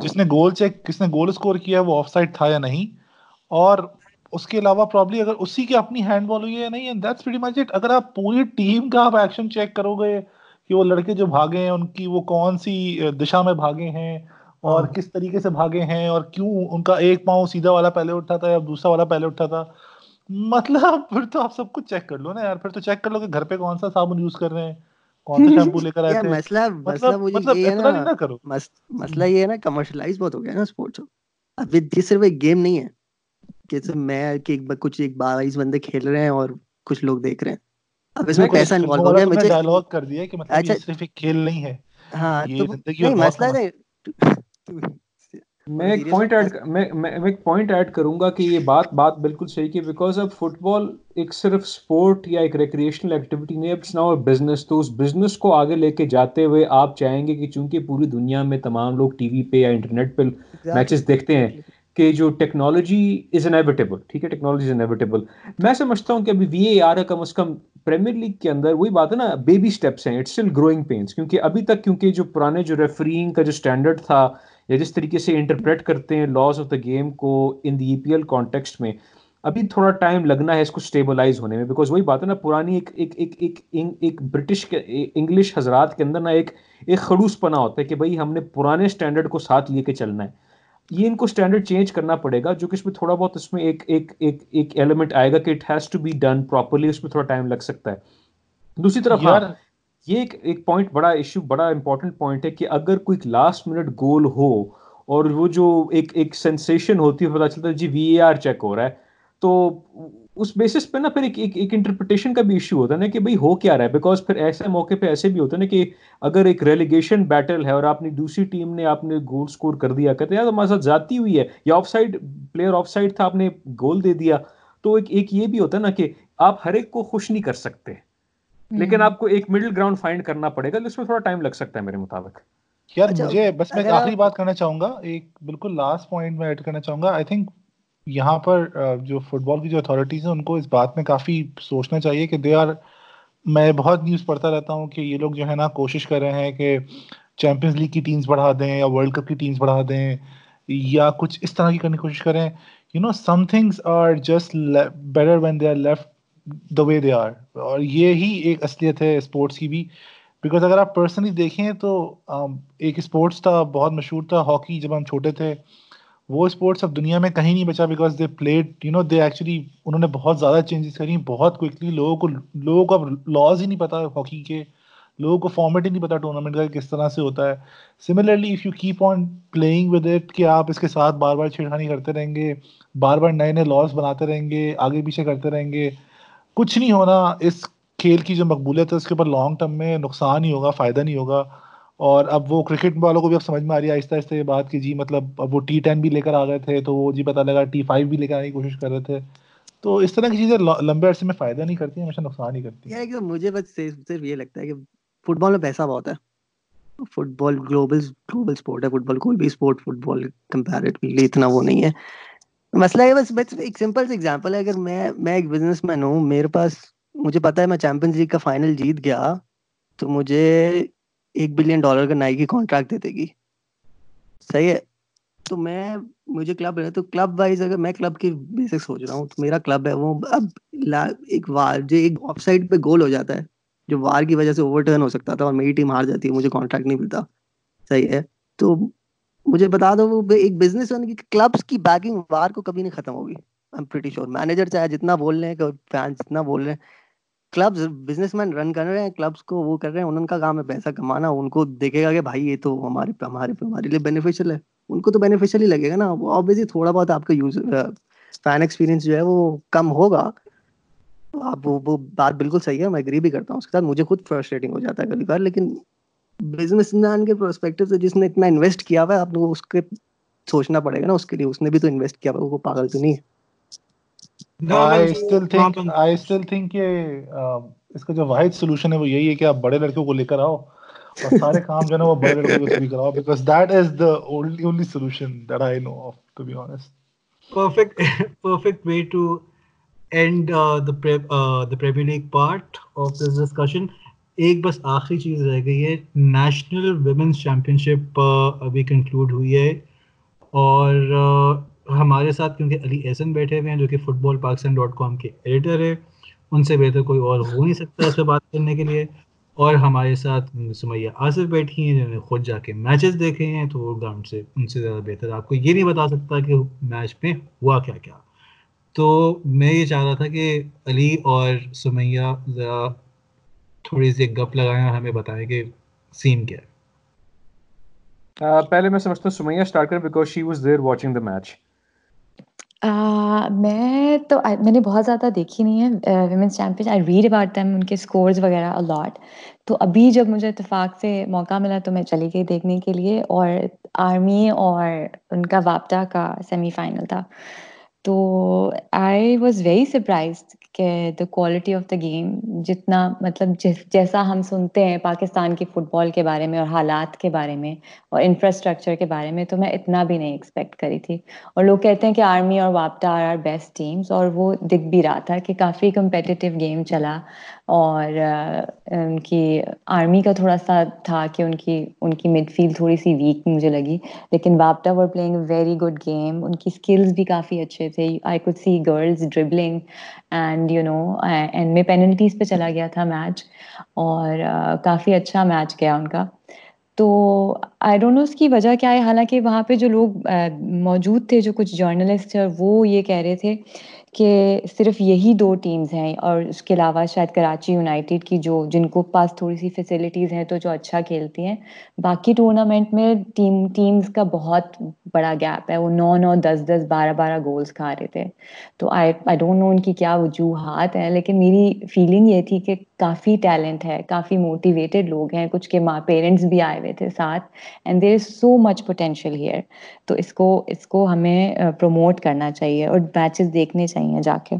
S5: جس نے گول چیک کس نے گول اسکور کیا وہ آف سائڈ تھا یا نہیں۔ اور اس کے علاوہ پرابلی اگر اسی کی اپنی ہینڈ بال ہوئی ہے نہیں دیٹس ویری مچ اٹ اگر آپ پوری ٹیم کا آپ ایکشن چیک کرو گے کہ وہ لڑکے جو بھاگے ہیں ان کی وہ کون سی دشا میں بھاگے ہیں اور کس طریقے سے بھاگے ہیں اور کیوں ان کا ایک پاؤں سیدھا والا پہلے اٹھا تھا یا دوسرا والا پہلے اٹھا تھا؟ مطلب پھر تو آپ سب کچھ چیک کر لو نا یار پھر تو چیک کر لو کہ گھر پہ کون سا صابن یوز کر رہے ہیں کون سا شیمپو لے کر آئے
S4: یار
S5: تھے۔
S4: مسئلہ مسئلہ
S5: مطلب
S4: مجھے
S5: مطلب
S4: یہ ہے نا مسئلہ یہ ہے نا کمرشلائز بہت ہو گیا نا اسپورٹس اب یہ صرف ایک گیم نہیں ہے۔ کہ میں کہ کچھ ایک بائیس بندے کھیل رہے ہیں اور کچھ لوگ دیکھ رہے ہیں۔ اب اس میں پیسہ انوالو ہو گیا مجھے
S5: ڈائلگ کر دیا کہ مطلب
S4: اچھا
S5: یہ صرف ایک کھیل نہیں ہے
S4: ہاں تو مسئلہ نہیں
S2: میں ایک پوائنٹ ایڈ میں میں ایک پوائنٹ ایڈ کروں گا کہ یہ بات بات بالکل صحیح کہ بیکاز اب فٹ بال ایک صرف اسپورٹ یا ایک ریکریشنل ایکٹیویٹی نہیں اب ناؤ بزنس تو اس بزنس کو آگے لے کے جاتے ہوئے آپ چاہیں گے کہ چونکہ پوری دنیا میں تمام لوگ ٹی وی پہ یا انٹرنیٹ پہ میچز دیکھتے ہیں کہ جو ٹیکنالوجی از انیویٹیبل ٹھیک ہے؟ ٹیکنالوجی از انیویٹیبل میں سمجھتا ہوں کہ ابھی وی اے آر ہے، کم از کم پریمیئر لیگ کے اندر وہی بات ہے نا بیبی اسٹیپس ہیں اٹس اسٹل گروئنگ پینس کیونکہ ابھی تک کیونکہ جو پرانے جو ریفرینگ کا جو اسٹینڈرڈ تھا، یا جس طریقے سے انٹرپریٹ کرتے ہیں لاس آف دا گیم کو ان دی ای پی ایل کانٹیکسٹ میں، ابھی تھوڑا ٹائم لگنا ہے اس کو اسٹیبلائز ہونے میں. بیکاز وہی بات ہے نا، پرانی ایک ایک ایک ایک ایک برٹش کے انگلش حضرات کے اندر نا ایک ایک خڑوس پنا ہوتا ہے کہ بھائی ہم نے پرانے اسٹینڈرڈ کو ساتھ لے کے چلنا ہے. یہ ان کو اسٹینڈرڈ چینج کرنا پڑے گا جو کہ اس میں تھوڑا بہت اس میں ایک ایک ایک ایک ایلیمنٹ آئے گا کہ it has to be done properly اس میں تھوڑا ٹائم لگ سکتا ہے۔ دوسری طرف ہاں یہ ایک ایک پوائنٹ بڑا ایشو بڑا امپورٹنٹ پوائنٹ ہے کہ اگر کوئی لاسٹ منٹ گول ہو اور وہ جو ایک ایک سینسیشن ہوتی ہے پتا چلتا ہے جی وی اے آر چیک ہو رہا ہے تو اس بیسس پہ نا پھر ایک ایک انٹرپریٹیشن کا بھی ایشو ہوتا ہے نا کہ بھائی ہو کیا رہا ہے؟ بیکاز پھر ایسے موقع پہ ایسے بھی ہوتا ہے نا کہ اگر ایک ریلیگیشن بیٹل ہے اور آپ نے دوسری ٹیم نے آپ نے گول اسکور کر دیا کہتے ہیں ہمارے ساتھ جاتی ہوئی ہے یا off side player off side تھا آپ نے گول دے دیا تو ایک ایک یہ بھی ہوتا ہے نا کہ آپ ہر ایک کو خوش نہیں کر سکتے۔ لیکن آپ کو ایک مڈل گراؤنڈ فائنڈ کرنا پڑے گا جس میں تھوڑا ٹائم لگ سکتا ہے میرے مطابق۔
S5: یار اچھا، مجھے بس میں ایک آخری بات کرنا چاہوں گا ایک بالکل لاسٹ پوائنٹ میں ایڈ کرنا چاہوں گا۔ آئی تھنک یہاں پر جو فٹ بال کی جو اتھارٹیز ہیں، ان کو اس بات میں کافی سوچنا چاہیے کہ دے آر میں بہت نیوز پڑھتا رہتا ہوں کہ یہ لوگ جو ہے نا، کوشش کر رہے ہیں کہ چیمپئنس لیگ کی ٹیمز بڑھا دیں یا ورلڈ کپ کی ٹیمز بڑھا دیں یا کچھ اس طرح کی کرنے کی کوشش کریں۔ You know some things are just better when they are left the way they are اور یہ ہی ایک اصلیت ہے اسپورٹس کی بھی۔ بیکاز اگر آپ پرسنلی دیکھیں تو ایک اسپورٹس تھا، بہت مشہور تھا، ہاکی جب ہم چھوٹے تھے۔ وہ اسپورٹس اب دنیا میں کہیں نہیں بچا because they played you know they actually انہوں نے بہت زیادہ چینجز کری، بہت کوئکلی لوگوں کو لوگوں کو اب لاز ہی نہیں پتا ہاکی کے، لوگوں کو فارمیٹ ہی نہیں پتا ٹورنامنٹ کا کس طرح سے ہوتا ہے. Similarly if you keep on playing with it کہ آپ اس کے ساتھ بار بار چھیڑخانی کرتے رہیں گے، بار بار نئے نئے لاس بناتے رہیں گے، آگے پیچھے کرتے رہیں گے، کچھ نہیں ہونا. اس کھیل کی جو مقبولیت ہے، اس کے اوپر لانگ ٹرم میں نقصان ہی ہوگا، فائدہ نہیں ہوگا. اور اب وہ کرکٹ والوں کو بھی اب سمجھ میں آ رہی ہے، آہستہ آہستہ یہ بات کہ جی مطلب اب وہ ٹی ٹین بھی لے کر آ گئے تھے تو وہ جی پتہ لگا ٹی فائیو بھی لے کر آنے کی کوشش کر رہے تھے۔ تو اس طرح کی چیزیں لمبے عرصے میں فائدہ نہیں کرتی، ہمیشہ نقصان ہی کرتی
S4: ہیں۔ مجھے بس صرف یہ لگتا ہے کہ فٹ بال میں پیسہ بہت ہے۔ Football global global sport ہے۔ فٹ بال کوئی بھی اسپورٹ فٹ بال کمپیریٹلی اتنا وہ نہیں ہے۔ مسئلہ ہے بس بس ایک سمپل سے ایگزامپل ہے۔ اگر میں میں ایک بزنس مین ہوں، میرے پاس، مجھے پتا ہے میں چیمپئنز لیگ کا فائنل جیت گیا، تو مجھے ایک بلین ڈالر کا نائی کی کانٹریکٹ دے دے گی۔ صحیح ہے۔ تو میں، مجھے کلب ہے، تو کلب وائز اگر میں کلب کی بیسک سوچ رہا ہوں، تو میرا کلب ہے وہ اب ایک وار، جو ایک آف سائڈ پہ گول ہو جاتا ہے، جو وار کی وجہ سے اوور ٹرن ہو سکتا تھا اور میری ٹیم ہار جاتی ہے، مجھے کانٹریکٹ نہیں ملتا۔ صحیح ہے۔ تو مجھے بتا دو، وہ ایک بزنس مین کی کلبس کی بیکنگ وار کو کبھی نہیں ختم ہوگی۔ I am pretty sure manager چاہے جتنا بول رہے ہیں فینس جتنا بول رہے ہیں کلبس بزنس مین رن کر رہے ہیں کلبس کو وہ کر رہے ہیں ان کا کام ہے پیسہ کمانا، ان کو دیکھے گا کہ بھائی یہ تو ہمارے ہمارے ہمارے لیے بینیفیشیل ہے۔ ان کو تو بینیفیشیل ہی لگے گا نا۔ وہ آبویسلی تھوڑا بہت آپ کا یوز فین ایکسپیرینس جو ہے وہ کم ہوگا۔ آپ وہ وہ بات بالکل صحیح ہے، میں اگری بھی کرتا ہوں اس کے ساتھ۔ مجھے خود فرسٹریٹنگ ہو جاتا ہے کبھی بار لیکن بزنس مین کے پرسپیکٹو سے جس نے اتنا انویسٹ کیا ہوا ہے، آپ کو اس کے سوچنا پڑے گا نا اس کے لیے۔ اس نے بھی تو انویسٹ کیا ہوا وہ پاگل تو نہیں ہے۔
S5: اس کا جو واحد سولوشن ہے وہ یہی ہے کہ آپ بڑے لڑکوں کو لے کر آؤ اور سارے کام جو ہے نا وہ بڑے لڑکوں سے بھی کراؤ because that is the only only solution that I know of to be honest
S1: perfect perfect way to end uh, the pre, uh, the Premier League part of this discussion. ایک بس آخری چیز رہ گئی ہے نیشنل ویمنس چیمپئن شپ ابھی conclude ہوئی ہے اور uh, ہمارے ساتھ کیونکہ علی احسن بیٹھے ہوئے ہیں جو کہ football Pakistan dot com کے ایڈیٹر ہے ان سے بہتر کوئی اور ہو نہیں سکتا اس سے بات کرنے کے لیے۔ اور ہمارے ساتھ سمیہ آصف بیٹھی ہیں جنہوں نے خود جا کے میچز دیکھے ہیں، تو وہ گراؤنڈ سے ان سے زیادہ بہتر آپ کو یہ نہیں بتا سکتا کہ میچ میں ہوا کیا کیا۔ تو میں یہ چاہ رہا تھا کہ علی اور سمیہ ذرا تھوڑی سی گپ لگائیں اور ہمیں بتائیں کہ سین کیا ہے۔
S2: پہلے میں سمجھتا ہوں سمیہ اسٹارٹ کریں because she was there watching the match
S3: میں تو میں نے بہت زیادہ دیکھی نہیں ہے women's champion I read about them ان کے اسکورز وغیرہ الاٹ تو ابھی جب مجھے اتفاق سے موقع ملا تو میں چلی گئی دیکھنے کے لیے، اور آرمی اور ان کا واپٹا کا سیمی فائنل تھا. تو آئی واز ویری سرپرائزڈ کہ the quality of the game جتنا مطلب جیسا ہم سنتے ہیں پاکستان کی فٹ بال کے بارے میں اور حالات کے بارے میں اور انفراسٹرکچر کے بارے میں تو میں اتنا بھی نہیں ایکسپیکٹ کری تھی اور لوگ کہتے ہیں کہ آرمی اور واپٹا آر آر بیسٹ ٹیمس اور وہ دکھ بھی رہا تھا کہ کافی کمپیٹیو گیم چلا اور ان کی آرمی کا تھوڑا سا تھا کہ ان کی ان کی مڈ فیلڈ تھوڑی سی ویک مجھے لگی، لیکن واپٹا were playing very good game ان کی اسکلز بھی کافی اچھے تھے. I could see girls dribbling and you know and میں پینلٹیز پہ چلا گیا تھا میچ اور کافی اچھا میچ گیا ان کا. تو آئی ڈونٹ نو اس کی وجہ کیا ہے. حالانکہ وہاں پہ جو لوگ موجود تھے، جو کچھ جرنلسٹ تھے، اور وہ یہ کہہ رہے تھے کہ صرف یہی دو ٹیمز ہیں اور اس کے علاوہ شاید کراچی یونائٹیڈ کی جو جن کو پاس تھوڑی سی فیسلٹیز ہیں تو جو اچھا کھیلتی ہیں، باقی ٹورنامنٹ میں ٹیم ٹیمز کا بہت بڑا گیپ ہے۔ وہ نو نو، دس دس، بارہ بارہ گولس کھا رہے تھے۔ تو آئی آئی ڈونٹ نو ان کی کیا وجوہات ہیں، لیکن میری فیلنگ یہ تھی کہ کافی ٹیلنٹ ہے، کافی موٹیویٹیڈ لوگ ہیں۔ کچھ کے ماں پیرنٹس بھی آئے ہوئے تھے ساتھ and there is so much potential here تو اس کو اس کو ہمیں uh, پروموٹ کرنا چاہیے اور میچز دیکھنے چاہیے۔ چاہیے جا کے۔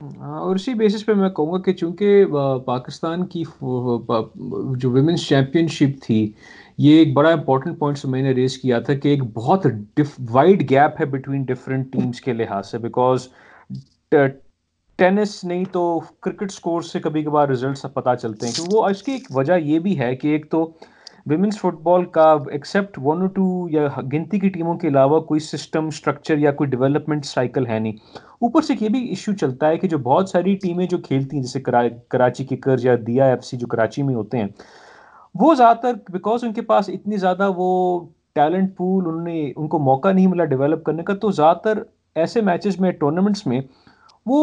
S2: ہاں، اور اسی بیسس پہ میں کہوں گا کہ چونکہ پاکستان کی جو ویمنس چیمپئن شپ تھی، یہ ایک بڑا امپورٹنٹ پوائنٹس میں نے ریز کیا تھا کہ ایک بہت وائڈ گیپ ہے بٹوین ڈفرینٹ ٹیمس کے لحاظ سے بیکاز ٹینس نہیں تو کرکٹ سکور سے کبھی کبھار ریزلٹس پتہ چلتے ہیں۔ کہ وہ اس کی ایک وجہ یہ بھی ہے کہ ایک تو ویمنس فٹ بال کا ایکسیپٹ ون اور ٹو یا گنتی کی ٹیموں کے علاوہ کوئی سسٹم اسٹرکچر یا کوئی ڈیولپمنٹ سائیکل ہے نہیں اوپر سے یہ بھی ایشو چلتا ہے کہ جو بہت ساری ٹیمیں جو کھیلتی ہیں جیسے کراچی ککرز یا دیا ایف سی جو کراچی میں ہوتے ہیں وہ زیادہ تر بیکاز ان کے پاس اتنی زیادہ وہ ٹیلنٹ پول انہوں نے ان کو موقع نہیں ملا ڈیولپ کرنے کا تو زیادہ تر ایسے میچز میں ٹورنامنٹس میں وہ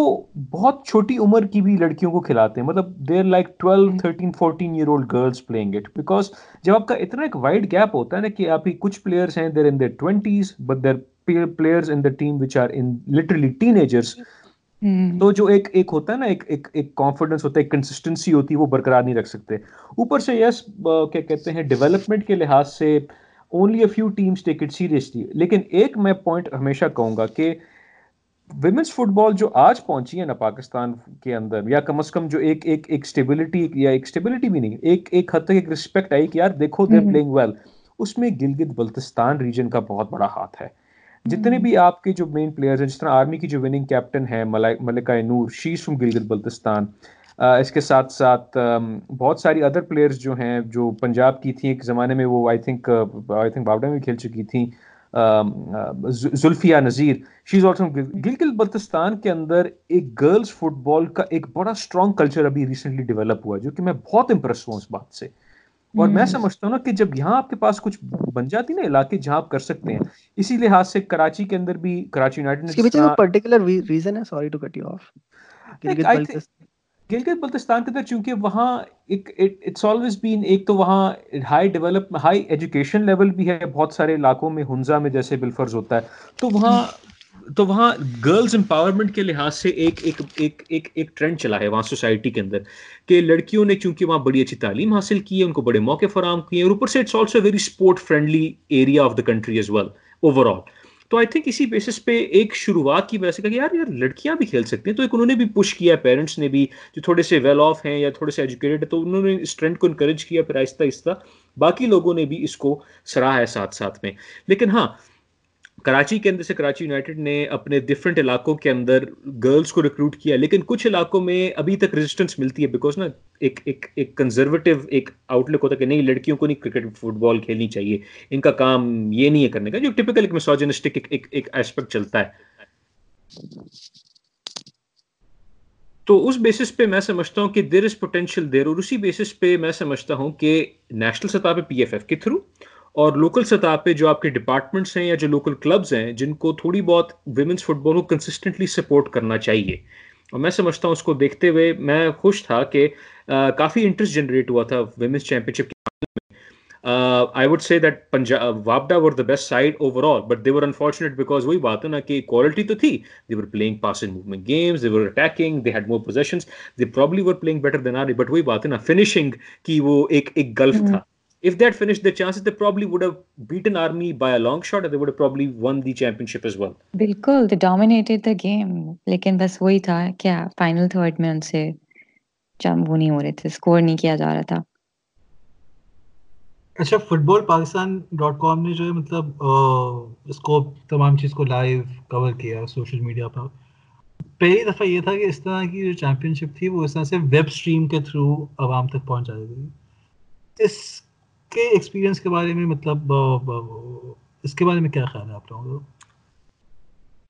S2: بہت چھوٹی عمر کی بھی لڑکیوں کو کھلاتے ہیں۔ مطلب there like twelve thirteen fourteen year old girls playing it because جب آپ کا اتنا ایک وائڈ گیپ ہوتا ہے نا کہ آپ کی کچھ پلیئرس ہیں there in their twenties but their players in the team which are in literally teenagers تو جو ایک ایک ہوتا ہے نا ایک ایک ایک کانفیڈنس ہوتا ہے ایک کنسسٹنسی ہوتی ہے وہ برقرار نہیں رکھ سکتے۔ اوپر سے یس کیا کہتے ہیں ڈیولپمنٹ کے لحاظ سے only a few teams take it seriously لیکن ایک میں پوائنٹ ہمیشہ کہوں گا کہ ویمنس فٹ بال جو آج پہنچی ہے نا پاکستان کے اندر یا کم از کم جو ایک ایک ایک اسٹیبلٹی یا ایک اسٹیبلٹی بھی نہیں ایک ایک حد تک ایک رسپیکٹ آئی کہ یار دیکھو دے پلینگ ویل اس میں گلگت بلتستان ریجن کا بہت بڑا ہاتھ ہے۔ جتنے بھی آپ کے جو مین پلیئرز ہیں جس طرح آرمی کی جو وننگ کیپٹن ہے ملکہ نور شیز فرام گلگت بلتستان۔ اس کے ساتھ ساتھ بہت ساری ادر پلیئرز جو ہیں جو پنجاب کی تھیں ایک زمانے میں وہ آئی تھنک آئی تھنک باوڈا میں کھیل چکی تھیں۔ زلفیہ نذیر شیز آلسو گلگل بلتستان کے اندر ایک گرلز فٹ بال کا ایک بڑا اسٹرانگ کلچر ابھی ریسنٹلی ڈیولپ ہوا جو کہ میں بہت امپریس ہوں اس بات سے۔ اور میں سمجھتا ہوں نا کہ جب یہاں آپ کے پاس کچھ بن جاتی نا علاقے جہاں آپ کر سکتے ہیں اسی لحاظ سے کراچی کے اندر بھی کراچی یونائٹڈ
S4: پرٹیکولر ریزن ہے؟ Sorry to cut you off
S2: Gilgit Baltistan کے اندر چونکہ وہاں ایک اٹس آلویز بین ایک تو وہاں high develop high education level بھی ہے، بہت سارے علاقوں میں ہنزا میں جیسے بالفرض ہوتا ہے۔ تو وہاں تو وہاں گرلز امپاورمنٹ کے لحاظ سے ایک ایک ایک ایک ایک ٹرینڈ چلا ہے وہاں سوسائٹی کے اندر کہ لڑکیوں نے چونکہ وہاں بڑی اچھی تعلیم حاصل کی ہے، ان کو بڑے موقع فراہم کیے اور اوپر سے it's also very sport friendly area of the country as well overall تو آئی تھنک اسی بیسس پہ ایک شروعات کی وجہ سے کہا کہ یار یار لڑکیاں بھی کھیل سکتی ہیں۔ تو ایک انہوں نے بھی پش کیا پیرنٹس نے بھی، جو تھوڑے سے ویل آف ہیں یا تھوڑے سے ایجوکیٹڈ ہیں، تو انہوں نے اس ٹرینڈ کو انکریج کیا پھر آہستہ آہستہ۔ باقی لوگوں نے بھی اس کو سراہا ہے ساتھ ساتھ میں۔ لیکن ہاں کراچی کے اندر سے کراچی یونائٹیڈ نے اپنے ڈفرینٹ علاقوں کے اندر گرلس کو ریکروٹ کیا، لیکن کچھ علاقوں میں ابھی تک ریزسٹنس ملتی ہے بیکاز نا ایک ایک ایک کنزرویٹو ایک آؤٹ لک ہوتا ہے کہ نہیں، لڑکیوں کو نہیں کرکٹ فٹ بال کھیلنی چاہیے، ان کا کام یہ نہیں ہے کرنے کا، جو ٹپکل ایک مسوجنسٹک ایک ایک ایسپیکٹ چلتا ہے۔ تو اس بیسس پہ میں سمجھتا ہوں کہ دیر از پوٹینشیل دیر اور اسی بیسس پہ میں سمجھتا ہوں کہ نیشنل سطح پہ پی ایف ایف کے تھرو اور لوکل سطح پہ جو آپ کے ڈپارٹمنٹس ہیں یا جو لوکل کلبز ہیں جن کو تھوڑی بہت ویمنس فٹ بال کو کنسسٹنٹلی سپورٹ کرنا چاہیے۔ اور میں سمجھتا ہوں اس کو دیکھتے ہوئے میں خوش تھا کہ کافی انٹرسٹ جنریٹ ہوا تھا ویمنس چیمپئن شپ کے I would say that Punjab وابڈا were the best side overall but they were unfortunate because وہی بات ہے نا کہ کوالٹی تو تھی۔ They were playing pass in movement games they were attacking they had more positions they probably were playing better than are but وہی بات ہے نا فنشنگ کی وہ ایک ایک گلف تھا۔ If they had finished their chances, they probably would have beaten Army by a long shot, and they would have probably won the championship as well.
S3: بالکل they dominated the game. لیکن بس وہی تھا کیا final third میں ان سے وہ نہیں ہو رہے تھے اسکور نہیں کیا جا رہا تھا۔
S1: اچھا football Pakistan dot com نے جو ہے مطلب اس کو تمام چیز کو لائیو کور کیا سوشل میڈیا پر۔ پہلی دفعہ یہ تھا کہ اس طرح کی جو چیمپئن شپ تھی وہ اس طرح سے ویب اسٹریم کے تھرو عوام تک پہنچائی گئی اس کے ایکسپیرینس کے بارے میں مطلب اس کے بارے میں کیا خیال ہے آپ لوگوں کا؟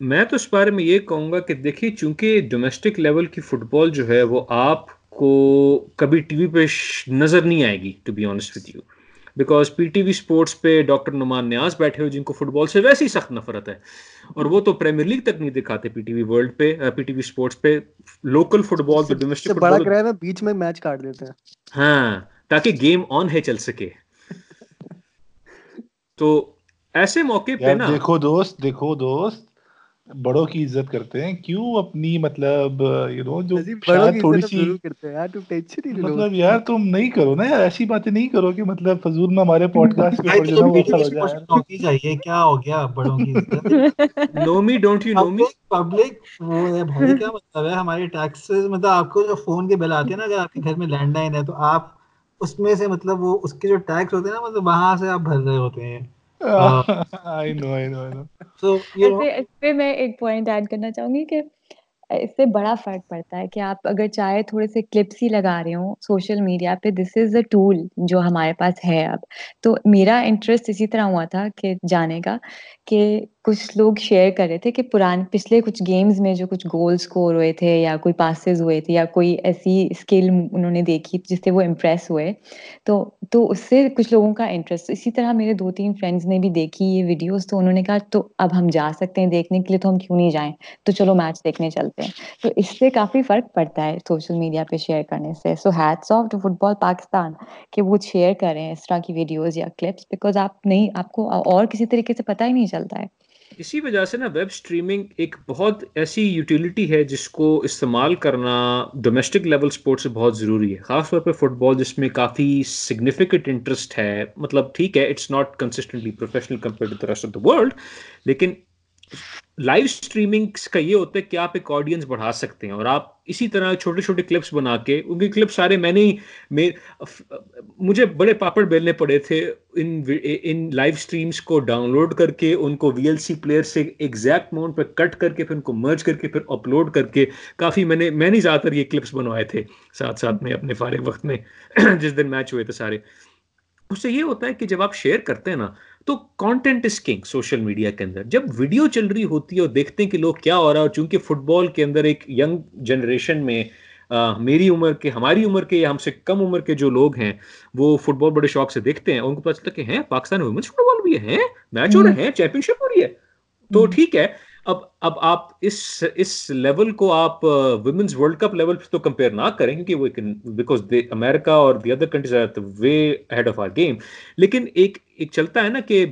S2: میں تو اس بارے میں یہ کہوں گا کہ دیکھیے چونکہ ڈومیسٹک لیول کی فٹ بال جو ہے وہ آپ کو کبھی ٹی وی پہ نظر نہیں آئے گی to be honest with you because P T V sports پہ ڈاکٹر نعمان نیاز بیٹھے ہوئے جن کو فٹ بال سے ویسی سخت نفرت ہے اور وہ تو پریمیئر لیگ تک نہیں دکھاتے پی ٹی وی ورلڈ پہ پی ٹی وی اسپورٹس پہ لوکل فٹ بال ڈومیسٹک
S4: بڑا کرایہ بیچ میں میچ کاٹ دیتے ہیں۔
S2: ہاں تاکہ گیم آن ہے چل سکے۔ تو ایسے موقع پہ نا
S5: دیکھو دوست دیکھو دوست بڑوں کی عزت کرتے ہیں۔ کیوں اپنی مطلب یو نو جو تھوڑی سی مطلب یار تم نہیں کرو نا یار ایسی باتیں نہیں کرو کہ مطلب فضول میں ہمارے پوڈ کاسٹ ہو
S1: جائے۔ چاہیے۔ کیا ہو گیا بڑوں کی عزت؟
S2: No me don't you know me
S1: public وہ ہے بھائی کیا مطلب ہے؟ ہمارے ٹیکسز مطلب آپ کو جو فون کے بل آتے ہیں نا اگر آپ کے گھر میں لینڈ لائن ہے تو آپ اس میں سے مطلب وہ اس کے جو ٹیکس ہوتے ہیں نا مطلب وہاں سے آپ بھر رہے ہوتے ہیں۔
S3: میں ایک پوائنٹ ایڈ کرنا چاہوں گی کہ اس سے بڑا فرق پڑتا ہے کہ آپ اگر چاہے تھوڑے سے کلپس ہی لگا رہے ہوں سوشل میڈیا پہ دس از اے ٹول جو ہمارے پاس ہے اب۔ تو میرا انٹرسٹ اسی طرح ہوا تھا کہ جانے کا۔ کہ کچھ لوگ شیئر کر رہے تھے کہ پرانے پچھلے کچھ گیمز میں جو کچھ گول اسکور ہوئے تھے یا کوئی پاسز ہوئے تھے یا کوئی ایسی اسکل انہوں نے دیکھی جس سے وہ امپریس ہوئے، تو تو اس سے کچھ لوگوں کا انٹرسٹ اسی طرح میرے دو تین فرینڈس نے بھی دیکھی یہ ویڈیوز تو انہوں نے کہا تو اب ہم جا سکتے ہیں دیکھنے کے لیے تو ہم کیوں نہیں جائیں؟ تو چلو میچ دیکھنے چلتے ہیں. تو اس سے کافی فرق پڑتا ہے سوشل میڈیا پہ شیئر کرنے سے. So hats off to football Pakistan کہ وہ شیئر کریں اس طرح کی ویڈیوز یا کلپس بیکاز آپ نہیں، آپ کو اور کسی طریقے سے پتہ ہی نہیں چلتا ہے۔
S2: اسی وجہ سے نا ویب سٹریمنگ ایک بہت ایسی یوٹیلیٹی ہے جس کو استعمال کرنا ڈومیسٹک لیول سپورٹ سے بہت ضروری ہے۔ خاص طور پہ فٹ بال جس میں کافی سگنیفیکنٹ انٹرسٹ ہے۔ مطلب ٹھیک ہے it's not consistently professional compare to the rest of the world لیکن لائیو اسٹریمنگ کا یہ ہوتا ہے کہ آپ ایک آڈینس بڑھا سکتے ہیں اور آپ اسی طرح چھوٹے چھوٹے کلپس بنا کے، ان کے کلپ سارے میں نے مجھے بڑے پاپڑ بیلنے پڑے تھے ان ان لائیو اسٹریمس کو ڈاؤن لوڈ کر کے، ان کو وی ایل سی پلیئر سے ایگزیکٹ ماؤنٹ پہ کٹ کر کے، پھر ان کو مرج کر کے، پھر اپلوڈ کر کے کافی میں نے میں نے زیادہ تر یہ کلپس بنوائے تھے ساتھ ساتھ میں اپنے فارغ وقت میں، جس دن میچ ہوئے تھے سارے۔ اس سے یہ ہوتا ہے کہ جب آپ شیئر کرتے ہیں نا تو content is king social media کے اندر۔ جب ویڈیو چل رہی ہوتی ہے اور دیکھتے ہیں کہ لوگ کیا ہو رہا ہے چونکہ فٹ بال کے اندر ایک ینگ جنریشن میں میری عمر کے ہماری عمر کے یا ہم سے کم عمر کے جو لوگ ہیں وہ فٹ بال بڑے شوق سے دیکھتے ہیں۔ ان کو پتا چلتا کہ ہیں پاکستان وومنس فٹ بال بھی ہے میچ ہو رہے ہیں چیمپئن شپ ہو رہی ہے۔ تو ٹھیک ہے اب اب آپ اس اس لیول کو آپ ویمنس ورلڈ کپ لیول تو کمپیئر نہ کریں کیونکہ وہ بیکاز امیرکا اور the other countries are way ahead of our game لیکن ایک ایک چلتا ہے نا کہ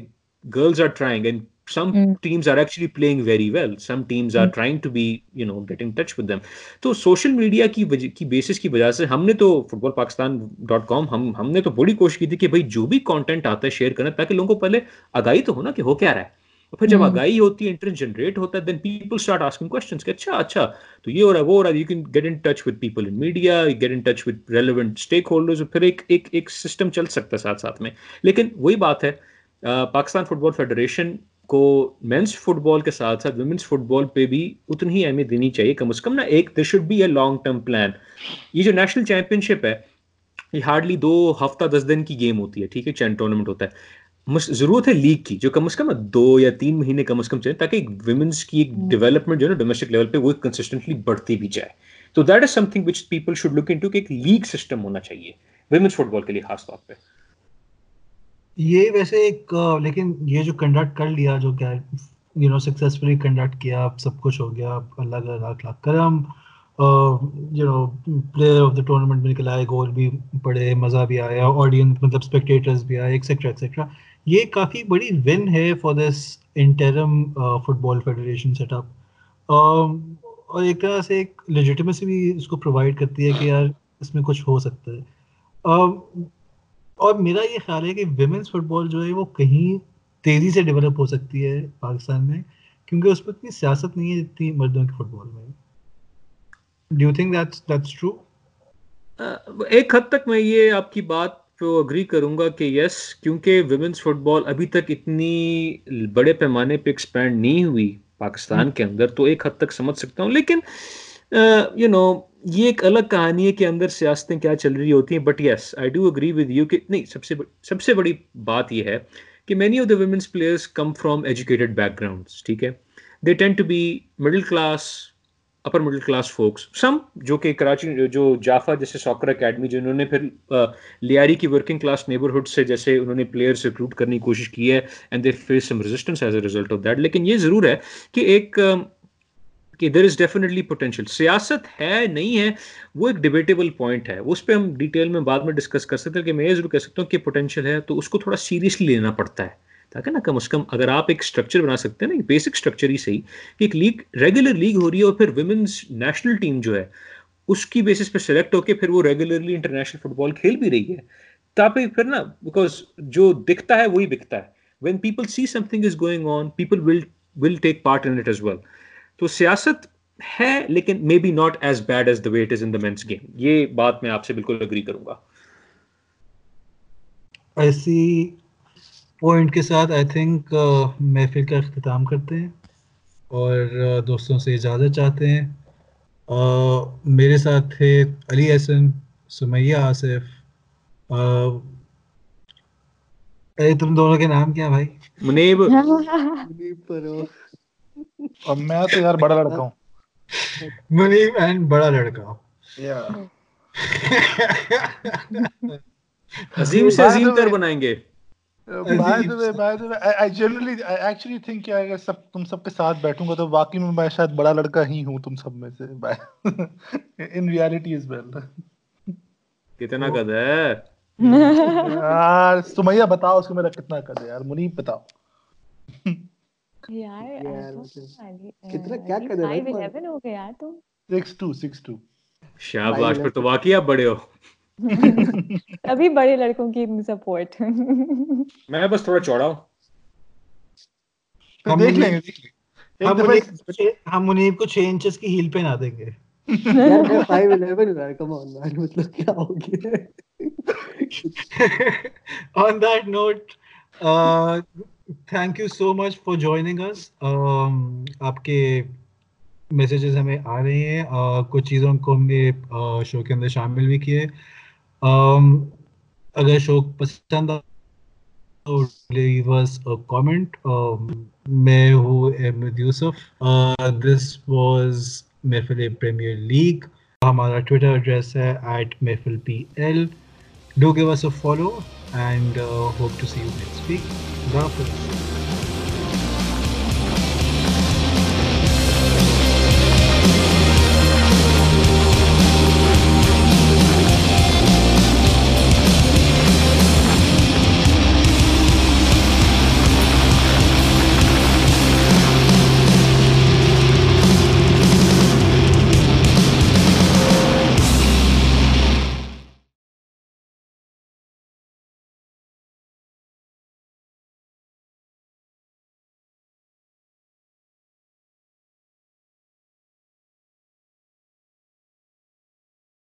S2: girls are trying and some teams are actually playing very well some teams are trying to be you know get in touch with them تو social media کی کی بیسس کی وجہ سے ہم نے تو football Pakistan dot com ہم ہم نے تو بڑی کوشش کی تھی کہ بھائی جو بھی کانٹینٹ آتا ہے شیئر کرنا تاکہ لوگوں کو پہلے آگاہی تو ہونا کہ ہو کیا رہا ہے۔ پھر جب آگاہی ہوتی ہے انٹرسٹ جنریٹ ہوتا ہے then people start asking questions کہ اچھا اچھا تو یہ ہو رہا ہے وہ ہو رہا ہے you can get in touch with people in media get in touch with relevant stakeholders پھر ایک ایک ایک سسٹم چل سکتا ہے ساتھ ساتھ میں۔ لیکن وہی بات ہے پاکستان فٹ بال فیڈریشن کو مینس فٹ بال کے ساتھ ساتھ ویمنس فٹ بال پہ بھی اتنی ہی اہمیت دینی چاہیے کم از کم نا ایک there should be a long term plan یہ جو نیشنل چیمپئن شپ ہے یہ ہارڈلی دو ہفتہ دس دن کی گیم ہوتی ہے ٹھیک ہے چین ٹورنامنٹ ہوتا ہے۔ ضرورت ہے لیگ کی جو کم از کم دو یا تین مہینے کم از کم چلے تاکہ ویمنس کی ایک ڈیولپمنٹ جو ہے نا ڈومیسٹک لیول پہ وہ کنسسٹنٹلی بڑھتی بھی جائے۔ تو that is something which people should look into کہ ایک لیگ سسٹم ہونا چاہیے ویمنس فٹ بال کے لیے خاص طور پہ۔
S1: یہ ویسے ایک لیکن یہ جو کنڈکٹ کر لیا جو کیا یو نو سکسیزفلی کنڈکٹ کیا سب کچھ ہو گیا اللہ کا لاکھ لاکھ کرم you know player of the tournament میں نکل آئے گول بھی پڑے مزہ بھی آیا آڈینس مطلب اسپیکٹیٹرز بھی آئے ایکسیکٹرا ایکسیکٹرا یہ کافی بڑی ون ہے for this interim football federation set up اور ایک طرح سے ایک لیجیٹمیسی بھی اس کو پرووائڈ کرتی ہے کہ یار اس میں کچھ ہو سکتا ہے. Um, اور میرا یہ خیال ہے کہ ویمنس فٹ بال جو ہے وہ کہیں تیزی سے ڈیولپ ہو سکتی ہے پاکستان میں، کیونکہ اس پہ اتنی سیاست نہیں ہے جتنی مردوں کی فٹ بال میں do you think that's that's true
S2: ایک حد تک میں یہ آپ کی بات پہ اگری کروں گا کہ یس کیونکہ ویمنس فٹ بال ابھی تک اتنی بڑے پیمانے پہ ایکسپینڈ نہیں ہوئی پاکستان کے اندر تو ایک حد تک سمجھ سکتا ہوں۔ لیکن یو نو یہ ایک الگ کہانی ہے کہ اندر سیاستیں کیا چل رہی ہوتی ہیں۔ But yes I do agree with you کہ نہیں سب سے سب سے بڑی بات یہ ہے کہ many of the women's players come from educated backgrounds ٹھیک ہے؟ They tend to be middle class upper middle class focus some جو کہ کراچی، جو جافا جیسے ساکر اکیڈمی جنہوں نے پھر لیاری کی ورکنگ کلاس نیبرہڈ سے جیسے انہوں نے پلیئرس ریکروٹ کرنے کی کوشش کی ہے and they face some resistance as a result of that لیکن یہ ضرور ہے کہ ایک کہ دیر از ڈیفینیٹلی پوٹینشیل سیاست ہے، نہیں ہے، وہ ایک ڈبیٹیبل پوائنٹ ہے۔ اس پہ ہم ڈیٹیل میں بعد میں ڈسکس کر سکتے ہیں کہ میں یہ ضرور کہہ سکتا ہوں کہ پوٹینشیل ہے تو اس کو تھوڑا سیریسلی لینا پڑتا ہے۔ تاکہ نا کم از کم اگر آپ ایک اسٹرکچر بنا سکتے ہیں نا بیسک اسٹرکچر ہی صحیح، کہ ایک لیگ ریگولر لیگ ہو رہی ہے اور پھر ویمنس نیشنل ٹیم جو ہے، اس کی بیسس پہ سلیکٹ ہو کے پھر وہ ریگولرلی انٹرنیشنل فٹ بال کھیل بھی رہی ہے۔ تاکہ پھر نا بیکاز جو دکھتا ہے وہی بکتا ہے۔ When people see something is going on people will will take part in it as well تو سیاست ہے، لیکن maybe not as bad as the weight is in the men's game یہ بات میں آپ سے بالکل اگری کروں گا۔
S1: ایسی پوائنٹ کے ساتھ آئی تھنک محفل کا اختتام کرتے ہیں اور دوستوں سے اجازت چاہتے ہیں۔ میرے ساتھ تھے علی احسن سمیہ آصف تم دونوں کے نام کیا بھائی؟
S2: منیب۔
S5: اور میں تو یار بڑا لڑکا ہوں۔
S1: منیب اینڈ بڑا لڑکا۔
S2: عظیم سے عظیم تر بنائیں گے۔
S5: تم سب کے ساتھ بیٹھوں گا تو واقعی میں میں شاید بڑا لڑکا ہی ہوں تم سب میں سے ان ریالٹی از ویل
S2: کتنا قد ہے
S5: یار سمیہ بتاؤ اس کو میرا کتنا قد ہے یار منیب بتاؤ
S3: کتنا کیا قد ہے 511 ہو گیا تم
S5: 62 62
S2: شاباش پر تو واقعی آپ بڑے ہو
S3: ابھی بڑے لڑکوں کی سپورٹ
S2: میں بس تھوڑا چوڑا ہوں
S5: دیکھ لیں گے
S1: ہم منیب کو چھ انچز کی ہیل پہنا دیں گے on that note thank you so much for joining us آپ کے میسیجز ہمیں آ رہے ہیں کچھ چیزوں کو ہم نے شو کے اندر شامل بھی کیے Um, اگر شو پسند کامنٹ um, میں ہوں Ahmed Yousuf. Uh, this was Mehfil Premier League ہمارا ٹویٹر ایڈریس ہے at Mehfil P L do give us a follow and hope to see you next week اللہ حافظ.